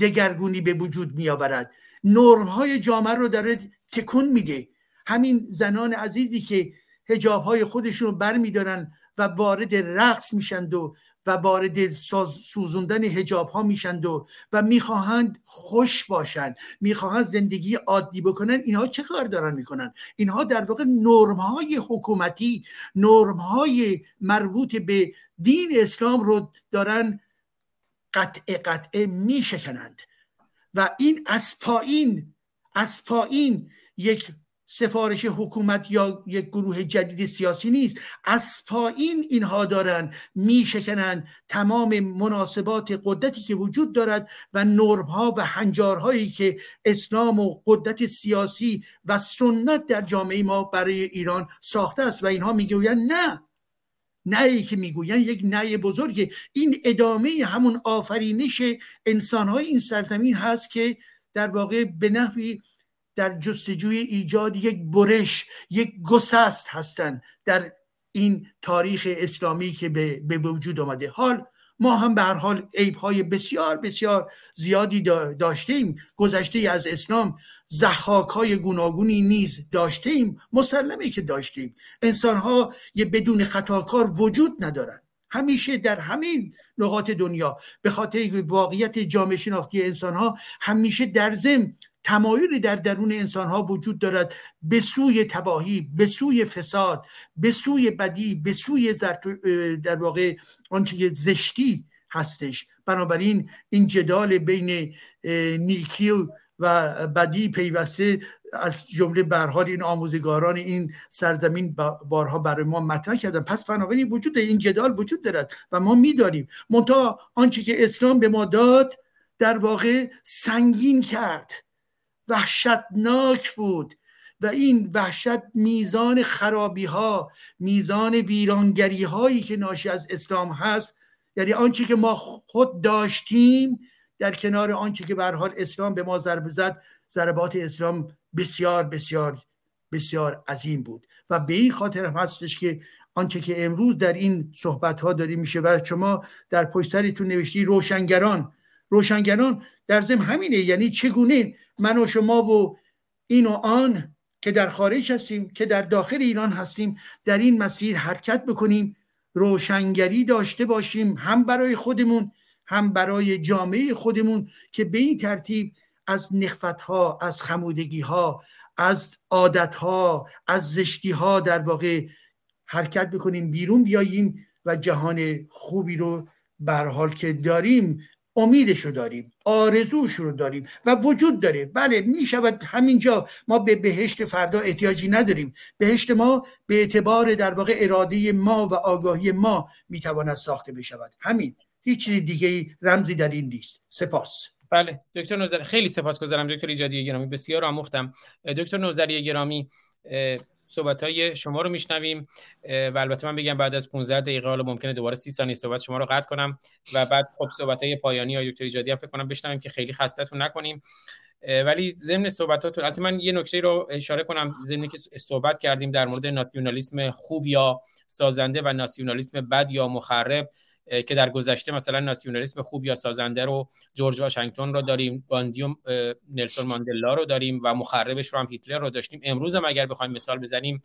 دگرگونی به وجود می آورد نرم های جامعه رو داره تکون میده. همین زنان عزیزی که هجاب های خودشون رو بر میدارن و وارد رقص میشند و و وارد سوزوندن هجاب ها میشند و و می‌خواهند خوش باشند. می‌خواهند زندگی عادی بکنن اینها چه کار دارن می‌کنن؟ اینها در واقع نرم های حکومتی نرم های مربوط به دین اسلام رو دارن قطع قطعه میشکنند. و این از پایین از پایین یک سفارش حکومت یا یک گروه جدید سیاسی نیست. از پایین اینها دارن میشکنن تمام مناسبات قدرتی که وجود دارد و نرمها و هنجارهایی که اسلام و قدرت سیاسی و سنت در جامعه ما برای ایران ساخته است. و اینها می‌گویند نه. نه که می‌گویند یک نه بزرگه. این ادامه همون آفرینش انسانهای این سرزمین هست که در واقع به نحوی در جستجوی ایجاد یک برش یک گسست هستند در این تاریخ اسلامی که به, وجود آمده. حال ما هم به هر حال عیب های بسیار بسیار زیادی داشتیم. گذشته از اسلام زحاک های گوناگونی نیز داشتیم مسلمه که داشتیم. انسان ها یه بدون خطاکار وجود ندارن. همیشه در همین نقاط دنیا. به خاطر واقعیت جامعه شناختی انسان ها همیشه در ضمن تمایلی در درون انسان ها وجود دارد. به سوی تباهی به سوی فساد به سوی بدی به سوی در واقع آنچه زشتی هستش. بنابراین این جدال بین نیکی و بدی پیوسته از جمله برحال این آموزگاران این سرزمین بارها برای ما مطرح کردن. پس بنابراین وجود این جدال وجود دارد و ما می‌دانیم. منتها آنچه که اسلام به ما داد در واقع سنگین کرد. وحشتناک بود و این وحشت میزان خرابی ها میزان ویرانگری هایی که ناشی از اسلام هست یعنی آنچه که ما خود داشتیم در کنار آنچه که به حال اسلام به ما ضربه زد ضربات اسلام بسیار بسیار بسیار عظیم بود. و به این خاطر هم هستش که آنچه که امروز در این صحبت ها داری میشه و شما در پشت سرتون نوشتی روشنگران روشنگران در ضمن همینه. یعنی چگونه من و شما و این و آن که در خارج هستیم که در داخل ایران هستیم در این مسیر حرکت بکنیم روشنگری داشته باشیم هم برای خودمون هم برای جامعه خودمون که به این ترتیب از نخفت ها از خمودگی ها از عادت ها از زشتی ها در واقع حرکت بکنیم بیرون بیاییم و جهان خوبی رو بر حال که داریم امیدش رو داریم آرزوش رو داریم و وجود داره. بله می شود همینجا. ما به بهشت فردا احتیاجی نداریم. بهشت ما به اعتبار در واقع اراده ما و آگاهی ما می‌تواند ساخته بشود. همین. هیچ دیگه رمزی در این نیست. سپاس. بله دکتر نوزری. خیلی سپاسگزارم دکتر ایجادی گرامی. بسیار آموختم. دکتر نوزری گرامی صحبت های شما رو میشنویم و البته من بگم بعد از 15 دقیقه حالا ممکنه دوباره 30 ثانیه صحبت شما رو قطع کنم و بعد خب صحبت های پایانی های دکتر ایجادی هم فکر کنم بشنویم که خیلی خستتون نکنیم. ولی ضمن صحبتاتون البته من یه نکته رو اشاره کنم ضمن که صحبت کردیم در مورد ناسیونالیسم خوب یا سازنده و ناسیونالیسم بد یا مخرب. که در گذشته مثلا ناسیونالیسم خوب یا سازنده رو جورج واشنگتن رو داریم گاندی و نلسون ماندلا رو داریم و مخربش رو هم هیتلر رو داشتیم. امروز هم اگر بخوایم مثال بزنیم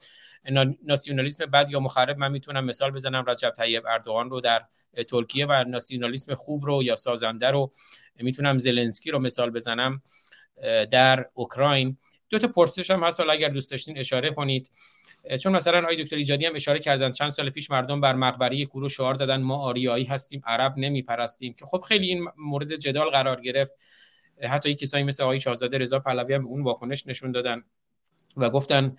ناسیونالیسم بد یا مخرب من می‌تونم مثال بزنم. رجب طیب اردوغان رو در ترکیه و ناسیونالیسم خوب رو یا سازنده رو می‌تونم زلنسکی رو مثال بزنم در اوکراین. دو تا پرسش هم هست. اگر دوست داشتین اشاره کنید. چون مثلا آقای دکتر ایجادی هم اشاره کردن چند سال پیش مردم بر مقبره کورو شعار دادن ما آریایی هستیم عرب نمیپرستیم که خب خیلی این مورد جدال قرار گرفت. حتی کسایی مثل آقای شاهزاده رضا پهلوی هم اون واکنش نشون دادن و گفتن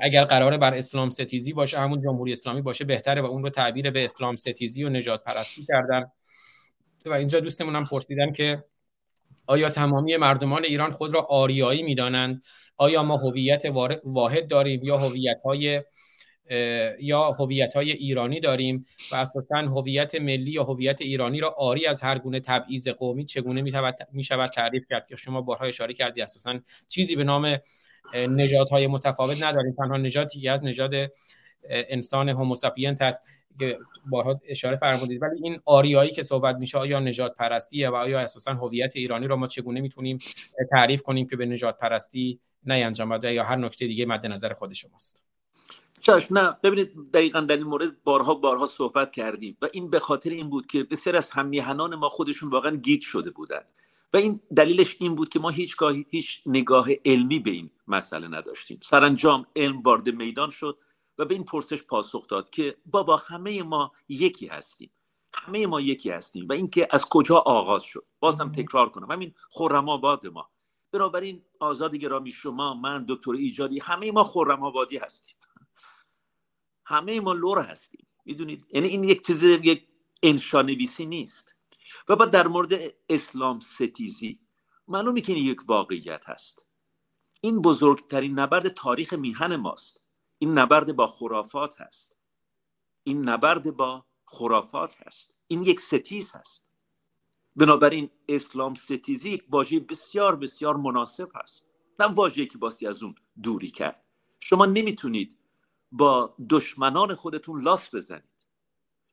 اگر قرار بر اسلام ستیزی باشه همون جمهوری اسلامی باشه بهتره و اون رو تعبیر به اسلام ستیزی و نجات پرستی کردن. و اینجا دوستمون هم پرسیدن که آیا تمامی مردمان ایران خود را آریایی می‌دانند؟ آیا ما هویت واحد داریم یا هویت های یا هویت های ایرانی داریم؟ و اساسا هویت ملی یا هویت ایرانی را آری از هر گونه تبعیض قومی چگونه می شود تعریف کرد؟ که شما بارها اشاره کردی اساسا چیزی به نام های متفاوت نداریم. تنها نژادی از نژاد انسان هوموساپینت هست. که بارها اشاره فرمودید ولی این آریایی که صحبت میشه آیا نجات پرستیه و آیا اساسا هویت ایرانی را ما چگونه می‌تونیم تعریف کنیم که به نجات پرستی انجام بده یا هر نکته دیگه مد نظر خود شماست؟ چشم نه. ببینید دقیقا در این مورد بارها بارها صحبت کردیم و این به خاطر این بود که بسیار از همیهنان ما خودشون واقعا گیج شده بودن و این دلیلش این بود که ما هیچ هیچ نگاه علمی به این مسئله نداشتیم. سرانجام علم وارد میدان شد. و به این پرسش پاسخ داد که بابا همه ما یکی هستیم. همه ما یکی هستیم و اینکه از کجا آغاز شد. بازم تکرار کنم. همین خرم آباد ما. بنابراین آزاد گرامی شما من دکتر ایجادی همه ما خرم آبادی هستیم. همه ما لور هستیم. می‌دونید؟ یعنی این یک چیز یک انشانویسی نیست. و بعد در مورد اسلام ستیزی معلومه که این یک واقعیت هست. این بزرگترین نبرد تاریخ میهن ماست. این نبرد با خرافات هست. این نبرد با خرافات هست. این یک ستیز هست. بنابراین اسلام ستیزی یک واژه بسیار بسیار مناسب هست. نه واژه‌ای که باستی از اون دوری کرد. شما نمی‌تونید با دشمنان خودتون لاس بزنید.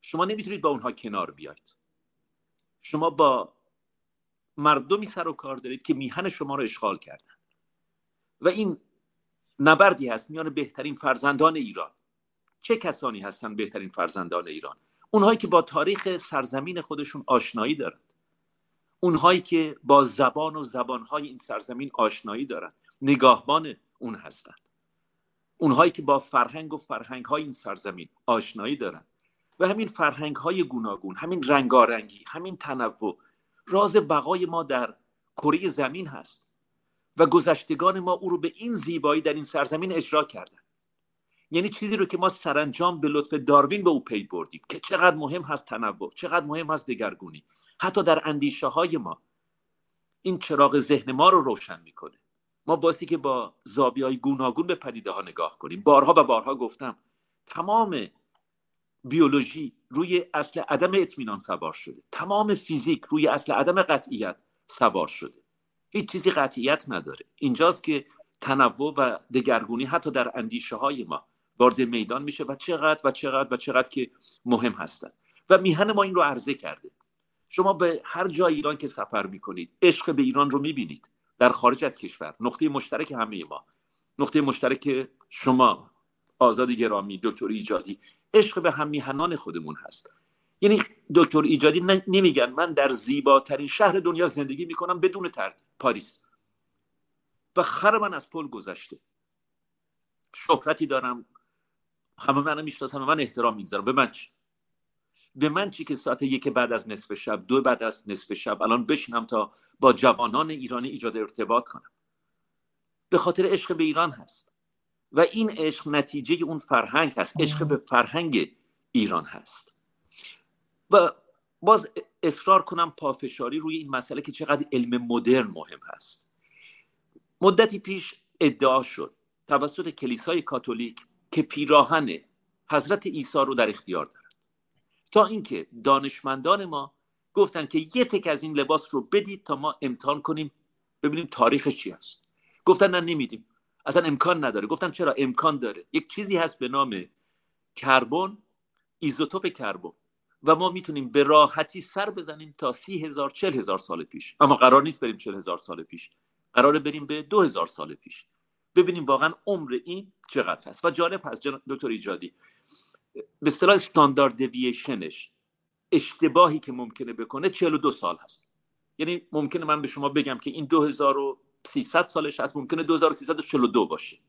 شما نمی‌تونید با اونها کنار بیاید. شما با مردمی سر و کار دارید که میهن شما رو اشغال کردن. و این نبردی هست میان بهترین فرزندان ایران. چه کسانی هستند بهترین فرزندان ایران؟ اونهایی که با تاریخ سرزمین خودشون آشنایی دارند. اونهایی که با زبان و زبانهای این سرزمین آشنایی دارند. نگاهبان اون هستند اونهایی که با فرهنگ و فرهنگ های این سرزمین آشنایی دارند. و همین فرهنگ های گوناگون همین رنگارنگی همین تنوع راز بقای ما در کره زمین هست. و گذشتگان ما او رو به این زیبایی در این سرزمین اجرا کردن. یعنی چیزی رو که ما سرانجام به لطف داروین به او پی بردیم که چقدر مهم هست تنوع چقدر مهم هست دگرگونی. حتی در اندیشه های ما این چراغ ذهن ما رو روشن می‌کنه. ما باسی که با زابی های گوناگون به پدیده ها نگاه کنیم. بارها و بارها گفتم تمام بیولوژی روی اصل عدم اطمینان سوار شده. تمام فیزیک روی اصل عدم قطعیت سوار شده. هیچ چیزی قطعیت نداره. اینجاست که تنوع و دگرگونی حتی در اندیشه های ما وارد میدان میشه و چقدر و چقدر و چقدر که مهم هستن. و میهن ما این رو عرضه کرده. شما به هر جای ایران که سفر می‌کنید عشق به ایران رو می‌بینید. در خارج از کشور. نقطه مشترک همه ما. نقطه مشترک شما آزاد گرامی دکتر ایجادی عشق به هم میهنان خودمون هست یعنی دکتر ایجادی نمیگن من در زیباترین شهر دنیا زندگی می‌کنم بدون ترد. پاریس. و خر من از پل گذشته. شهرتی دارم. همه من می‌شناسن و من احترام می‌گذارم. به من چی؟ به من چی که ساعت یک بعد از نصف شب دو بعد از نصف شب الان بشینم تا با جوانان ایرانی ایجاد ارتباط کنم. به خاطر عشق به ایران هست. و این عشق نتیجه اون فرهنگ هست. عشق به فرهنگ ایران هست. و باز اصرار کنم پافشاری روی این مسئله که چقدر علم مدرن مهم هست. مدتی پیش ادعا شد توسط کلیسای کاتولیک که پیراهن حضرت عیسی رو در اختیار دارد تا اینکه دانشمندان ما گفتن که یه تک از این لباس رو بدید تا ما امتحان کنیم ببینیم تاریخش چی است گفتن نه نمیدیم. اصلا امکان نداره. گفتن چرا؟ امکان داره. یک چیزی هست به نام کربن ایزوتوپ کربن. و ما می‌تونیم به راحتی سر بزنیم تا سی هزار چل هزار سال پیش. اما قرار نیست بریم چل هزار سال پیش. قراره بریم به دو هزار سال پیش. ببینیم واقعا عمر این چقدر هست و جالب هست دکتر ایجادی. به اصطلاح استاندارد دیویشنش اشتباهی که ممکنه بکنه 42 سال هست. یعنی ممکنه من به شما بگم که این 2300 سالش هست ممکنه 2342 باشه.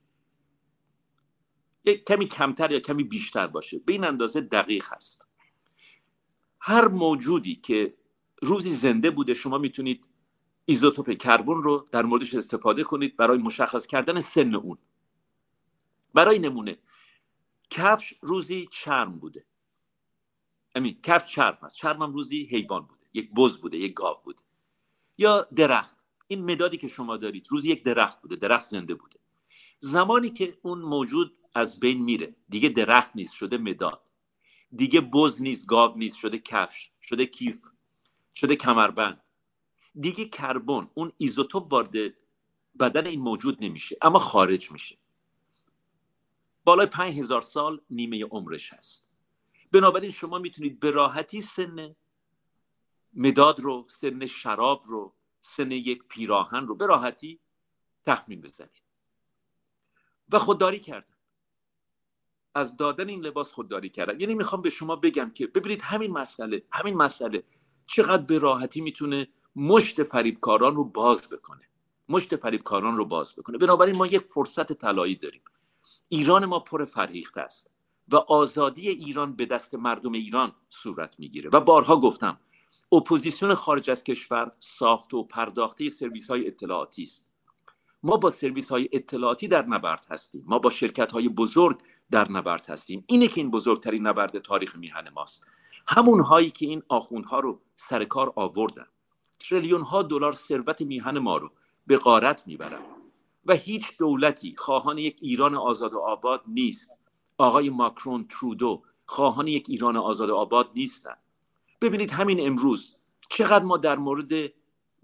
یک کمی کمتر یا کمی بیشتر باشه. به این اندازه دقیق هست. هر موجودی که روزی زنده بوده شما می‌تونید ایزوتوپ کربن رو در موردش استفاده کنید برای مشخص کردن سن اون. برای نمونه کفش روزی چرم بوده. امین کفش چرم هست. چرم هم روزی حیوان بوده. یک بز بوده یک گاو بوده. یا درخت. این مدادی که شما دارید روزی یک درخت بوده درخت زنده بوده. زمانی که اون موجود از بین میره دیگه درخت نیست شده مداد. دیگه بز نیست گاو نیست شده کفش شده کیف شده کمربند. دیگه کربن اون ایزوتوپ وارد بدن این موجود نمیشه اما خارج میشه. بالای پنج هزار سال نیمه عمرش هست. بنابراین شما می‌تونید به راحتی سن مداد رو سن شراب رو سن یک پیراهن رو به راحتی تخمین بزنید. و خودداری کردن. از دادن این لباس خودداری کردن. یعنی می‌خوام به شما بگم که ببینید همین مسئله همین مسئله چقدر به راحتی می‌تونه مشت فریبکاران رو باز بکنه. مشت فریبکاران رو باز بکنه. بنابراین ما یک فرصت طلایی داریم. ایران ما پر فرهیخته است و آزادی ایران به دست مردم ایران صورت می‌گیره. و بارها گفتم اپوزیسیون خارج از کشور ساخت و پرداخته سرویس های اطلاعاتی است. ما با سرویس های اطلاعاتی در نبرد هستیم. ما با شرکت های بزرگ در نبرد هستیم. اینه که این بزرگترین نبرد تاریخ میهن ماست. همون هایی که این آخوندها رو سر کار آوردن. تریلیون ها دلار ثروت میهن ما رو به غارت می‌برن. و هیچ دولتی خواهان یک ایران آزاد و آباد نیست. آقای ماکرون ترودو خواهان یک ایران آزاد و آباد نیستن. ببینید همین امروز چقدر ما در مورد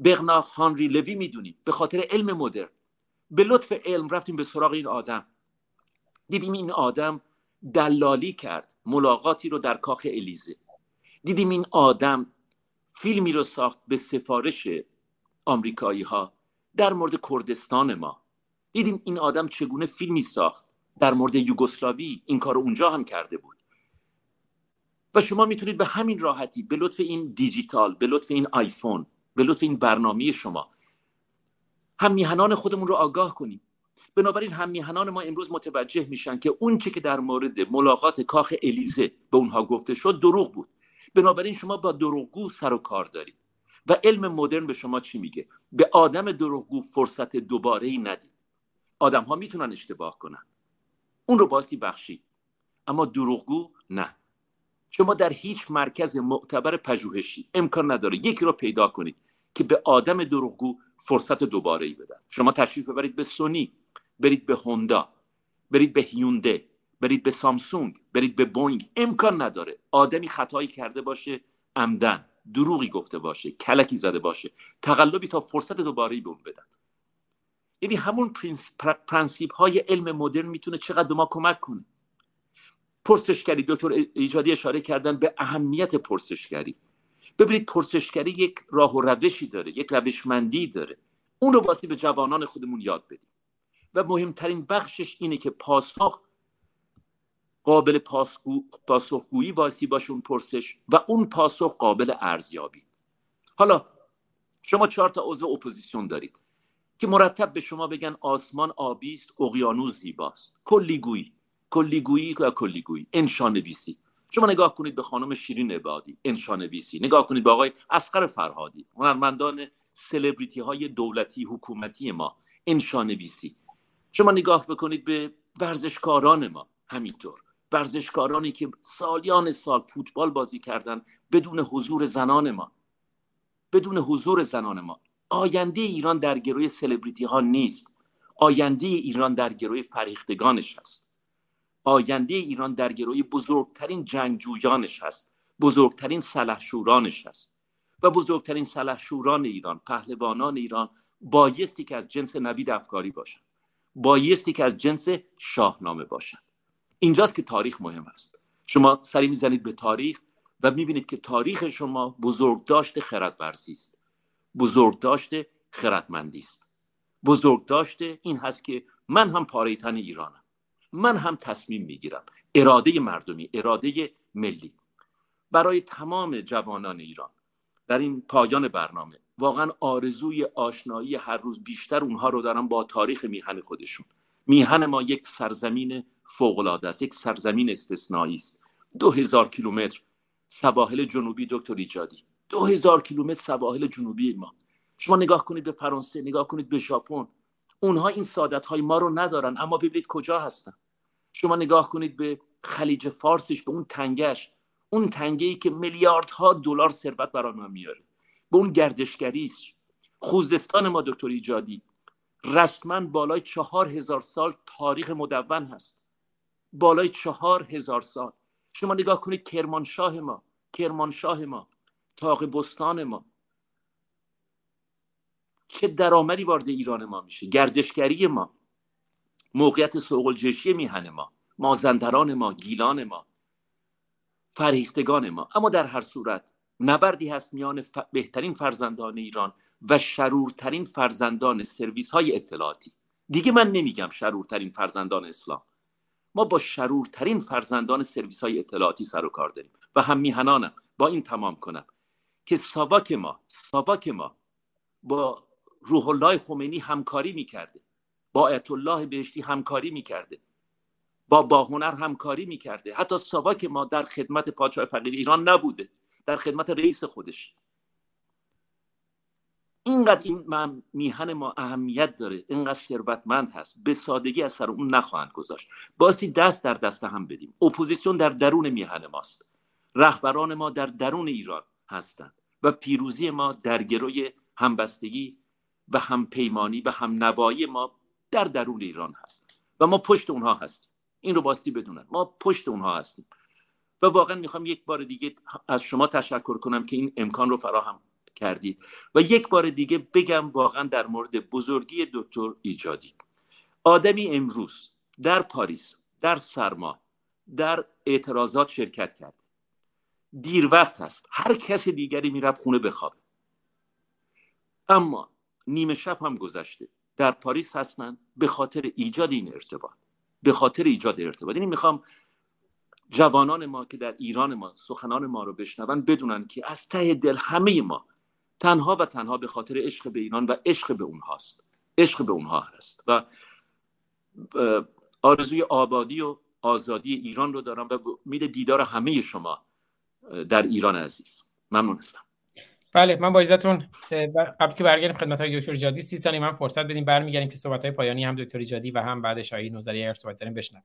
بغناخ هانری لوی می‌دونیم. به خاطر علم مدرن. به لطف علم رفتیم به سراغ این آدم. دیدیم این آدم دلالی کرد ملاقاتی رو در کاخ الیزه. دیدیم این آدم فیلمی رو ساخت به سفارش آمریکایی ها در مورد کردستان ما. دیدیم این آدم چگونه فیلمی ساخت در مورد یوگسلاوی این کار اونجا هم کرده بود. و شما می‌تونید به همین راحتی به لطف این دیجیتال به لطف این آیفون به لطف این برنامه شما هم میهنان خودمون رو آگاه کنیم. بنابراین هم میهنان ما امروز متوجه میشن که اون چه که در مورد ملاقات کاخ الیزه به اونها گفته شد دروغ بود. بنابراین شما با دروغگو سر و کار دارید. و علم مدرن به شما چی میگه؟ به آدم دروغگو فرصت دوباره ای ندید. آدم ها می‌تونن اشتباه کنن. اون رو باستی بخشید. اما دروغگو نه. شما در هیچ مرکز معتبر پژوهشی امکان نداره یکی رو پیدا کنید که به آدم دروغگو فرصت دوباره ای بدن. شما تشریف ببرید به سونی. برید به هوندا برید به هیونده برید به سامسونگ برید به بوینگ. امکان نداره. آدمی خطایی کرده باشه عمدن. دروغی گفته باشه کلکی زده باشه. تقلبی تا فرصت دوباره به اون بدن. یعنی همون پرنسیپ های علم مدرن می‌تونه چقدر به ما کمک کنه. پرسشگری دکتر ایجادی اشاره کردن به اهمیت پرسشگری. ببینید پرسشگری یک راه و روشی داره یک روشمندی داره. اون رو باسی به جوانان خودمون یاد بدیم. و مهمترین بخشش اینه که پاسخ قابل پاسخگویی باسی باشه اون پرسش و اون پاسخ قابل ارزیابی. حالا شما چهار تا عضو اپوزیسیون دارید که مرتب به شما بگن آسمان آبیست اقیانوس زیباست. کلیگویی. کلیگویی و کلیگویی. انشانویسی. شما نگاه کنید به خانم شیرین عبادی. انشانویسی. نگاه کنید به آقای اصغر فرهادی هنرمندان سلبریتی های دولتی حکومتی ما. انشانویسی. شما نگاه بکنید به ورزشکاران ما همینطور. ورزشکارانی که سالیان سال فوتبال بازی کردن بدون حضور زنان ما. بدون حضور زنان ما. آینده ایران در گروه سلبریتی ها نیست. آینده ایران در گروه فریختگانش هست. آینده ایران در گروه بزرگترین جنگجویانش هست. بزرگترین سلحشورانش هست. و بزرگترین سلحشوران ایران پهلوانان ایران بایستی که از جنس نوید افکاری باشند بایستی که از جنس شاهنامه باشند اینجاست که تاریخ مهم است. شما سری می‌زنید به تاریخ و می‌بینید که تاریخ شما بزرگ داشته خردورزی است. بزرگ داشته خردمندی است. بزرگ داشته این هست که من هم پاریتن ایرانم. من هم تصمیم می‌گیرم. اراده مردمی اراده ملی. برای تمام جوانان ایران. در این پایان برنامه واقعا آرزوی آشنایی هر روز بیشتر اونها رو دارم با تاریخ میهن خودشون. میهن ما یک سرزمین فوقالعاده است یک سرزمین استثنایی است. دو هزار کیلومتر سواحل جنوبی دکتر ایجادی. دو هزار کیلومتر سواحل جنوبی ما. شما نگاه کنید به فرانسه نگاه کنید به ژاپن. اونها این سعادت های ما رو ندارن اما ببینید کجا هستن. شما نگاه کنید به خلیج فارسش به اون تنگش اون تنگه ای که میلیاردها دلار ثروت برای ما میاره. به اون گردشگریش خوزستان ما دکتر ایجادی. رسما بالای چهار هزار سال تاریخ مدون هست. بالای چهار هزار سال. شما نگاه کنید کرمانشاه ما کرمانشاه ما تاق بستان ما. چه درآمدی وارد ایران ما میشه؟ گردشگری ما. موقعیت سوقل میهن ما. مازندران ما گیلان ما. فریختگان ما. اما در هر صورت نبردی هست میان بهترین فرزندان ایران و شرورترین فرزندان سرویس های اطلاعاتی. دیگه من نمیگم شرورترین فرزندان اسلام. ما با شرورترین فرزندان سرویس های اطلاعاتی سر و کار داریم و هم میهنانم. با این تمام کنم که ساواک ما ساواک ما با روح الله خمینی همکاری می‌کرده. با آیت الله بهشتی همکاری می‌کرده. با باهنر همکاری می‌کرده. حتی ساواک ما در خدمت پادشاه فقیر ایران نبوده. در خدمت رئیس خودش. اینقدر این میهن ما اهمیت داره اینقدر ثروتمند هست. به سادگی از سر اون نخواهند گذاشت. باسی دست در دست هم بدیم. اپوزیسیون در درون میهن ماست. رهبران ما در درون ایران هستند و پیروزی ما در گروی همبستگی و همپیمانی و هم نوایی ما در درون ایران هست. و ما پشت اونها هستیم. این رو باستی بدونن. ما پشت اونها هستیم. و واقعا می‌خوام یک بار دیگه از شما تشکر کنم که این امکان رو فراهم کردید. و یک بار دیگه بگم واقعا در مورد بزرگی دکتر ایجادی. آدمی امروز در پاریس در سرما در اعتراضات شرکت کرد. دیر وقت هست هر کس دیگری می‌رفت خونه بخوابه. اما نیمه شب هم گذشته. در پاریس هستن به خاطر ایجاد این ارتباط. به خاطر ایجاد ارتباط. یعنی می‌خوام جوانان ما که در ایران ما سخنان ما رو بشنون بدونن که از ته دل همه ما تنها و تنها به خاطر عشق به ایران و عشق به اونهاست. عشق به اونها هست. و آرزوی آبادی و آزادی ایران رو دارم و امید دیدار همه شما در ایران عزیز. ممنون هستم. بله من با عزتون قبل که برگردیم خدمت های دکتر جادی سی ثانیه من فرصت بدیم برمیگردیم که صحبت های پایانی هم دکتر جادی و هم بعد شاهی نظری اگر صحبت داریم بشنویم.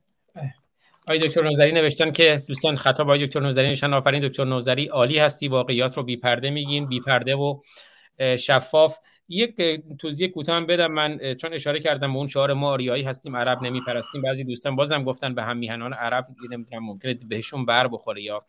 آقای دکتر نوزری نوشتن که دوستان خطاب آقای دکتر نوزری نوشتن آفرین دکتر نوزری عالی هستی واقعیات رو بی پرده میگین بی پرده و شفاف. یک توضیح کوتاه هم بدم. من چون اشاره کردم به اون شعار ما آریایی هستیم عرب نمیپرستیم. بعضی دوستان بازم گفتن به هم میهنان عرب نمی‌دونم ممکنه بهشون بر بخوره یا.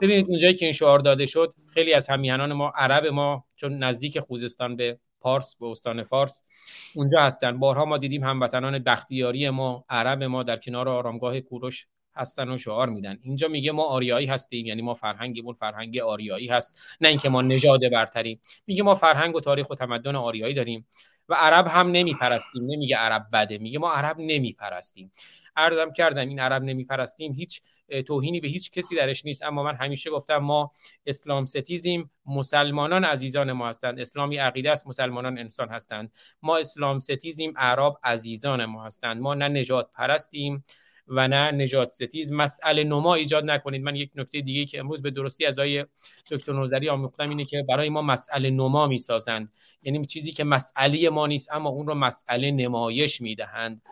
ببینید اونجایی که این شعار داده شد خیلی از همیهنان ما عرب ما چون نزدیک خوزستان به پارس به استان فارس. اونجا هستن. بارها ما دیدیم هموطنان بختیاری ما عرب ما در کنار آرامگاه کوروش هستن و شعار میدن. اینجا میگه ما آریایی هستیم یعنی ما فرهنگمون فرهنگ آریایی هست. نه اینکه ما نژاد برتریم. میگه ما فرهنگ و تاریخ و تمدن آریایی داریم و عرب هم نمیپرستیم. نمیگه عرب بده. میگه ما عرب نمیپرستیم. عرضم کردم این عرب نمیپرستیم. هیچ توهینی به هیچ کسی درش نیست. اما من همیشه گفتم ما اسلام ستیزیم مسلمانان عزیزان ما هستند. اسلامی عقیده است مسلمانان انسان هستند. ما اسلام ستیزیم اعراب عزیزان ما هستند. ما نه نجات پرستیم و نه نجات ستیز. مسئله نما ایجاد نکنید. من یک نکته دیگه که امروز به درستی از آقای دکتر نوزری آموختم اینه که برای ما مسئله نما می‌سازند. یعنی چیزی که مسئله ما نیست اما اون رو مسئله نمایش می‌دهند.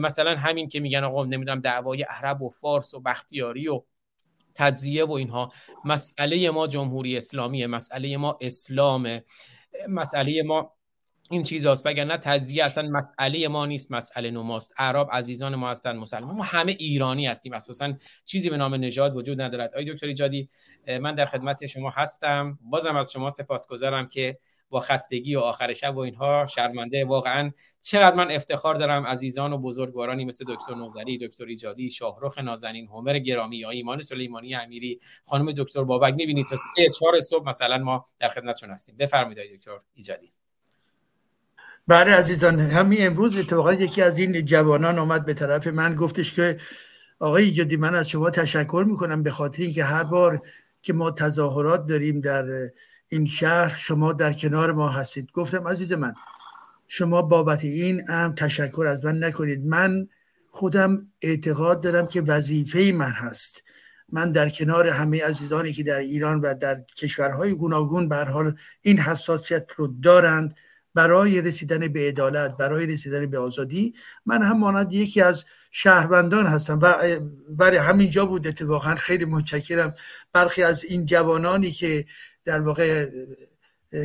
مثلا همین که میگن آقا نمی‌دونم دعوای عرب و فارس و بختیاری و تجزیه و اینها مسئله ما جمهوری اسلامیه مسئله ما اسلامه مسئله ما این چیز هست وگرنه تجزیه اصلا مسئله ما نیست مسئله نماست. عرب عزیزان ما هستند مسلمان. ما همه ایرانی هستیم. اساسا چیزی به نام نژاد وجود ندارد. آی دکتر ایجادی من در خدمت شما هستم. بازم از شما سپاسگزارم که با خستگی و آخر شب و اینها شرمنده. واقعا چقدر من افتخار دارم عزیزان و بزرگوارانی مثل دکتر نوزری دکتر ایجادی شاهرخ نازنین همر گرامی یا ایمان سلیمانی امیری خانم دکتر بابک. می‌بینید تا سه چهار صبح مثلا ما در خدمتشون هستیم. بفرمایید دکتر ایجادی. بله عزیزان همین امروز اتفاقا یکی از این جوانان آمد به طرف من گفتش که آقای جدی من از شما تشکر می‌کنم به خاطر اینکه هر بار که ما تظاهرات داریم در این شهر شما در کنار ما هستید. گفتم عزیز من شما بابت این هم تشکر از من نکنید. من خودم اعتقاد دارم که وظیفه من هست. من در کنار همه عزیزانی که در ایران و در کشورهای گوناگون به حال این حساسیت رو دارند برای رسیدن به عدالت برای رسیدن به آزادی من هم مانند یکی از شهروندان هستم و برای همینجا بود اتفاقا. خیلی متشکرم. برخی از این جوانانی که در واقع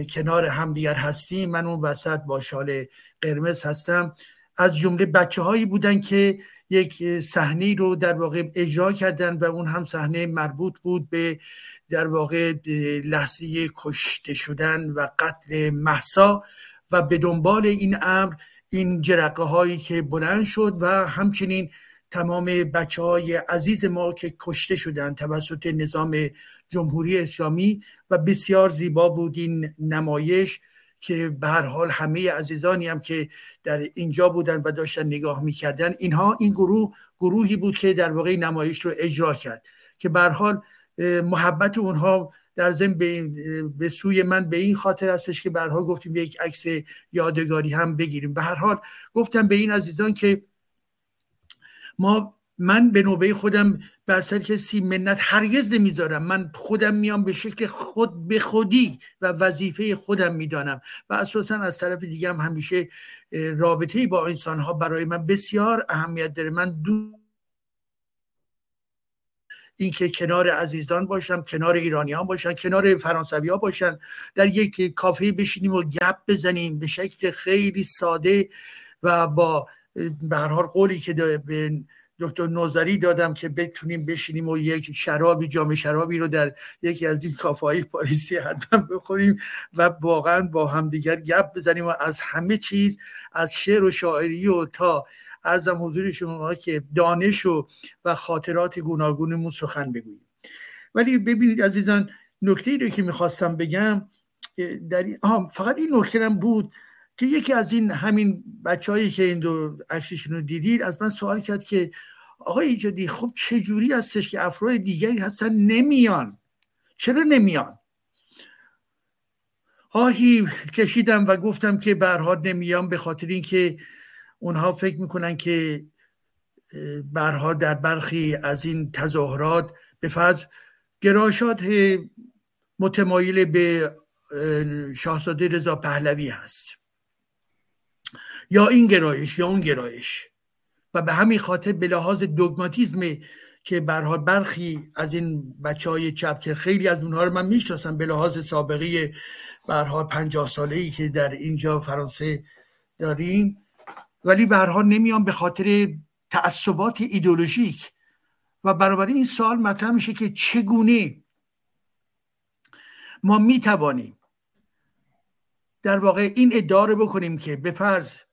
کنار همدیگر هستیم. من اون وسط با شال قرمز هستم. از جمله بچه هایی بودن که یک صحنه رو در واقع اجرا کردن و اون هم صحنه مربوط بود به در واقع لحظه کشته شدن و قتل محسا و به دنبال این امر این جرقه هایی که بلند شد و همچنین تمام بچه های عزیز ما که کشته شدن توسط نظام جمهوری اسلامی و بسیار زیبا بود این نمایش که به هر حال همه عزیزانی هم که در اینجا بودن و داشتن نگاه می‌کردن. اینها این گروه گروهی بود که در واقع نمایش رو اجرا کرد که به حال محبت اونها در ضمن به, به سوی من به این خاطر هستش که حال گفتیم یک عکس یادگاری هم بگیریم. به هر حال گفتم به این عزیزان که ما من به نوبه خودم بر سر کسی منت هرگز نمی‌ذارم. من خودم میام به شکل خود به خودی و وظیفه خودم می‌دانم. و اساسا از طرف دیگه هم همیشه رابطه با انسان ها برای من بسیار اهمیت داره. من دو اینکه کنار عزیزان باشم کنار ایرانیان باشن کنار فرانسوی ها باشن در یک کافه بشینیم و گپ بزنیم به شکل خیلی ساده و با به هر حال قولی که به دکتر نوزری دادم که بتونیم بشینیم و یک شرابی جام شرابی رو در یکی از این کافه پاریسی حتما بخوریم و واقعا با همدیگر گپ بزنیم و از همه چیز از شعر و شاعری و تا ارزم حضور شما که دانش و و خاطرات گوناگونمون سخن بگوییم. ولی ببینید عزیزان نکته رو که می‌خواستم بگم در این... فقط این نکته بود که یکی از این همین بچههایی که این دو عکسشون رو دیدید از من سوال کرد که آقای ایجادی خب چجوری هستش که افراد دیگری هستن؟ نمیان. چرا نمیان؟ آهی کشیدم و گفتم که برها نمیان به خاطر اینکه اونها فکر می‌کنن که برها در برخی از این تظاهرات به فرض گراشات متمایل به شاهزاده رضا پهلوی هست. یا این گرایش یا اون گرایش. و به همین خاطر به لحاظ دوگماتیزم که برها برخی از این بچه های چپ که خیلی از اونها رو من می‌شناسم به لحاظ سابقه برها پنجاه ساله ای که در اینجا فرانسه داریم ولی برها نمیان به خاطر تعصبات ایدولوژیک و برابر این سال مطرح میشه که چگونه ما می‌توانیم در واقع این ادعا رو بکنیم که به فرض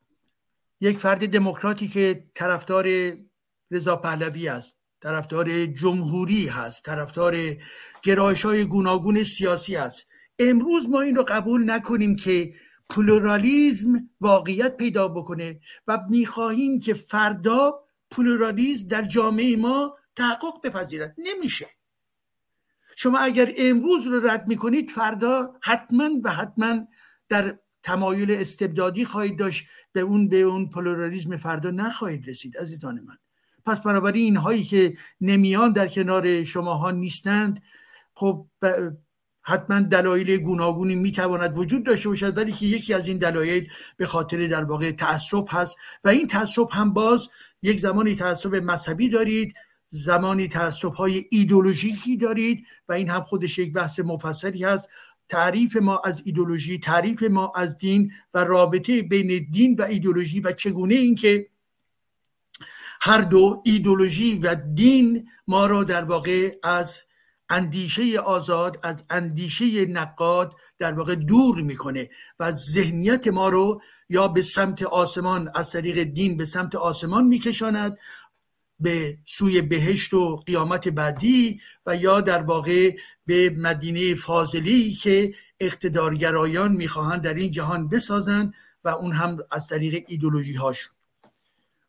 یک فرد دموکراتی که طرفدار رضا پهلوی است طرفدار جمهوری هست طرفدار گرایش های گوناگون سیاسی است. امروز ما این رو قبول نکنیم که پلورالیزم واقعیت پیدا بکنه و می‌خواهیم که فردا پلورالیزم در جامعه ما تحقق بپذیرد. نمیشه. شما اگر امروز رو رد می‌کنید فردا حتما و حتما در تمایل استبدادی خواهید داشت. به اون به اون پلورالیزم فردا نخواهید رسید عزیزان من. پس بنابراین اینهایی که نمیان در کنار شماها نیستند خب حتما دلایل گوناگونی می‌تواند وجود داشته باشد ولی که یکی از این دلایل به خاطر در واقع تعصب هست. و این تعصب هم باز یک زمانی تعصب مذهبی دارید زمانی تعصب های ایدولوژیکی دارید و این هم خودش یک بحث مفصلی هست. تعریف ما از ایدولوژی تعریف ما از دین و رابطه بین دین و ایدولوژی و چگونه اینکه هر دو ایدولوژی و دین ما را در واقع از اندیشه آزاد از اندیشه نقاد در واقع دور می‌کنه و ذهنیت ما رو یا به سمت آسمان از طریق دین به سمت آسمان میکشاند. به سوی بهشت و قیامت بعدی و یا در واقع به مدینه فاضلی که اقتدارگرایان می‌خواهند در این جهان بسازند و اون هم از طریق ایدولوژی هاشون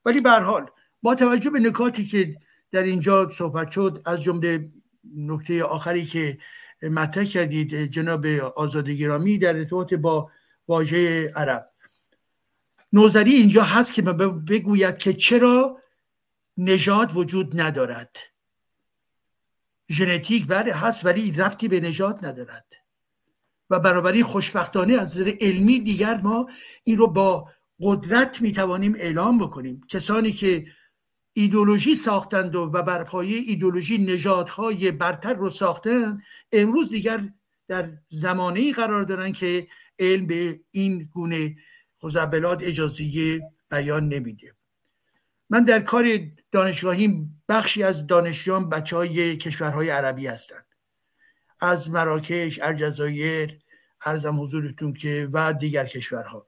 ولی به حال با توجه به نکاتی که در اینجا صحبت شد از جمله نکته آخری که مطرح کردید جناب آزاد گرامی در ارتباط با واژه عرب. نوزری اینجا هست که بگوید که چرا نژاد وجود ندارد. ژنتیک بله هست ولی ربطی به نژاد ندارد. و بنابراین خوشبختانه از نظر علمی دیگر ما این رو با قدرت می‌توانیم اعلام بکنیم. کسانی که ایدولوژی ساختند و بر پایه ایدولوژی نژادهای برتر رو ساختن امروز دیگر در زمانه ای قرار دارن که علم به این گونه خزبلات اجازه بیان نمیده. من در کار دانشگاهی بخشی از دانشجویان بچه های کشورهای عربی هستند. از مراکش الجزایر ارزم حضورتون که و دیگر کشورها.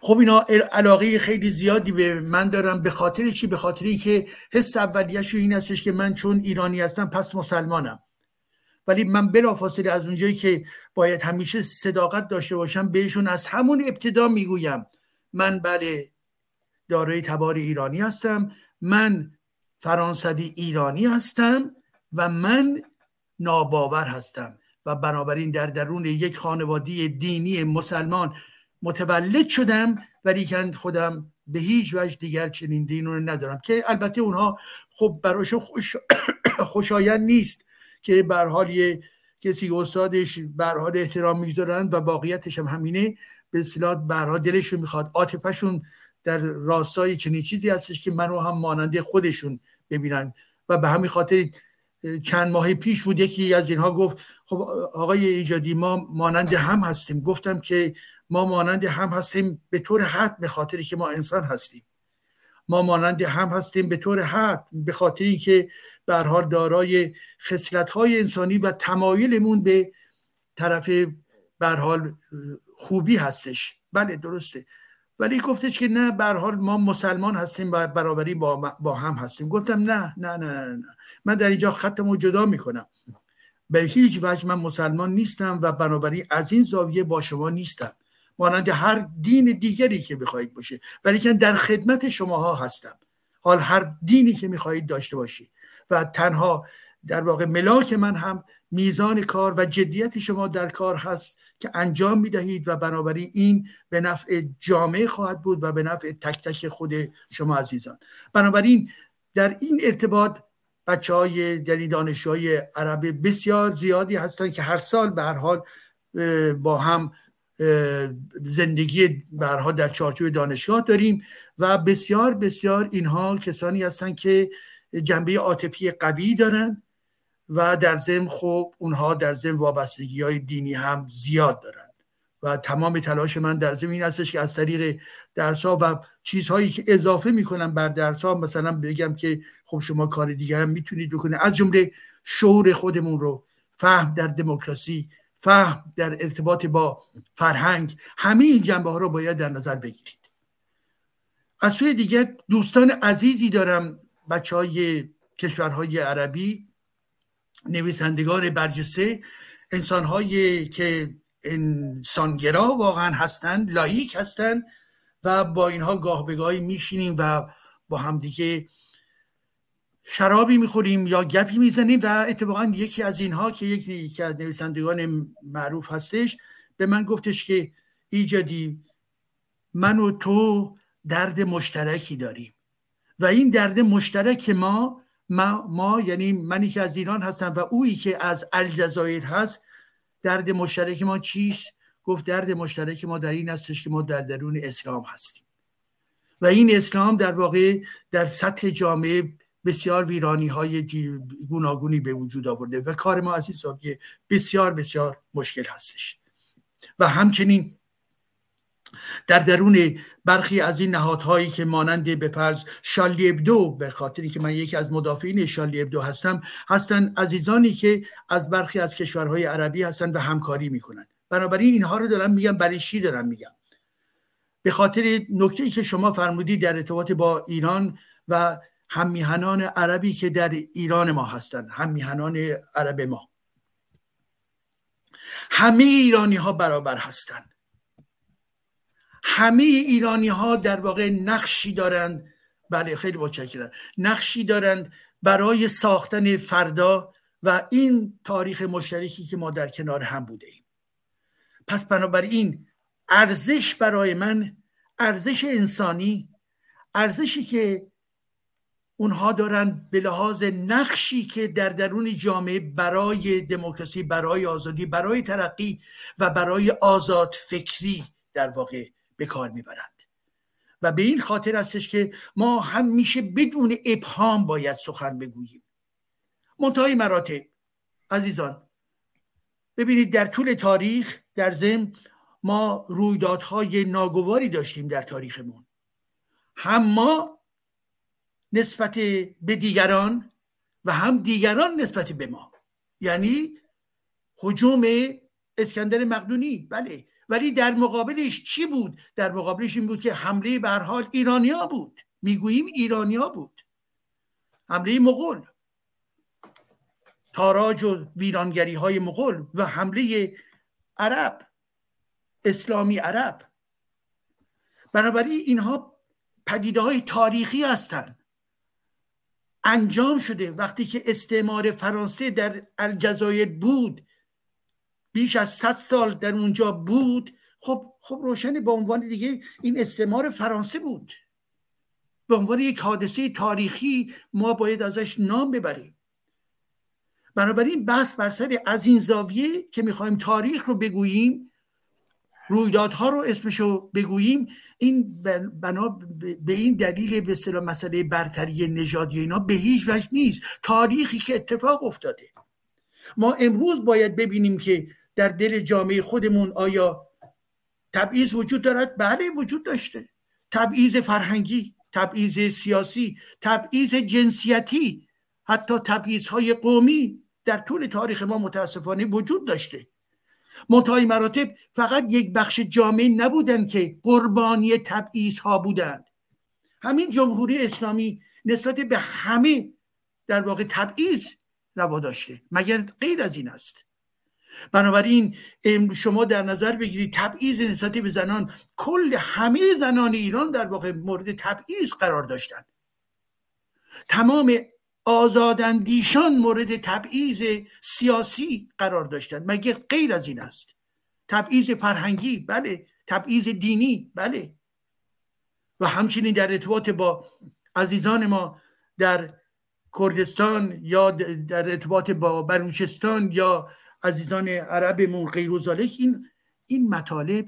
خب اینا علاقه خیلی زیادی به من دارم به خاطر چی؟ به خاطر که حس اولیش این هستش که من چون ایرانی هستم پس مسلمانم. ولی من بلافاصله از اونجایی که باید همیشه صداقت داشته باشم بهشون از همون ابتدا می‌گویم. من بله دارای تبار ایرانی هستم. من فرانسوی ایرانی هستم و من ناباور هستم. و بنابراین در درون یک خانواده دینی مسلمان متولد شدم ولی که خودم به هیچ وجه دیگر چنین دین رو ندارم. که البته اونها خب براشون خوش خوشایند نیست که به حال کسی استادش به حال احترام می‌ذارن و واقعیتش هم همینه. به اصطلاح به دلشون می‌خواد عاطفهشون در راستای چنین چیزی هستش که منو هم ماننده خودشون ببینن. و به همین خاطر چند ماه پیش بود یکی از اینها گفت خب آقای ایجادی ما مانند هم هستیم. گفتم که ما مانند هم هستیم به طور حد به خاطری که ما انسان هستیم. ما مانند هم هستیم به طور حد به خاطر اینکه به حال دارای خصلت های انسانی و تمایلمون به طرف به حال خوبی هستش. بله درسته. ولی گفتش که نه به حال ما مسلمان هستیم و برابری با, با هم هستیم. گفتم نه نه نه نه, نه. من در اینجا خطمو جدا می‌کنم. به هیچ وجه من مسلمان نیستم و بنابراین از این زاویه با شما نیستم. مانند هر دین دیگری که بخواهید باشه. ولی که در خدمت شماها هستم. حال هر دینی که می‌خواهید داشته باشید. و تنها در واقع ملاک من هم میزان کار و جدیت شما در کار هست. که انجام می‌دهید و بنابراین این به نفع جامعه خواهد بود و به نفع تک تک خود شما عزیزان. بنابراین در این ارتباط بچه های یعنی دانش های عرب بسیار زیادی هستند که هر سال به هر حال با هم زندگی برها در چارچوب دانشگاه داریم و بسیار بسیار اینها کسانی هستند که جنبه عاطفی قوی دارن و در ضمن خب اونها در ضمن وابستگی های دینی هم زیاد دارن. و تمام تلاش من در ضمن این هستش که از طریق درس ها و چیزهایی که اضافه می‌کنم بر درس ها مثلا بگم که خب شما کار دیگه هم می‌تونید بکنید. از جمله شعور خودمون رو فهم در دموکراسی فهم در ارتباط با فرهنگ همه این جنبه ها رو باید در نظر بگیرید. از سوی دیگه دوستان عزیزی دارم بچه های کشورهای عربی. نویسندگان برجسته انسانهایی که انسانگرا واقعا هستند لایک هستند و با اینها گاه به گاهی میشینیم و با همدیگه شرابی می‌خوریم یا گپی می‌زنیم و اتفاقا یکی از اینها که یکی از نویسندگان معروف هستش به من گفتش که ایجادی من و تو درد مشترکی داریم و این درد مشترک ما ما, ما یعنی منی که از ایران هستم و اویی که از الجزایر هست. درد مشترک ما چیست؟ گفت درد مشترک ما در این هستش که ما در درون اسلام هستیم. و این اسلام در واقع در سطح جامعه بسیار ویرانی های گوناگونی به وجود آورده و کار ما از این بسیار بسیار مشکل هستش. و همچنین در درون برخی از این نهادهایی که مانند به فرض شالی ابدو به خاطری که من یکی از مدافعین شالی ابدو هستم هستن عزیزانی که از برخی از کشورهای عربی هستن و همکاری می‌کنن. بنابراین اینها رو دارم میگم برای چی دارم میگم؟ به خاطر نکته که شما فرمودید در ارتباط با ایران و هممیهنان عربی که در ایران ما هستند هممیهنان عرب ما. همه ایرانی ها برابر هستند همه ایرانی ها در واقع نقشی دارند بله خیلی متشکرم. نقشی دارند برای ساختن فردا و این تاریخ مشترکی که ما در کنار هم بوده ایم پس بنابراین ارزش برای من ارزش انسانی ارزشی که اونها دارن به لحاظ نقشی که در درون جامعه برای دموکراسی برای آزادی برای ترقی و برای آزاد فکری در واقع به کار می‌برند. و به این خاطر هستش که ما همیشه بدون ابهام باید سخن بگوییم. منتهای مراتب عزیزان ببینید در طول تاریخ در زم ما رویدادهای ناگواری داشتیم در تاریخمون. هم ما نسبت به دیگران و هم دیگران نسبت به ما. یعنی حجوم اسکندر مقدونی بله. ولی در مقابلش چی بود؟ در مقابلش این بود که حمله به حال ایرانیا بود. می‌گوییم ایرانیا بود. حمله مغول. تاراج و ویرانگری های مغول و حمله عرب اسلامی عرب. بنابراین اینها پدیده های تاریخی هستند. انجام شده وقتی که استعمار فرانسه در الجزایر بود. بیش از 100 سال در اونجا بود خب خب روشن به عنوان دیگه این استعمار فرانسه بود. به عنوان یک حادثه تاریخی ما باید ازش نام ببریم. بنابراین بحث بر سر از این زاویه که می‌خوایم تاریخ رو بگوییم رویدادها رو اسمشو بگوییم این بنا به این دلیل به اصطلاح مسئله برتری نژادی اینا به هیچ وجه نیست. تاریخی که اتفاق افتاده. ما امروز باید ببینیم که در دل جامعه خودمون آیا تبعیض وجود دارد؟ بله وجود داشته. تبعیض فرهنگی تبعیض سیاسی تبعیض جنسیتی حتی تبعیض های قومی در طول تاریخ ما متاسفانه وجود داشته. منتهای مراتب فقط یک بخش جامعه نبودن که قربانی تبعیض ها بودند. همین جمهوری اسلامی نسبت به همه در واقع تبعیض روا داشته مگر غیر از این است؟ بنابراین شما در نظر بگیرید تبعیض نسبت به زنان کل همه زنان ایران در واقع مورد تبعیض قرار داشتند تمام آزاداندیشان مورد تبعیض سیاسی قرار داشتند مگه غیر از این است؟ تبعیض فرهنگی بله. تبعیض دینی بله. و همچنین در ارتباط با عزیزان ما در کردستان یا در ارتباط با بلوچستان یا عزیزان عربمون غیر این این مطالب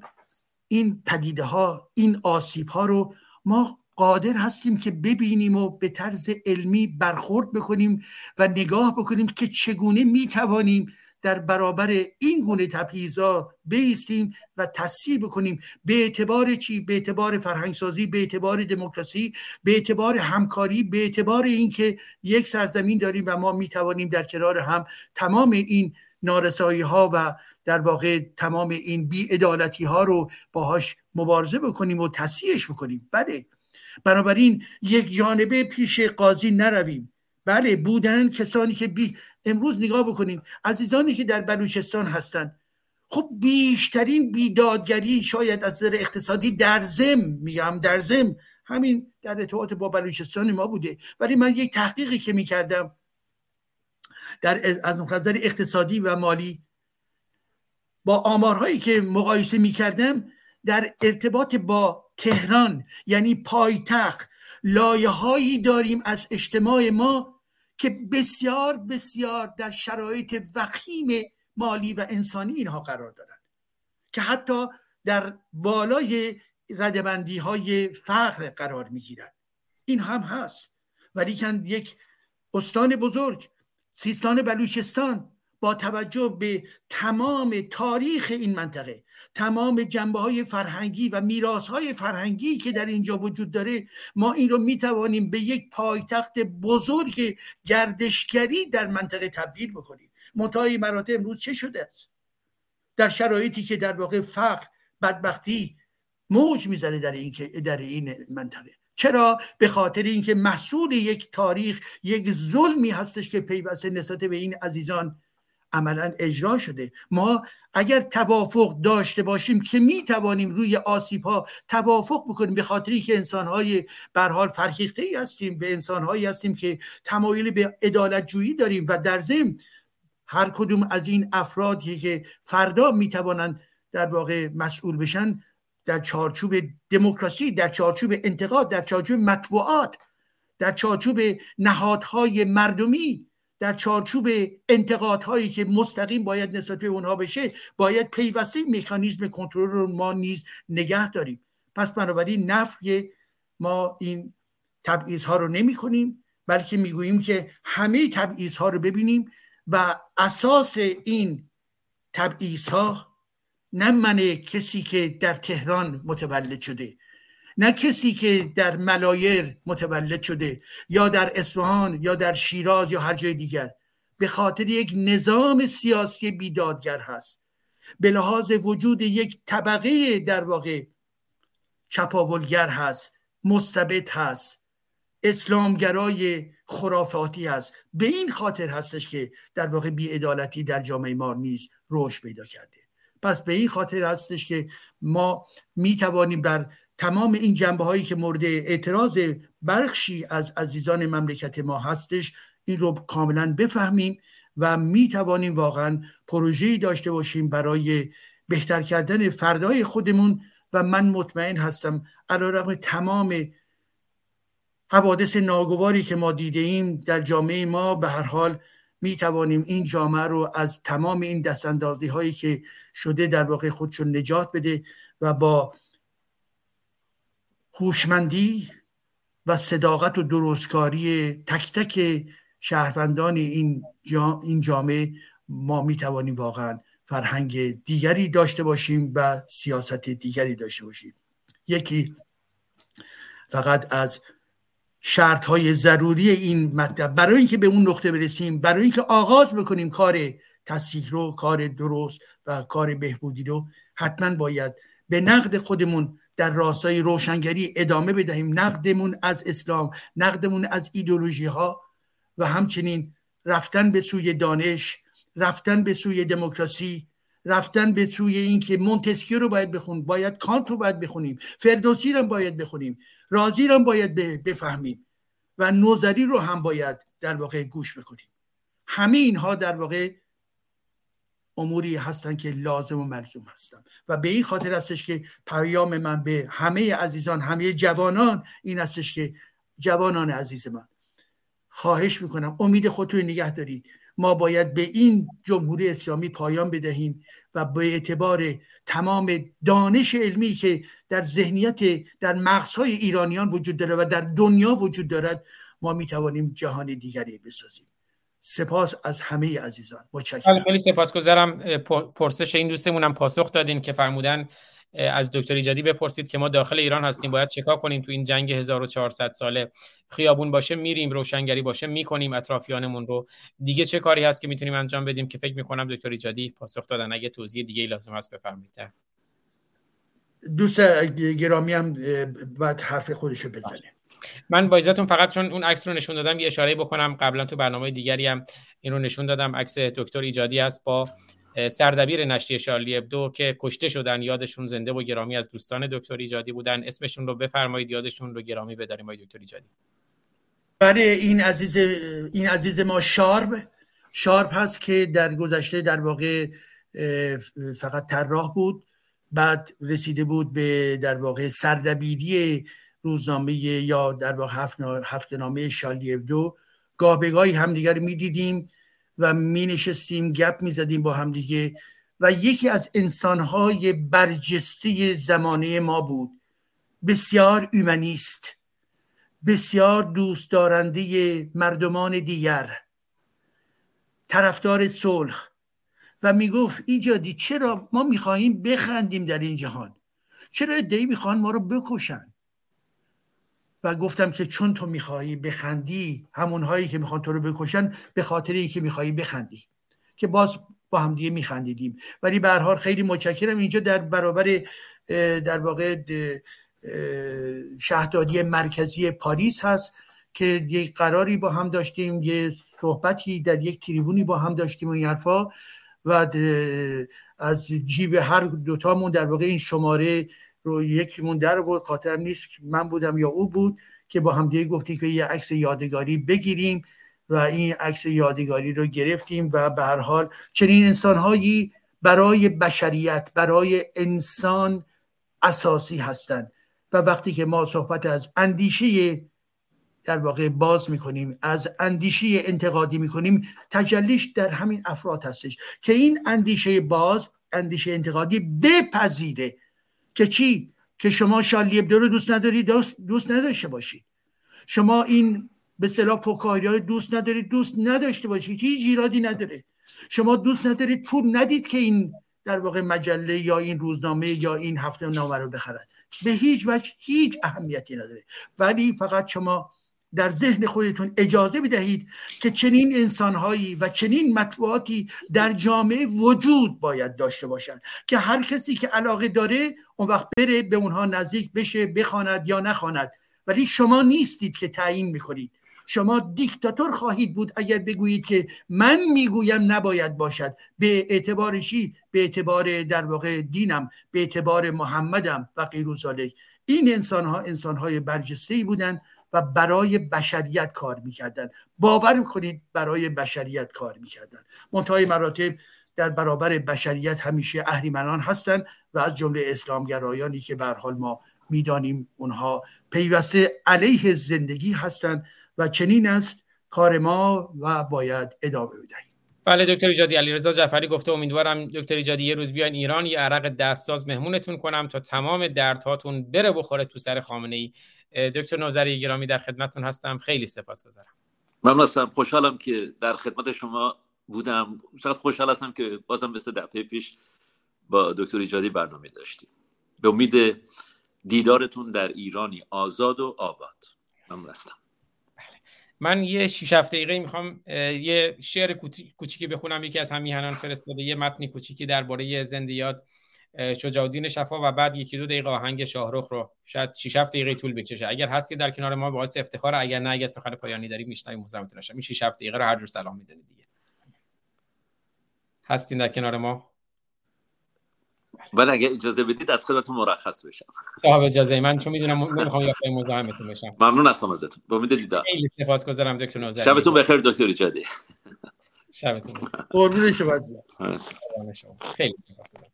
این پدیده ها این آسیب ها رو ما قادر هستیم که ببینیم و به طرز علمی برخورد بکنیم و نگاه بکنیم که چگونه می‌توانیم در برابر این گونه تبعیضا بیستیم و تصیب بکنیم به اعتبار چی؟ به اعتبار فرهنگسازی به اعتبار دموکراسی به اعتبار همکاری به اعتبار اینکه یک سرزمین داریم و ما می‌توانیم در کنار هم تمام این نارسایی ها و در واقع تمام این بیعدالتی ها رو باهاش مبارزه بکنیم و تصیحش بکنیم. بله. بنابراین یک جانبه پیش قاضی نرویم. بله بودن کسانی که بی... امروز نگاه بکنیم. عزیزانی که در بلوچستان هستند. خب بیشترین بیدادگری شاید از نظر اقتصادی در زم میگم در زم همین در ارتباط با بلوچستان ما بوده. ولی من یک تحقیقی که می‌کردم در از نظر اقتصادی و مالی. با آمارهایی که مقایسه می‌کردم در ارتباط با تهران یعنی پایتخت لایه هایی داریم از اجتماع ما که بسیار بسیار در شرایط وخیم مالی و انسانی اینها قرار دارند. که حتی در بالای ردبندی های فقر قرار می گیرند این هم هست. ولی یک استان بزرگ سیستان بلوچستان با توجه به تمام تاریخ این منطقه تمام جنبه های فرهنگی و میراث های فرهنگی که در اینجا وجود داره ما این رو می به یک پایتخت بزرگ گردشگری در منطقه تبدیل بکنیم. منتهای مراتب امروز چه شده است؟ در شرایطی که در واقع فقر بدبختی موج می‌زنه در این در این منطقه. چرا؟ به خاطر اینکه محصول یک تاریخ یک ظلمی هستش که پیوسته نسبت به این عزیزان عملا اجرا شده. ما اگر توافق داشته باشیم که می توانیم روی آسیب ها توافق بکنیم به خاطری که انسان های حال فرهیخته ای هستیم به انسان هایی هستیم که تمایل به عدالت جویی داریم و در ضمن هر کدوم از این افرادی که فردا می توانند در واقع مسئول بشن در چارچوب دموکراسی در چارچوب انتقاد در چارچوب مطبوعات در چارچوب نهادهای مردمی در چارچوب انتقادهایی که مستقیم باید نسبت به اونها بشه باید پیوسته مکانیزم کنترل رو ما نیز نگه داریم. پس بنابراین نفی ما این تبعیض ها رو نمی کنیم بلکه می‌گوییم که همه تبعیض ها رو ببینیم و اساس این تبعیض ها نه من کسی که در تهران متولد شده نه کسی که در ملایر متولد شده یا در اصفهان یا در شیراز یا هر جای دیگر. به خاطر یک نظام سیاسی بیدادگر هست. به لحاظ وجود یک طبقه در واقع چپاولگر هست مستبد هست اسلامگرای خرافاتی هست. به این خاطر هستش که در واقع بیعدالتی در جامعه ما نیز رشد پیدا کرده. پس به این خاطر هستش که ما می توانیم در تمام این جنبه هایی که مورد اعتراض برخشی از عزیزان مملکت ما هستش این رو کاملا بفهمیم و می توانیم واقعا پروژه‌ای داشته باشیم برای بهتر کردن فردای خودمون و من مطمئن هستم علیرغم تمام حوادث ناگواری که ما دیده ایم در جامعه ما به هر حال می توانیم این جامعه رو از تمام این دستاندازی هایی که شده در واقع خودشون نجات بده و با هوشمندی و صداقت و درستکاری تک تک شهروندان این, این جامعه ما می توانیم واقعا فرهنگ دیگری داشته باشیم و سیاست دیگری داشته باشیم. یکی فقط از شرط های ضروری این مطلب. برای اینکه به اون نقطه برسیم برای اینکه آغاز بکنیم کار تصحیح رو کار درست و کار بهبودی رو حتما باید به نقد خودمون در راستای روشنگری ادامه بدهیم. نقدمون از اسلام نقدمون از ایدولوژی ها و همچنین رفتن به سوی دانش رفتن به سوی دموکراسی رفتن به سوی اینکه مونتسکیو رو باید بخونیم باید کانت رو باید بخونیم. فردوسی رو باید بخونیم. رازی رو باید بفهمیم. و نوزری رو هم باید در واقع گوش بکنیم. همه اینها در واقع اموری هستن که لازم و ملزوم هستن و به این خاطر هستش که پیام من به همه عزیزان همه جوانان این هستش که جوانان عزیز من خواهش می‌کنم. امید خودتون نگه دارید. ما باید به این جمهوری اسلامی پایان بدهیم و به اعتبار تمام دانش علمی که در ذهنیت در مغزهای ایرانیان وجود داره و در دنیا وجود دارد ما می‌توانیم جهان دیگری بسازیم. سپاس از همه عزیزان. متشکرم. خیلی سپاسگزارم. پرسش این دوستمونم پاسخ دادین که فرمودن از دکتر ایجادی بپرسید که ما داخل ایران هستیم باید چکار کنیم تو این جنگ 1400 ساله؟ خیابون باشه میریم روشنگری باشه می‌کنیم اطرافیانمون رو. دیگه چه کاری هست که می‌تونیم انجام بدیم که فکر می‌کنم دکتر ایجادی پاسخ دادن؟ اگه توضیح دیگه لازم هست بفرمایید. دوست گرامی هم باید حرف خودشو بزنه. من با عزتون فقط چون اون عکس رو نشون دادم یه اشاره بکنم. قبلا تو برنامه دیگری هم این رو نشون دادم. عکس دکتر ایجادی است با سردبیر نشریه شارلی ابدو که کشته شدن یادشون زنده و گرامی از دوستان دکتر ایجادی بودن. اسمشون رو بفرمایید یادشون رو گرامی بداریم آقای دکتر ایجادی. بله این عزیز این عزیز ما شارب شارپ هست که در گذشته در واقع فقط طراح بود بعد رسیده بود به در واقع سردبیری روزنامه یا در واقع هفت نامه شالی دو گاه به گاهی همدیگر می‌دیدیم. و می نشستیم گپ می زدیم با همدیگه و یکی از انسانهای برجسته زمانه ما بود. بسیار اومنیست بسیار دوست دارنده مردمان دیگر. طرفدار صلح. و می‌گفت ایجادی چرا ما می‌خواهیم بخندیم در این جهان؟ چرا ادهی می‌خوان ما رو بکشن؟ و گفتم که چون تو می‌خواهی بخندی همونهایی که می‌خوان تو رو بکشن به خاطر که می‌خواهی بخندی. که باز با هم دیگه میخندیدیم. ولی به حال خیلی متشکرم. اینجا در برابر در واقع شهرداری مرکزی پاریس هست که یک قراری با هم داشتیم یه صحبتی در یک تریبونی با هم داشتیم و این و از جیب هر دوتامون در واقع این شماره رو یکیمون در بود خاطرم نیست من بودم یا او بود که با هم دیگه گفتیم که یه عکس یادگاری بگیریم و این عکس یادگاری رو گرفتیم و به هر حال چنین انسانهایی برای بشریت برای انسان اساسی هستند. و وقتی که ما صحبت از اندیشه در واقع باز می‌کنیم از اندیشه انتقادی می‌کنیم تجلیش در همین افراد هستش که این اندیشه باز اندیشه انتقادی بپذیره. که چی؟ که شما شالی ابدو رو دوست ندارید دوست, دوست نداشته باشید شما این به صلاح های دوست ندارید دوست نداشته باشید هیچ ایرادی نداره. شما دوست ندارید پول ندید که این در واقع مجله یا این روزنامه یا این هفته نامه رو بخرد. به هیچ وجه هیچ اهمیتی نداره. ولی فقط شما در ذهن خودتون اجازه بدهید که چنین انسانهایی و چنین مطبوعاتی در جامعه وجود باید داشته باشند که هر کسی که علاقه داره اون وقت بره به اونها نزدیک بشه بخواند یا نخواند. ولی شما نیستید که تعیین می‌کنید. شما دیکتاتور خواهید بود اگر بگویید که من می‌گویم نباید باشد. به اعتبارشی به اعتبار در واقع دینم به اعتبار محمدم و غیر این انسان ها انسان های برجسته ای بودن و برای بشریت کار می‌کردن. باور کنید برای بشریت کار می‌کردن. منتهای مراتب در برابر بشریت همیشه اهریمنان هستند و از جمله اسلامگرایانی که به حال ما می‌دانیم اونها پیوسته علیه زندگی هستند و چنین است کار ما و باید ادامه بدهیم. بله دکتر ایجادی علیرضا جعفری گفته امیدوارم دکتر ایجادی یه روز بیاین ایران یه عرق دستساز مهمونتون کنم تا تمام دردهاتون بره بخوره تو سر خامنه ای دکتر نوزری گرامی در خدمتتون هستم. خیلی سپاسگزارم من هستم. خوشحالم که در خدمت شما بودم. چقدر خوشحال هستم که بازم مثل دفعه پیش با دکتر ایجادی برنامه داشتیم. به امید دیدارتون در ایرانی آزاد و آباد. من هستم. من یه شیش هفته دقیقه می‌خوام یه شعر کوچیکی بخونم. یکی از همیهنان فرستاده. یه متنی کوچیکی درباره زندیات شجاع شفا و بعد یکی دو دقیقه آهنگ شاهرخ رو شاید 6 7 دقیقه طول بکشه. اگر هستی در کنار ما باعث افتخار اگر نه اگر سخن پایانی داری میشنویم مزاحمتون نشم این 6 7 دقیقه رو هر جور سلام می‌دونید دیگه. هستین در کنار ما؟ ولی اگه اجازه بدید از خدمتتون مرخص بشم. صاحب اجازه من چون می‌دونم نمی‌خوام یا مزاحمتون بشم. ممنون هستم ازتون با امید دیدار. خیلی سپاسگزارم دکتر نوزری. شبتون بخیر دکتر ایجادی شبتون قربون شما خیلی سپاسگزارم.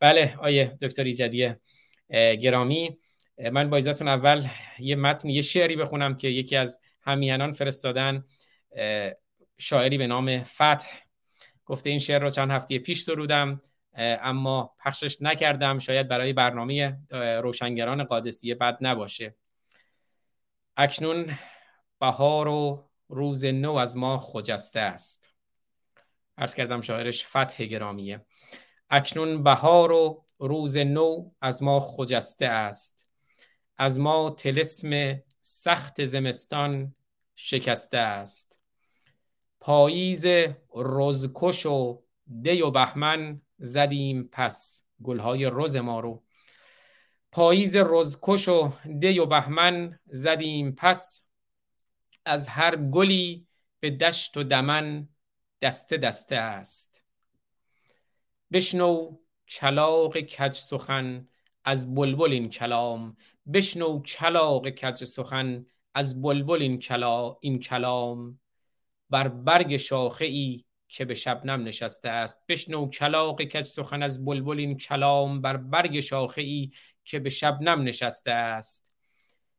بله آیه دکتر ایجادی گرامی. من با ایزتون اول یه متن یه شعری بخونم که یکی از همیهنان فرستادن شاعری به نام فتح. گفته این شعر رو چند هفته پیش سرودم اما پخشش نکردم. شاید برای برنامه روشنگران قادسیه بد نباشه. اکنون بهار و روز نو از ما خجسته است. ارز کردم شاعرش فتح گرامیه. اکنون بهار و روز نو از ما خجسته است. از ما تلسم سخت زمستان شکسته است. پاییز روزکش و دی و بهمن زدیم پس گلهای روز ما رو. پاییز روزکش و دی و بهمن زدیم پس از هر گلی به دشت و دمن دسته دسته است. بشنو کلاق کج سخن از بلبل این کلام. بشنو کلاق کج سخن از بلبل این, کلا این کلام. بر برگ شاخه ای که به شبنم نشسته است. بشنو کلاق کج سخن از بلبل این کلام. بر برگ شاخه ای که به شبنم نشسته است.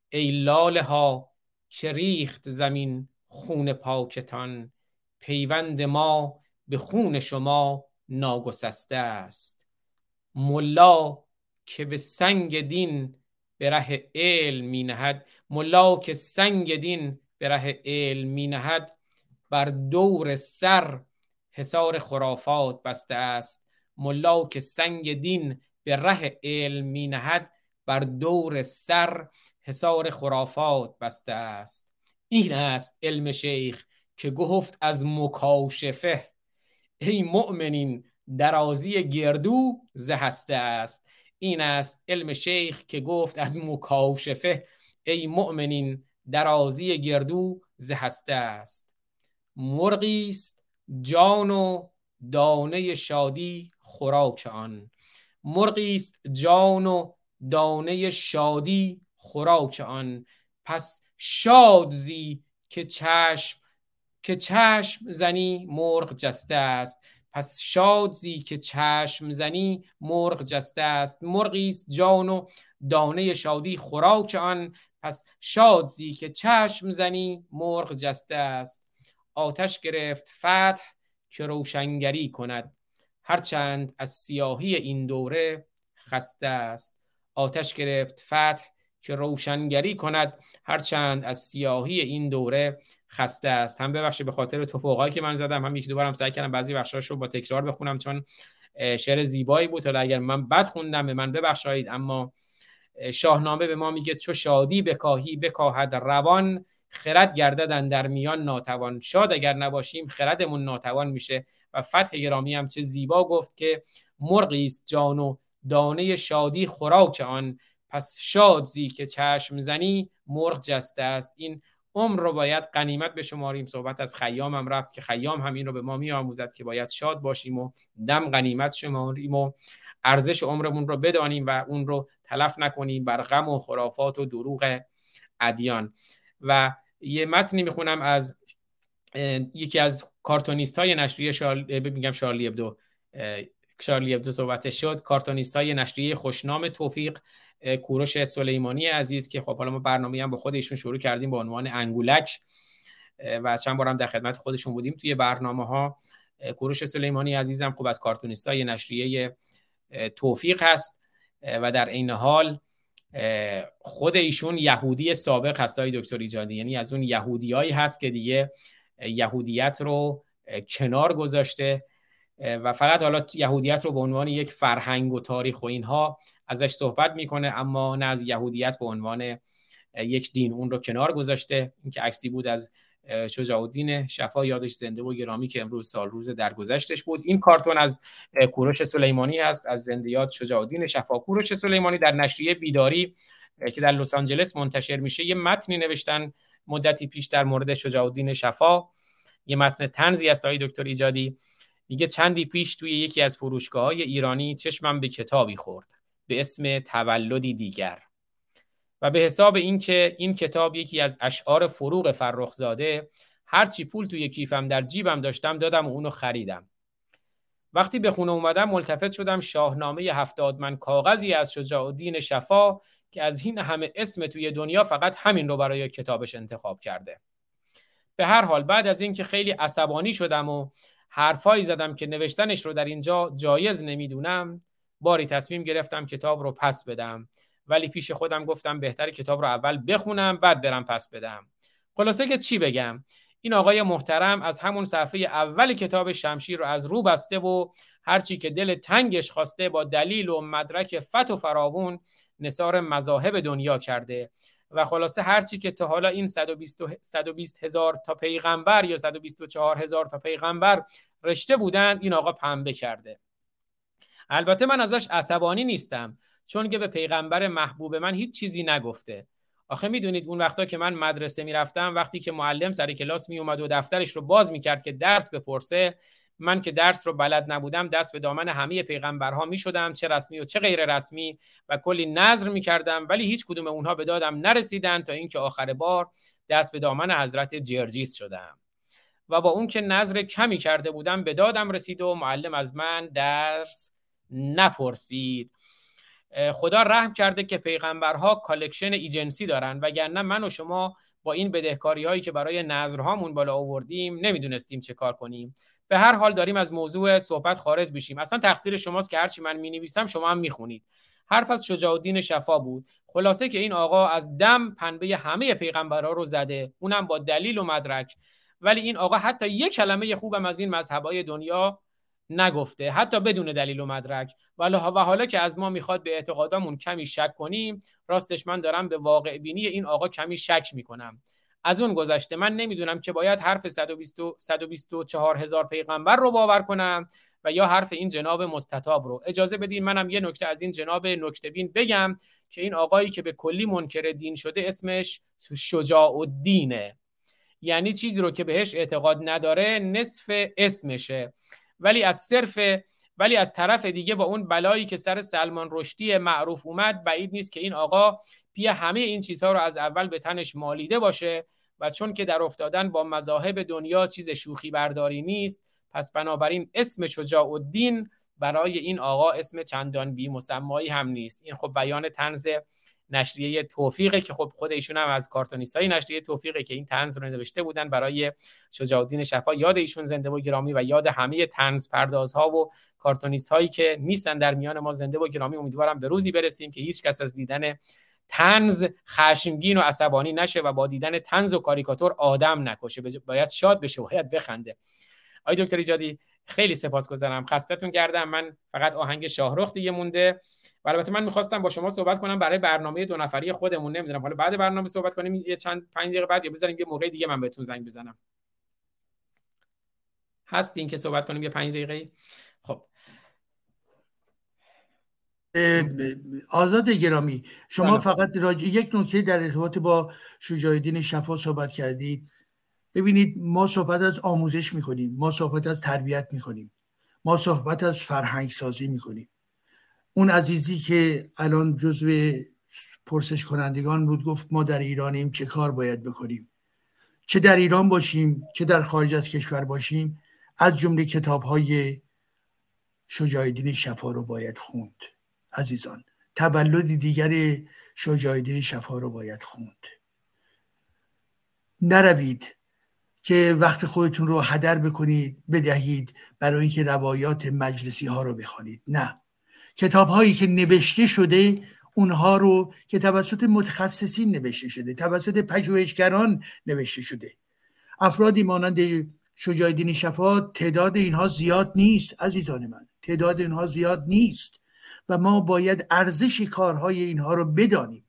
ای لاله ها که ریخت زمین خون پاکتان. پیوند ما به خون شما ناگسسته است. ملا که به سنگ دین به ره علم می نهد. ملا که سنگ دین به ره علم می نهد. بر دور سر حصار خرافات بسته است. ملا که سنگ دین به ره علم می نهد. بر دور سر حصار خرافات بسته است. این است علم شیخ که گفت از مکاشفه. ای مؤمنین درازی گردو زهسته است. این است علم شیخ که گفت از مکاشفه. ای مؤمنین درازی گردو زهسته است. مرغی است جان و دانه شادی خوراک آن. مرغی است جان و دانه شادی خوراک آن. پس شاد زی که چشم که چشم زنی مرغ جسته است. پس شاد زی که چشم زنی مرغ جسته است. مرغی است جان و دانه شادی خوراک آن. پس شاد زی که چشم زنی مرغ جسته است. آتش گرفت فتح که روشنگری کند. هرچند از سیاهی این دوره خسته است. آتش گرفت فتح که روشنگری کند. هرچند از سیاهی این دوره خسته است. هم ببخشید به خاطر توفوقایی که من زدم هم یک دوبارم سعی کردم بعضی بخشاش رو با تکرار بخونم چون شعر زیبایی بود. حالا اگر من بد خوندم به من ببخشید. اما شاهنامه به ما میگه چو شادی بکاهی بکاهد روان خرد گرددن در میان ناتوان. شاد اگر نباشیم خردمون ناتوان میشه. و فتح گرامی هم چه زیبا گفت که مرغی است جان و دانه شادی خوراک آن. پس شاد زی که چشم زنی مرغ جسته است. این عمر رو باید قنیمت به شماریم صحبت از خیام هم رفت که خیام همین رو به ما میآموزد که باید شاد باشیم و دم قنیمت شماریم و ارزش عمرمون رو بدانیم و اون رو تلف نکنیم بر غم و خرافات و دروغ ادیان. و یه متنی می‌خونم از یکی از کارتونیست های نشریه شارل... میگم شارلی ابدو. شارلی ابدو صحبتش شد. کارتونیست های نشریه خوشنام توفیق کوروش سلیمانی عزیز که خب حالا ما برنامه هم با خودشون شروع کردیم با عنوان انگولک و چند بارم در خدمت خودشون بودیم توی برنامه ها کوروش سلیمانی عزیزم خوب از کارتونیست های نشریه توفیق هست و در این حال خود ایشون یهودی سابق هست های دکتر ایجادی. یعنی از اون یهودیایی هست که دیگه یهودیت رو کنار گذاشته و فقط حالا یهودیت رو به عنوان یک فرهنگ و تاریخ و اینها ازش صحبت می‌کنه اما نه از یهودیت به عنوان یک دین اون رو کنار گذاشته. این که عکسی بود از شجاع الدین شفا یادش زنده و گرامی که امروز سال روز درگذشتش بود. این کارتون از کوروش سلیمانی هست از زندیات شجاع الدین شفا. کوروش سلیمانی در نشریه بیداری که در لس آنجلس منتشر میشه یه متنی نوشتن مدتی پیش در مورد شجاع الدین شفا. یه متن تنزی است آقای دکتر ایجادی. میگه چندی پیش توی یکی از فروشگاه های ایرانی چشمم به کتابی خورد. به اسم تولدی دیگر. و به حساب اینکه این کتاب یکی از اشعار فروغ فرخزاده هرچی پول توی کیفم در جیبم داشتم دادم و اونو خریدم. وقتی به خونه اومدم ملتفت شدم شاهنامه هفتاد من کاغذی از شجاع الدین شفا که از این همه اسم توی دنیا فقط همین رو برای کتابش انتخاب کرده. به هر حال بعد از اینکه خیلی عصبانی شدم و حرفایی زدم که نوشتنش رو در اینجا جایز نمی‌دونم باری تصمیم گرفتم کتاب رو پس بدم. ولی پیش خودم گفتم بهتر کتاب رو اول بخونم بعد برم پس بدم. خلاصه که چی بگم؟ این آقای محترم از همون صفحه اول کتاب شمشیر رو از رو بسته و هرچی که دل تنگش خواسته با دلیل و مدرک فت و فراوون نصار مذاهب دنیا کرده. و خلاصه هرچی که تا حالا این 120, 120 هزار تا پیغمبر یا 124 هزار تا پیغمبر رشته بودن این آقا پنبه کرده. البته من ازش عصبانی نیستم چون که به پیغمبر محبوب من هیچ چیزی نگفته. آخه می‌دونید اون وقتا که من مدرسه می‌رفتم وقتی که معلم سر کلاس می اومد و دفترش رو باز می‌کرد که درس بپرسه من که درس رو بلد نبودم دست به دامن همه پیغمبرها می شدم چه رسمی و چه غیر رسمی و کلی نظر می کردم ولی هیچ کدوم اونها به دادم نرسیدن تا اینکه آخر بار دست به دامن حضرت جرجیس شدم. و با اون که نظر کمی کرده بودم به دادم رسید و معلم از من درس نپرسید. خدا رحم کرده که پیغمبرها collection agency دارن وگرنه من و شما با این بدهکاری هایی که برای نظرهامون بالا آوردیم نمی‌دونستیم چه کار کنیم. به هر حال داریم از موضوع صحبت خارج بشیم اصلا تقصیر شماست که هرچی من می نویسم شما هم می‌خونید. حرف از شجاع الدین شفا بود. خلاصه که این آقا از دم پنبه همه پیغمبرها رو زده. اونم با دلیل و مدرک. ولی این آقا حتی یک کلمه خوبم از این مذهبای دنیا نگفته. حتی بدون دلیل و مدرک. و حالا که از ما می‌خواد به اعتقادامون کمی شک کنیم راستش من دارم به واقع بینی این آقا کمی شک می‌کنم. از اون گذشته من نمی‌دونم که باید حرف 124 هزار پیغمبر رو باور کنم و یا حرف این جناب مستطاب رو. اجازه بدین منم یه نکته از این جناب نکته بین بگم که این آقایی که به کلی منکر دین شده اسمش شجاع الدینه یعنی چیزی رو که بهش اعتقاد نداره نصف اسمشه. ولی از صرف ولی از طرف دیگه با اون بلایی که سر سلمان رشدی معروف اومد بعید نیست که این آقا پی همه این چیزها رو از اول به تنش مالیده باشه و چون که در افتادن با مذاهب دنیا چیز شوخی برداری نیست پس بنابراین اسم شجاع الدین برای این آقا اسم چندان بی مسمایی هم نیست. این خب بیان تنز نشریه توفیقه که خب خود ایشون هم از کارتونیست های نشریه توفیقه که این تنز رو نوشته بودن برای شجاع الدین شفا. یاد ایشون زنده و گرامی و یاد همه تنز پردازها و کارتونیست هایی که نیستن در میان ما زنده و گرامی. امیدوارم به روزی برسیم که هیچ کس از دیدن تنز خشمگین و عصبانی نشه و با دیدن تنز و کاریکاتور آدم نکشه. باید شاد بشه باید بخنده. آی دکتر ایجادی خیلی سپاسگزارم. خستتون کردم. من فقط آهنگ شاهرخ دیگه مونده. و البته من می‌خواستم با شما صحبت کنم برای برنامه دو نفری خودمون نمی‌دونم. حالا بعد برنامه صحبت کنیم یه چند پنج دقیقه بعد یا بذاریم یه موقع دیگه من بهتون زنگ بزنم. هستین که صحبت کنیم یه پنج دقیقه؟ خب. آزاد گرامی شما بله. فقط راج... یک نکته در ارتباط با شجاع شفا صحبت کردید. ببینید ما صحبت از آموزش می‌کنیم ما صحبت از تربیت می‌کنیم ما صحبت از فرهنگ سازی می‌کنیم. اون عزیزی که الان جزو پرسش کنندگان بود گفت ما در ایرانیم چه کار باید بکنیم؟ چه در ایران باشیم چه در خارج از کشور باشیم؟ از جمله کتاب های شجاع شفا رو باید خوند. عزیزان تولد دیگر شجاع شفا رو باید خوند. نروید که وقت خودتون رو هدر بکنید بدهید برای اینکه روایات مجلسی ها رو بخوانید. نه. کتاب هایی که نوشته شده اونها رو که توسط متخصصین نوشته شده توسط پژوهشگران نوشته شده. افرادی مانند شجاع شفا تعداد اینها زیاد نیست عزیزان من. تعداد اینها زیاد نیست و ما باید ارزش کارهای اینها رو بدانیم.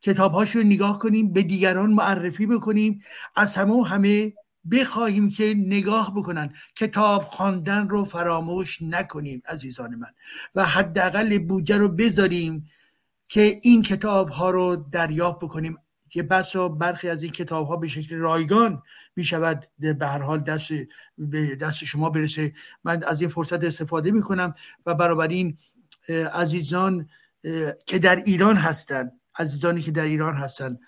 کتابهاش رو نگاه کنیم به دیگران معرفی بکنیم. از همه همه بخواهیم که نگاه بکنن. کتاب خواندن رو فراموش نکنیم عزیزان من. و حداقل بودجه رو بذاریم که این کتاب ها رو دریافت بکنیم. که بس و برخی از این کتاب ها به شکل رایگان می شود به هر حال دست به دست شما برسه. من از این فرصت استفاده می کنم و برابر این عزیزان که در ایران هستند عزیزانی که در ایران هستند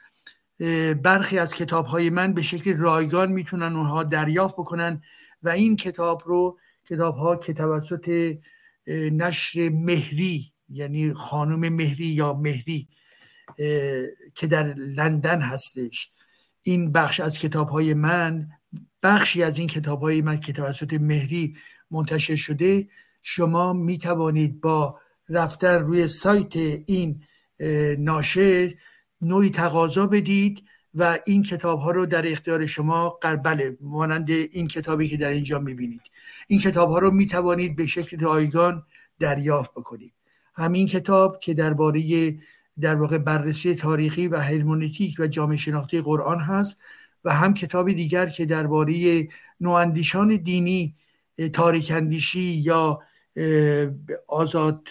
برخی از کتاب های من به شکل رایگان می‌تونن اونها دریافت بکنن و این کتاب رو کتاب ها که توسط نشر مهری یعنی خانم مهری یا مهری که در لندن هستش. این بخش از کتاب های من بخشی از این کتاب های من که توسط مهری منتشر شده شما می توانید با رفتن روی سایت این ناشر نوعی تقاضا بدید و این کتاب ها رو در اختیار شما قربله مانند این کتابی که در اینجا می‌بینید. این کتاب ها رو می‌توانید به شکل رایگان دریافت بکنید. همین کتاب که درباره در واقع بررسی تاریخی و هرمونتیک و جامعه شناختی قرآن هست و هم کتاب دیگر که درباره نواندیشان دینی تاریک اندیشی یا آزاد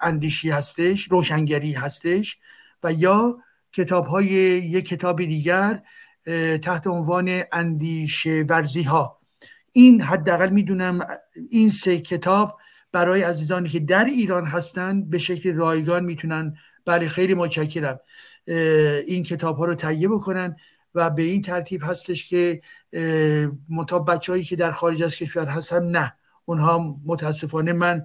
اندیشی هستش روشنگری هستش و یا کتاب های یک کتاب دیگر تحت عنوان اندیشه ورزی ها این حداقل می‌دونم این سه کتاب برای عزیزانی که در ایران هستند به شکل رایگان می‌تونن. بله خیلی متشکرم. این کتاب ها رو تهیه بکنن و به این ترتیب هستش که متا بچه که در خارج از کشور هستن نه. اونها متاسفانه من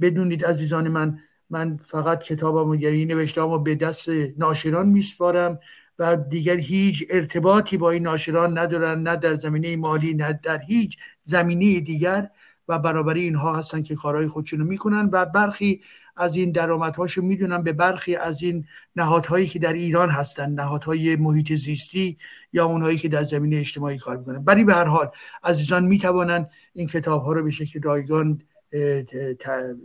بدونید عزیزان من من فقط کتابم یعنی و به دست ناشران میسپارم و دیگر هیچ ارتباطی با این ناشران ندارن نه در زمینه مالی نه در هیچ زمینه دیگر و برابری اینها هستن که کارهای خودشون رو می‌کنن و برخی از این درآمدهاشو می‌دونن به برخی از این نهادهایی که در ایران هستن نهادهای محیط زیستی یا اونهایی که در زمینه اجتماعی کار می‌کنن. ولی به هر حال عزیزان می‌توانن این کتاب ها رو به شکل رایگان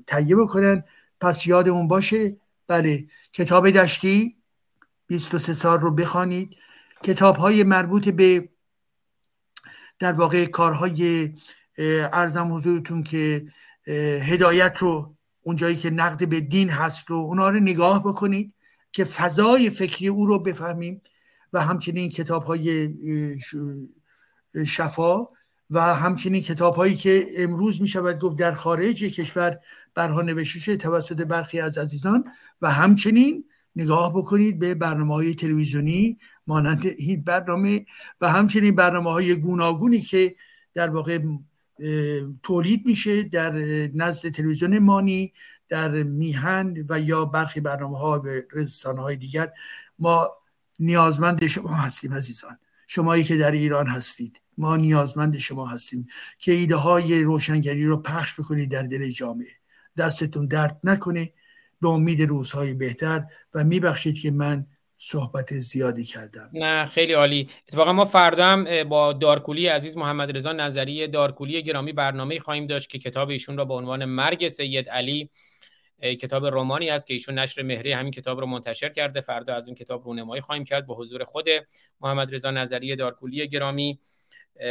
تهیه بکنن پس یادمون باشه. بله. کتاب دشتی 23 سال رو بخوانید. کتاب های مربوط به در واقع کارهای ارزم حضورتون که هدایت رو اونجایی که نقد به دین هست رو اونا رو نگاه بکنید که فضای فکری او رو بفهمیم و همچنین کتاب های شفا و همچنین کتاب هایی که امروز می شود گفت در خارج کشور برها نوشته شده توسط برخی از عزیزان و همچنین نگاه بکنید به برنامه های تلویزیونی مانند این برنامه و همچنین برنامه های گوناگونی که در واقع تولید میشه در نزد تلویزیون مانی در میهن و یا برخی برنامه ها به رسانه های دیگر. ما نیازمند شما هستیم عزیزان. شمایی که در ایران هستید. ما نیازمند شما هستیم که ایده های روشنگری رو پخش بکنید در دل جامعه. دستتون درد نکنه. به امید روزهای بهتر و میبخشید که من صحبت زیادی کردم. نه خیلی عالی. اتفاقا ما فردا هم با دارکولی عزیز محمد رضا نظری دارکولی گرامی برنامه خواهیم داشت که کتاب ایشون را با عنوان مرگ سید علی کتاب رومانی است که ایشون نشر مهری همین کتاب رو منتشر کرده. فردا از اون کتاب رونمایی خواهیم کرد با حضور خود محمد رضا نظری دارکولی گرامی.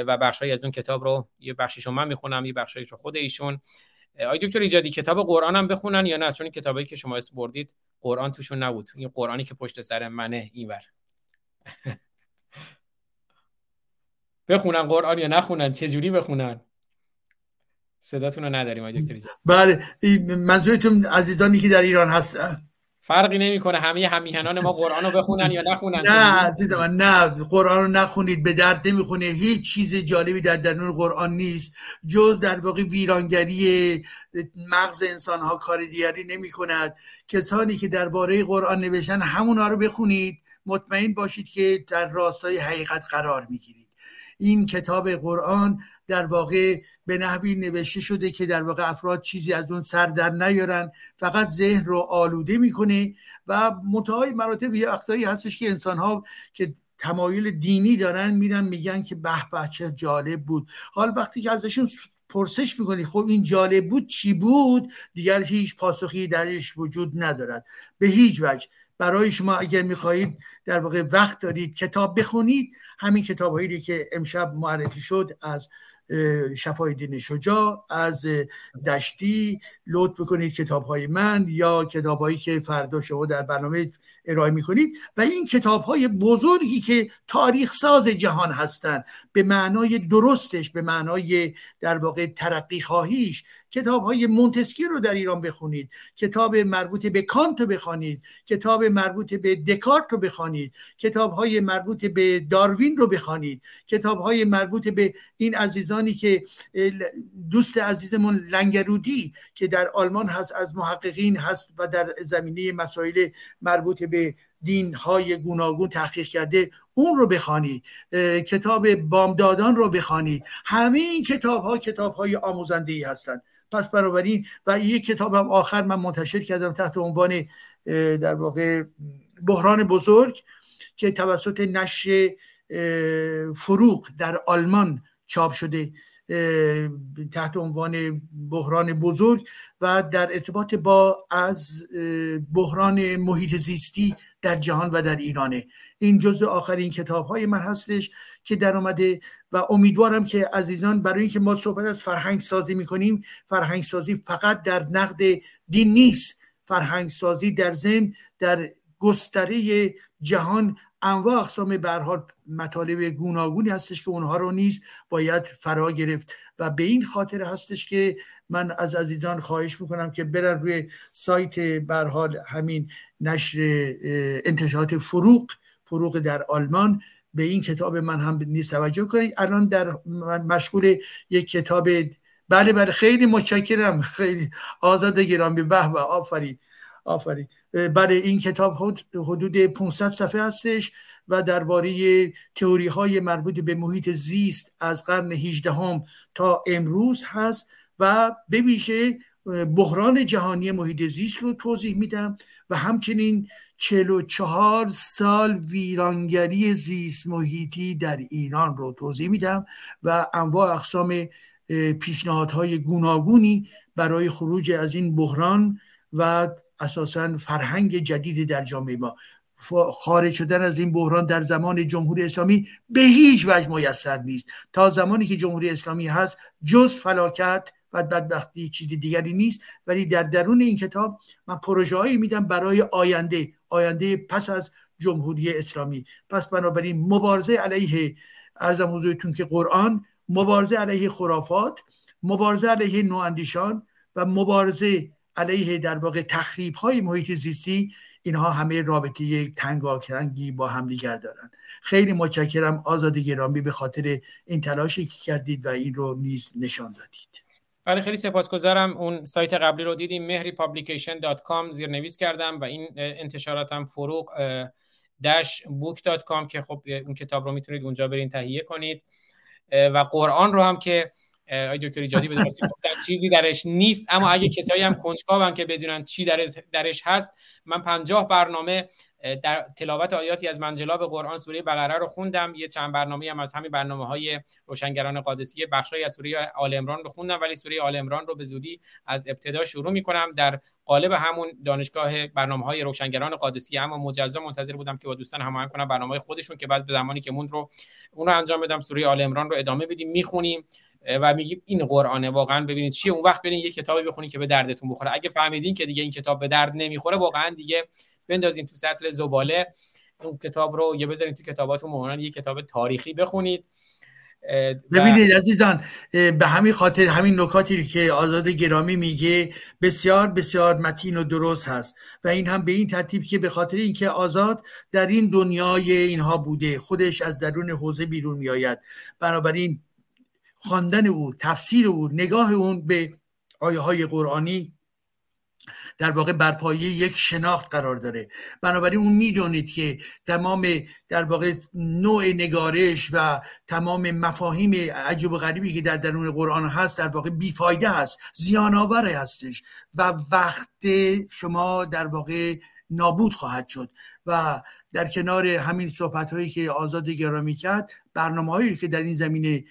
و بخشی از اون کتاب رو یه بخشی شما می‌خونم یه بخشی رو خود ایشون. آی دکتر ایجادی کتاب قرآن هم بخونن یا نه؟ چون کتابایی که شما اسم بردید قرآن توشون نبود. این قرآنی که پشت سر منه اینور. بخونن قرآن یا نخونن؟ چه جوری بخونن؟ صداتون رو نداریم آی دکتر ایجادی. بله منظورتون عزیزانی که در ایران هستن. فرقی نمی‌کنه همه همیهنان ما قرآن رو بخونن یا نخونن. نه عزیز من نه. قرآن رو نخونید به درد نمی‌خونه هیچ چیز جالبی در درون قرآن نیست. جز در واقع ویرانگری مغز انسان ها کار دیگری نمی کند کسانی که درباره قرآن نوشتن همونها رو بخونید. مطمئن باشید که در راستای حقیقت قرار می‌گیرید. این کتاب قرآن در واقع به نحوی نوشته شده که در واقع افراد چیزی از اون سر در نیارن فقط ذهن رو آلوده می‌کنه و متهای مراتب یه وقتایی هستش که انسان ها که تمایل دینی دارن میرن میگن که به به چه جالب بود. حال وقتی که ازشون پرسش می‌کنی خب این جالب بود چی بود؟ دیگر هیچ پاسخی درش وجود ندارد. به هیچ وجه. برای شما اگر می‌خواهید در واقع وقت دارید کتاب بخونید همین کتاب هایی که امشب معرفی شد از شفای دین شجاع از دشتی لطف بکنید کتاب های من یا کتاب هایی که فردا شما در برنامه ارائه می‌کنید. و این کتاب های بزرگی که تاریخ ساز جهان هستند به معنای درستش به معنای در واقع ترقی خواهیش کتاب های مونتسکی رو در ایران بخونید. کتاب مربوط به کانت رو بخوانید. کتاب مربوط به دکارت رو بخوانید. کتاب های مربوط به داروین رو بخوانید. کتاب های مربوط به این عزیزانی که دوست عزیزمون لنگرودی که در آلمان هست از محققین هست و در زمینه مسائل مربوط به دین های گوناگون تحقیق کرده اون رو بخوانید. کتاب بامدادان رو بخوانید. همه این کتاب ها کتاب های آموزنده ای هستند. پس بنابراین و یک کتاب هم آخر من منتشر کردم تحت عنوان در واقع بحران بزرگ که توسط نشر فروغ در آلمان چاپ شده تحت عنوان بحران بزرگ و در ارتباط با از بحران محیط زیستی در جهان و در ایرانه. این جزء آخرین کتاب های من هستش که در آمده و امیدوارم که عزیزان برای اینکه ما صحبت از فرهنگ سازی می‌کنیم فرهنگ سازی فقط در نقد دین نیست. فرهنگ سازی در ضمن در گستره جهان انواع اقسام به حال مطالب گوناگونی هستش که اونها رو نیز باید فرا گرفت. و به این خاطر هستش که من از عزیزان خواهش می‌کنم که برن روی سایت حال همین نشر انتشارات فروغ فروغ در آلمان به این کتاب من هم نیز توجه کنید. الان در من مشغول یک کتاب بله بله خیلی متشکرم. خیلی آزاد گرامی. به به آفرین آفرین. برای این کتاب حدود 500 صفحه هستش و درباره تئوری های مربوط به محیط زیست از قرن 18 هم تا امروز هست و به بحران جهانی محیط زیست رو توضیح میدم و همچنین 44 سال ویرانگری زیست محیطی در ایران رو توضیح میدم و انواع اقسام پیشنهادهای گوناگونی برای خروج از این بحران و اساسا فرهنگ جدیدی در جامعه ما. خارج شدن از این بحران در زمان جمهوری اسلامی به هیچ وجه میسر نیست. تا زمانی که جمهوری اسلامی هست جز فلاکت و بدبختی چیزی دیگری نیست. ولی در درون این کتاب من پروژه هایی میدم برای آینده آینده پس از جمهوری اسلامی. پس بنابراین مبارزه علیه ارزم حضورتون که قرآن مبارزه علیه خرافات مبارزه علیه نواندیشان و مبارزه علیه در واقع تخریب های محیط زیستی اینها همه رابطه یک تنگاکنگی با همدیگر دارن. خیلی متشکرم آزاد گرامی به خاطر این تلاشی که کردید و این رو نیز نشان دادید. بله خیلی سپاسگزارم. اون سایت قبلی رو دیدیم مهری publication.com زیر نویس کردم و این انتشاراتم فروغ داش book.com که خب اون کتاب رو می‌تونید اونجا برین تهیه کنید. و قرآن رو هم که آی دکتر ایجادی به چیزی درش نیست. اما اگه کسایی هم کنجکاون که بدونن چی درش هست من پنجاه برنامه در تلاوت آیاتی از منجلاب قرآن سوره بقره رو خوندم. یه چند برنامه هم از همین برنامه های روشنگران قادسیه بخشی از سوره آل عمران رو خوندم ولی سوره آل عمران رو به زودی از ابتدا شروع می‌کنم. در قالب همون دانشگاه برنامه های روشنگران قادسیه اما مجزا منتظر بودم که با دوستان هماهنگ کنم برنامه خودشون که بعد به زمانی که موند رو اون رو انجام بدم سوره آل عمران رو ادامه بدیم. می‌خونیم و میگیم این قرآنه. واقعا ببینید چیه. اون وقت برین یه کتابی بخونید که به دردتون بخوره. اگه فهمیدین که دیگه این کتاب به درد نمی‌خوره واقعا دیگه بندازین تو سطل زباله. اون کتاب رو یه بذارین تو کتاباتون مهمن یه کتاب تاریخی بخونید. ببینید عزیزان به همین خاطر همین نکاتی که آزاد گرامی میگه بسیار بسیار متین و درست هست. و این هم به این ترتیب که به خاطر اینکه آزاد در این دنیای اینها بوده خودش از درون حوزه بیرون میآید. بنابراین خواندن او تفسیر او نگاه اون به آیه های قرآنی در واقع بر یک شناخت قرار داره. بنابراین اون می‌دونید که تمام در واقع نوع نگارش و تمام مفاهیم عجیب و غریبی که در درون قرآن هست در واقع بیفایده هست زیان آوره هستش و وقت شما در واقع نابود خواهد شد. و در کنار همین صحبت هایی که آزاد گرامی کرد برنامه هایی که در این زمینه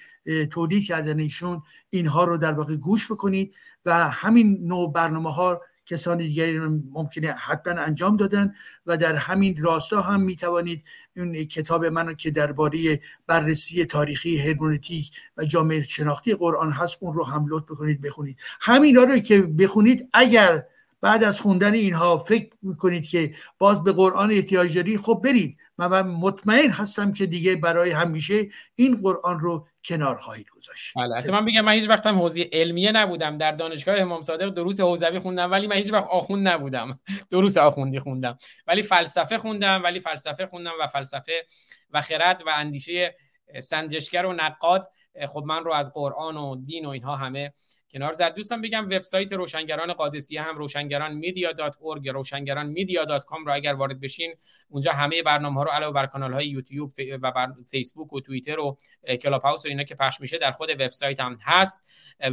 تولید کردن ایشون اینها رو در واقع گوش بکنید و همین نوع برنامه ها کسان دیگری ممکنه حتما انجام دادن و در همین راستا هم می توانید این کتاب من که درباره بررسی تاریخی هرمونتیک و جامعه شناختی قرآن هست اون رو هم لطف بکنید بخونید. همین رو که بخونید اگر بعد از خوندن اینها فکر می‌کنید که باز به قرآن احتیاج داری خب برید. من مطمئن هستم که دیگه برای همیشه این قرآن رو کنار خواهید گذاشت. بله من بگم من هیچ وقت هم حوزه علمیه نبودم. در دانشگاه امام صادق دروس حوزوی خوندم ولی من هیچ وقت آخوند نبودم. دروس آخوندی خوندم. ولی فلسفه خوندم ولی فلسفه خوندم و فلسفه و خرد و اندیشه سنجشگر و نقاد خب من رو از قرآن و دین و اینها همه کنار زد. دوستان بگم وبسایت روشنگران قادسیه هم روشنگران dot روشنگران dot رو اگر وارد بشین اونجا همه برنامه ها رو علاوه بر کانال های یوتیوب و بر فیسبوک و توییتر و کلاب هاوس و اینا که پخش میشه در خود وبسایت هم هست.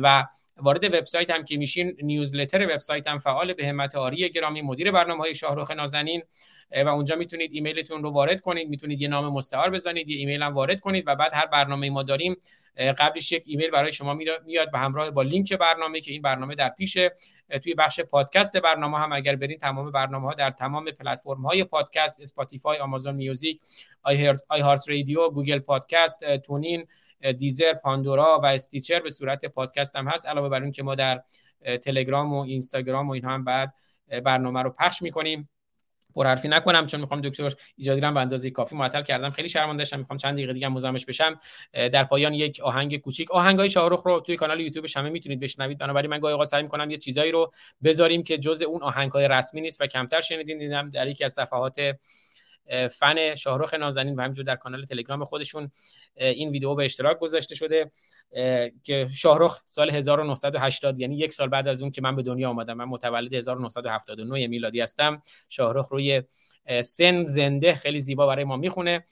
و وارد وبسایت هم که میشین newsletter وبسایت هم فعال به همت آری گرامی مدیر برنامه های شاهرخ نازنین و اونجا می‌تونید ایمیلتون رو وارد کنید می‌تونید یه نام مستعار بزنید یه ایمیل هم وارد کنید و بعد هر برنامه ما داریم قبلش یک ایمیل برای شما میاد به همراه با لینک برنامه که این برنامه در پیشه. توی بخش پادکست برنامه هم اگر برین تمام برنامه ها در تمام پلتفرم های پادکست اسپاتیفای آمازون میوزیک آی هارت رادیو گوگل پادکست تونین دیزر پاندورا و استیچر به صورت پادکست هم هست. علاوه بر اون که ما در تلگرام و اینستاگرام و اینها هم بعد برنامه رو پخش می‌کنیم. پرحرفی نکنم چون می‌خوام دکتر ایجادی رو به اندازه کافی معطل کردم. خیلی شرمنده شدم. می‌خوام چند دقیقه دیگه مزاحمش بشم. در پایان یک آهنگ کوچیک. آهنگای شاهرخ رو توی کانال یوتیوب همه می‌تونید بشنوید. بنابراین من گاهی اوقات سعی می‌کنم یه چیزایی رو بذاریم که جز اون آهنگای رسمی نیست و کمتر شنیدین. دیدم در یکی از صفحات فن شاهرخ نازنین و همینجور در کانال تلگرام خودشون این ویدیو به اشتراک گذاشته شده که شاهرخ سال 1980 یعنی یک سال بعد از اون که من به دنیا آمدم من متولد 1979 میلادی هستم شاهرخ روی سن زنده خیلی زیبا برای ما می‌خونه.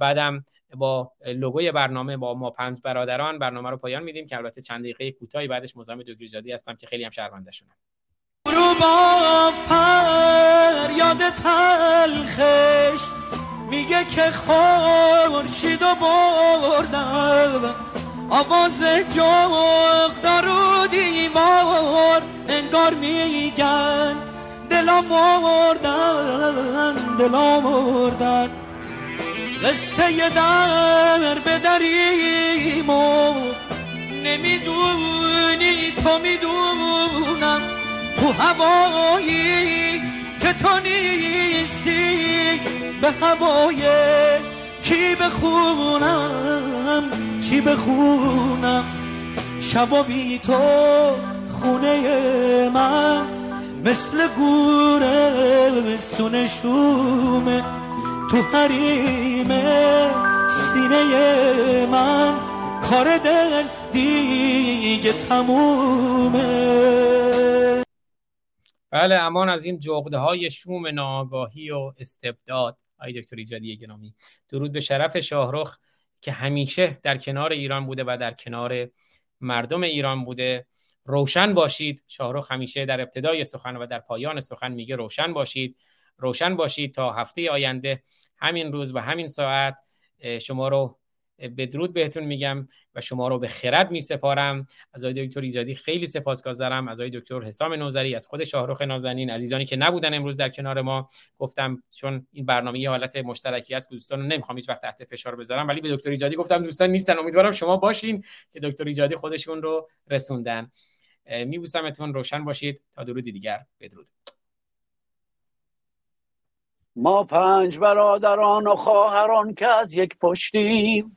بعدم با لوگوی برنامه با ما پنج برادران برنامه رو پایان میدیم که البته چند دقیقه کوتاهی بعدش مزاحم جادی هستم که خیلی هم شرمنده رو با یاد تلخش. میگه که خورشید و بردم. آواز جغ دارو دیوار. انگار میگن دلا مردن دلا مردن. قصه در به دریم و نمی‌دونی تو می‌دونم. تو هوایی که تو نیستی به هوای کی بخونم چی بخونم شبا بی تو خونه من مثل گوره مستون شومه. تو حریم سینه من کار دل دیگه تمومه. بله امان از این جغده های شوم ناگاهی و استبداد. آی دکتر ایجادی گرامی درود به شرف شاهرخ که همیشه در کنار ایران بوده و در کنار مردم ایران بوده. روشن باشید. شاهرخ همیشه در ابتدای سخن و در پایان سخن میگه روشن باشید. روشن باشید تا هفته آینده همین روز و همین ساعت شما رو بدرود بهتون میگم و شما رو به خرد می سپارم از آقای دکتر ایجادی خیلی سپاسگزارم. از آقای دکتر حسام نوزری از خود شاهرخ نازنین عزیزانی که نبودن امروز در کنار ما. گفتم چون این برنامه یه حالت مشترکی است دوستان رو نمی‌خوام هیچ وقت تحت فشار بذارم ولی به دکتر ایجادی گفتم دوستان نیستن. امیدوارم شما باشین که دکتر ایجادی خودشون رو رسوندن. میبوسمتون روشن باشید. تا درودی دیگر. بدرود. ما پنج برادران و خواهران که از یک پشتیم.